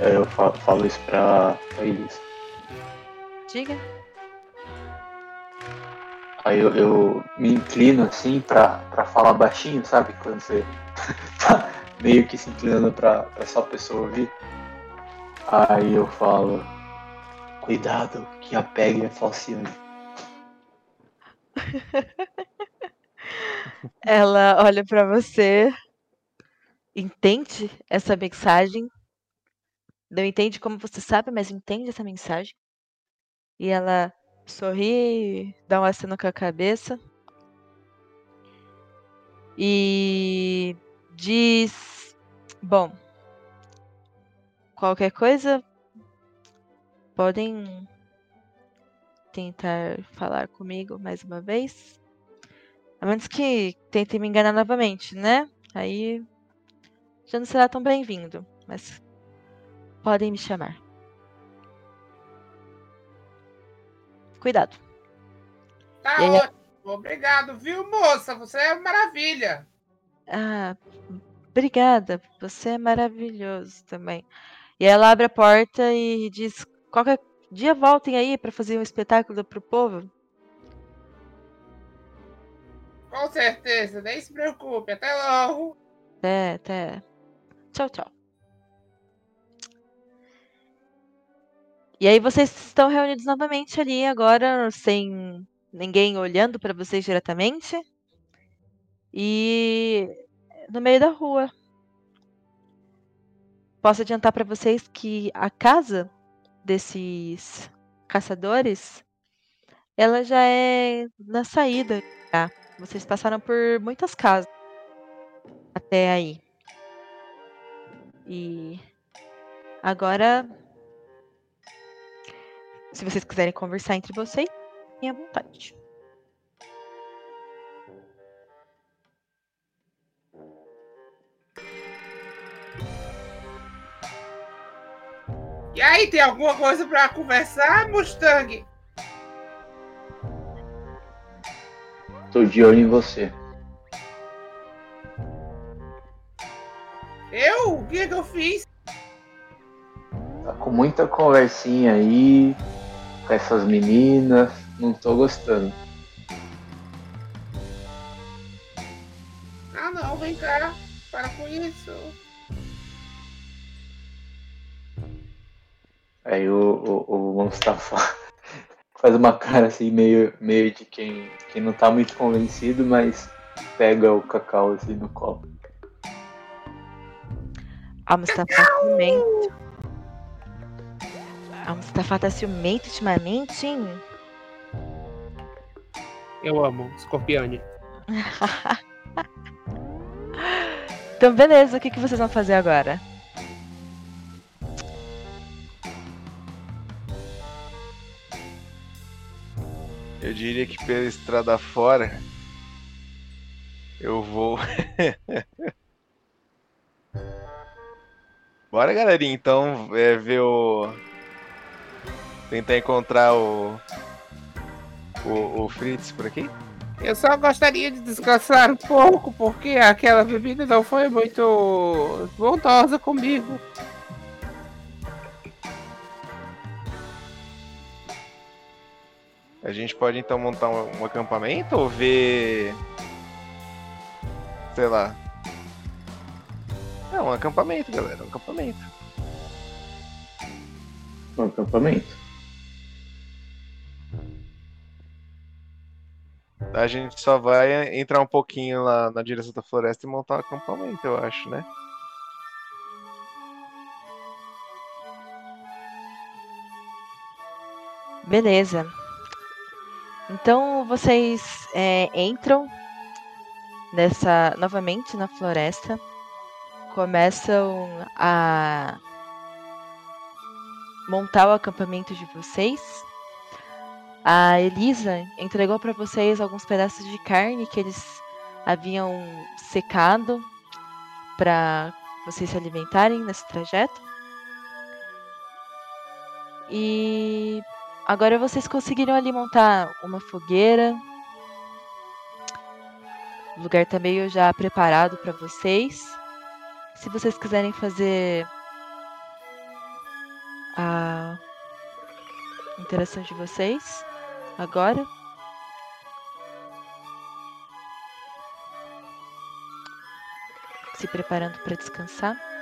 é, Eu fa- falo isso pra, pra eles. Diga. Aí eu, eu me inclino assim pra, pra falar baixinho, sabe? Quando você (laughs) tá meio que se inclinando pra, pra só a pessoa ouvir. Aí eu falo, cuidado que a Peg é falciane. Ela olha pra você, entende essa mensagem, não entende como você sabe, mas entende essa mensagem. E ela sorri, dá um aceno com a cabeça e diz: Bom, qualquer coisa podem tentar falar comigo mais uma vez. A menos que tentem me enganar novamente, né? Aí já não será tão bem-vindo. Mas podem me chamar. Cuidado. Tá aí- ótimo. Obrigado, viu, moça? Você é uma maravilha. Ah, obrigada. Você é maravilhoso também. E ela abre a porta e diz: qualquer dia voltem aí pra fazer um espetáculo pro povo. Com certeza, nem se preocupe. Até logo. Até, até. Tchau, tchau. E aí vocês estão reunidos novamente ali agora, sem ninguém olhando para vocês diretamente. E no meio da rua. Posso adiantar para vocês que a casa desses caçadores, ela já é na saída. Tá? Vocês passaram por muitas casas até aí. E agora, se vocês quiserem conversar entre vocês, à vontade. E aí, tem alguma coisa pra conversar, Mustang? Tô de olho em você. Eu? O que, que eu fiz? Tá com muita conversinha aí com essas meninas. Não tô gostando. Ah, não, vem cá. Para com isso. Aí o, o, o Mustafa (laughs) faz uma cara assim, meio, meio de quem, quem não tá muito convencido, mas pega o cacau assim no copo. A Mustafa tá ciumento. A Mustafa tá ciumento ultimamente, hein? Eu amo, Scorpione. (laughs) então, beleza. O que, que vocês vão fazer agora? Eu diria que pela estrada fora, eu vou. (laughs) Bora, galerinha, então, é, ver o. Tentar encontrar o. O, o Fritz por aqui? Eu só gostaria de descansar um pouco, porque aquela bebida não foi muito bondosa comigo. A gente pode então montar um, um acampamento ou ver. Sei lá. É um acampamento, galera. Um acampamento. Um acampamento. A gente só vai entrar um pouquinho lá na direção da floresta e montar um acampamento, eu acho, né? Beleza. Então vocês é, entram nessa novamente na floresta, começam a montar o acampamento de vocês. A Elisa entregou para vocês alguns pedaços de carne que eles haviam secado para vocês se alimentarem nesse trajeto. E Agora vocês conseguiram ali montar uma fogueira. O lugar tá meio já preparado para vocês. Se vocês quiserem fazer a interação de vocês agora. Se preparando para descansar.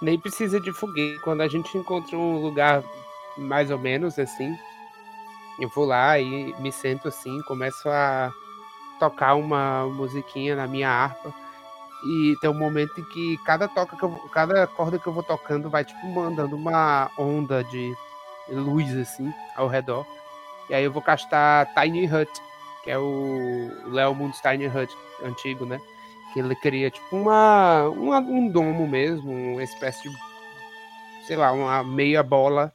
Nem precisa de foguete. Quando a gente encontra um lugar mais ou menos assim, eu vou lá e me sento assim, começo a tocar uma musiquinha na minha harpa. E tem um momento em que cada toca que eu, cada corda que eu vou tocando vai tipo mandando uma onda de luz assim ao redor. E aí eu vou castar Tiny Hut, que é o Léo Mundos Tiny Hut antigo, né? Que ele cria tipo uma, uma, um domo mesmo, uma espécie de, sei lá, uma meia bola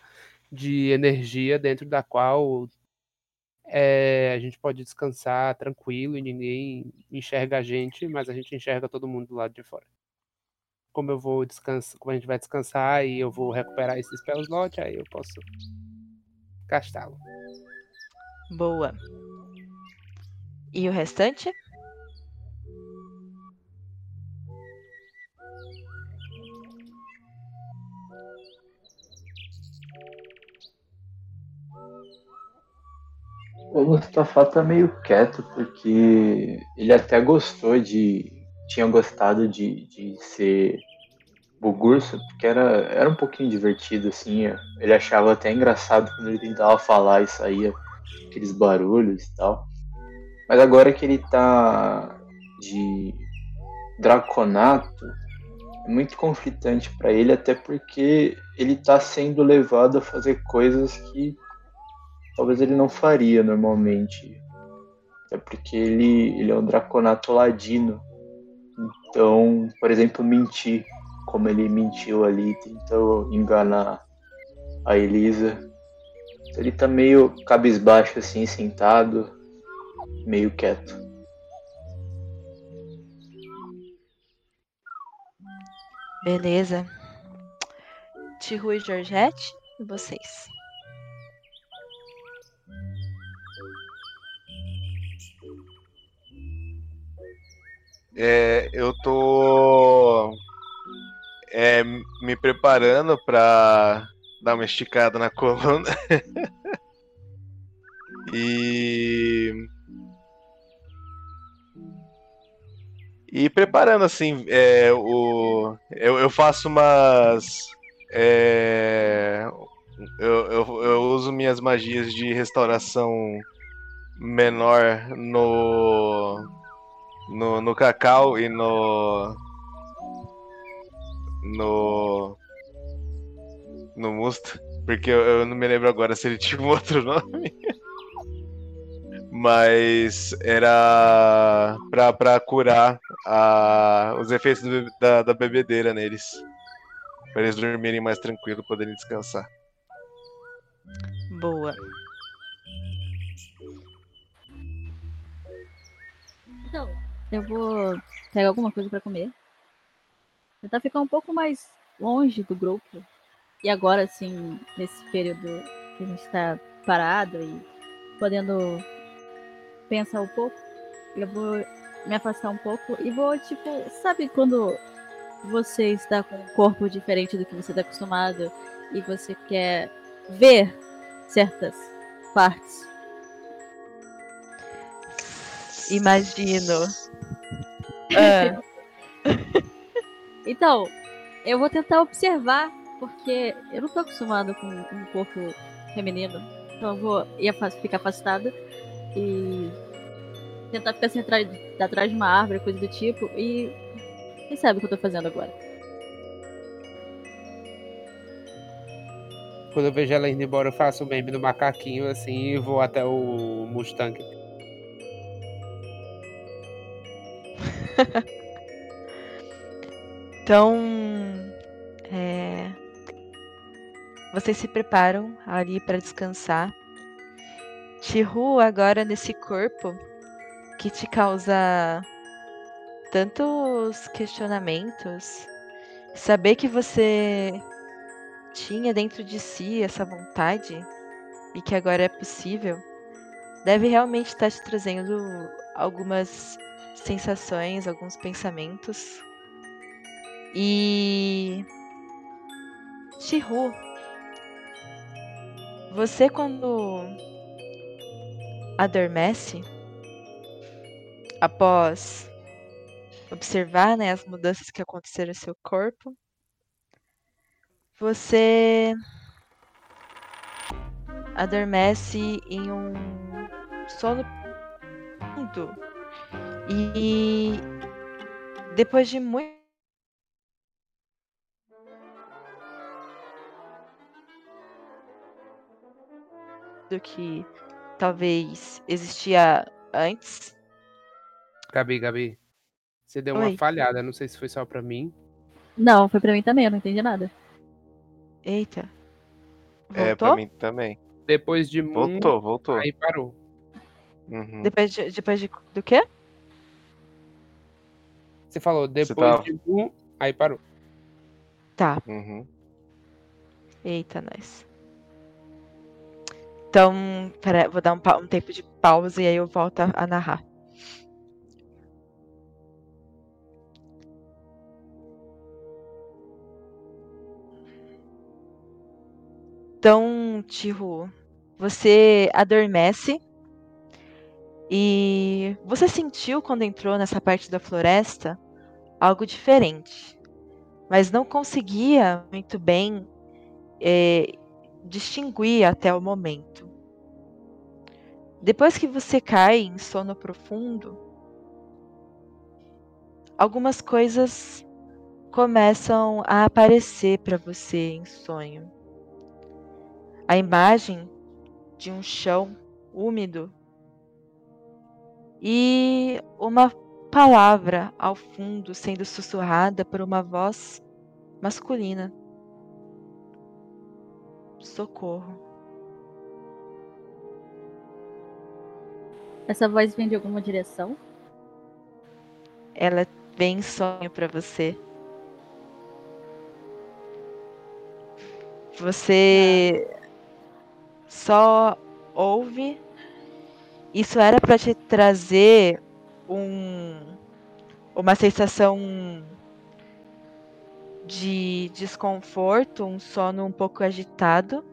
de energia dentro da qual é, a gente pode descansar tranquilo e ninguém enxerga a gente, mas a gente enxerga todo mundo do lado de fora. Como eu vou descansar, como a gente vai descansar e eu vou recuperar esse spell slot, aí eu posso gastá-lo. Boa. E o restante? O Mustafa tá meio quieto porque ele até gostou de. tinha gostado de, de ser Bugurso, porque era, era um pouquinho divertido, assim. Ele achava até engraçado quando ele tentava falar e saía aqueles barulhos e tal. Mas agora que ele tá de Draconato, é muito conflitante para ele, até porque ele tá sendo levado a fazer coisas que talvez ele não faria normalmente. Até porque ele, ele é um Draconato ladino. Então, por exemplo, mentir, como ele mentiu ali, tentou enganar a Elisa. Ele tá meio cabisbaixo assim, sentado, meio quieto. Beleza. Tihu e Georgette, e vocês? É, eu tô é, me preparando para dar uma esticada na coluna. (laughs) e e preparando assim é, o eu, eu faço umas é, eu, eu, eu uso minhas magias de restauração menor no no, no cacau e no no no musto porque eu, eu não me lembro agora se ele tinha um (laughs) outro nome mas era pra, pra curar a, os efeitos do, da, da bebedeira neles. Pra eles dormirem mais tranquilo, poderem descansar. Boa. Então, eu vou pegar alguma coisa pra comer. Tentar ficar um pouco mais longe do grupo. E agora, assim, nesse período que a gente tá parado e podendo pensar um pouco, eu vou me afastar um pouco e vou, tipo, sabe quando você está com um corpo diferente do que você está acostumado e você quer ver certas partes? Imagino. Ah. então, eu vou tentar observar, porque eu não tô acostumado com um corpo feminino. Então eu vou ia ficar afastada e tentar ficar atrás, atrás de uma árvore, coisa do tipo, e quem sabe o que eu tô fazendo agora. Quando eu vejo ela indo embora, eu faço o meme do macaquinho assim e vou até o Mustang. (laughs) então, é... vocês se preparam ali para descansar. Chihu agora nesse corpo que te causa tantos questionamentos, saber que você tinha dentro de si essa vontade e que agora é possível, deve realmente estar te trazendo algumas sensações, alguns pensamentos. E. Chihu, você quando adormece, após observar né, as mudanças que aconteceram no seu corpo, você adormece em um sono e depois de muito do que talvez existia antes. Gabi, Gabi, você deu Oi. uma falhada, não sei se foi só pra mim. Não, foi pra mim também, eu não entendi nada. Eita. É, pra mim também. Depois de Voltou, voltou. Aí parou. Uhum. Depois, de, depois de, do quê? Você falou depois tava- de um, aí parou. Tá. Uhum. Eita, nós. Então, pera, vou dar um, um tempo de pausa e aí eu volto a, a narrar. Então, Tihu, você adormece e você sentiu quando entrou nessa parte da floresta algo diferente. mas não conseguia muito bem é, distinguir até o momento. Depois que você cai em sono profundo, algumas coisas começam a aparecer para você em sonho. A imagem de um chão úmido e uma palavra ao fundo sendo sussurrada por uma voz masculina. Socorro. Essa voz vem de alguma direção? Ela vem em sonho para você. Você só ouve. Isso era para te trazer um, uma sensação de desconforto, um sono um pouco agitado.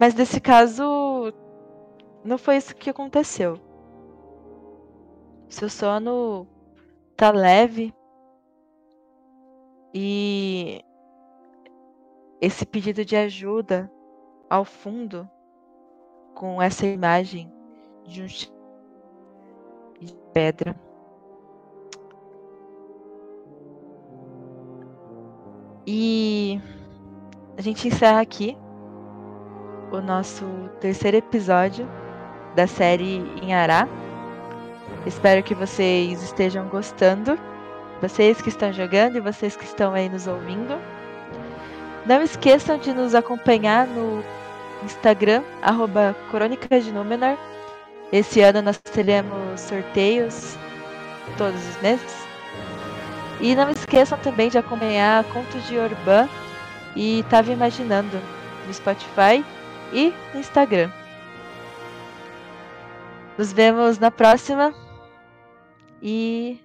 Mas nesse caso, não foi isso que aconteceu. Seu sono tá leve e esse pedido de ajuda ao fundo com essa imagem de um de pedra. E a gente encerra aqui o nosso terceiro episódio da série Inhará. Espero que vocês estejam gostando. Vocês que estão jogando e vocês que estão aí nos ouvindo. Não esqueçam de nos acompanhar no Instagram, arroba Crônicas de Númenor. Esse ano nós teremos sorteios todos os meses. E não esqueçam também de acompanhar Contos de Orbã e Tava Imaginando no Spotify e no Instagram. Nos vemos na próxima e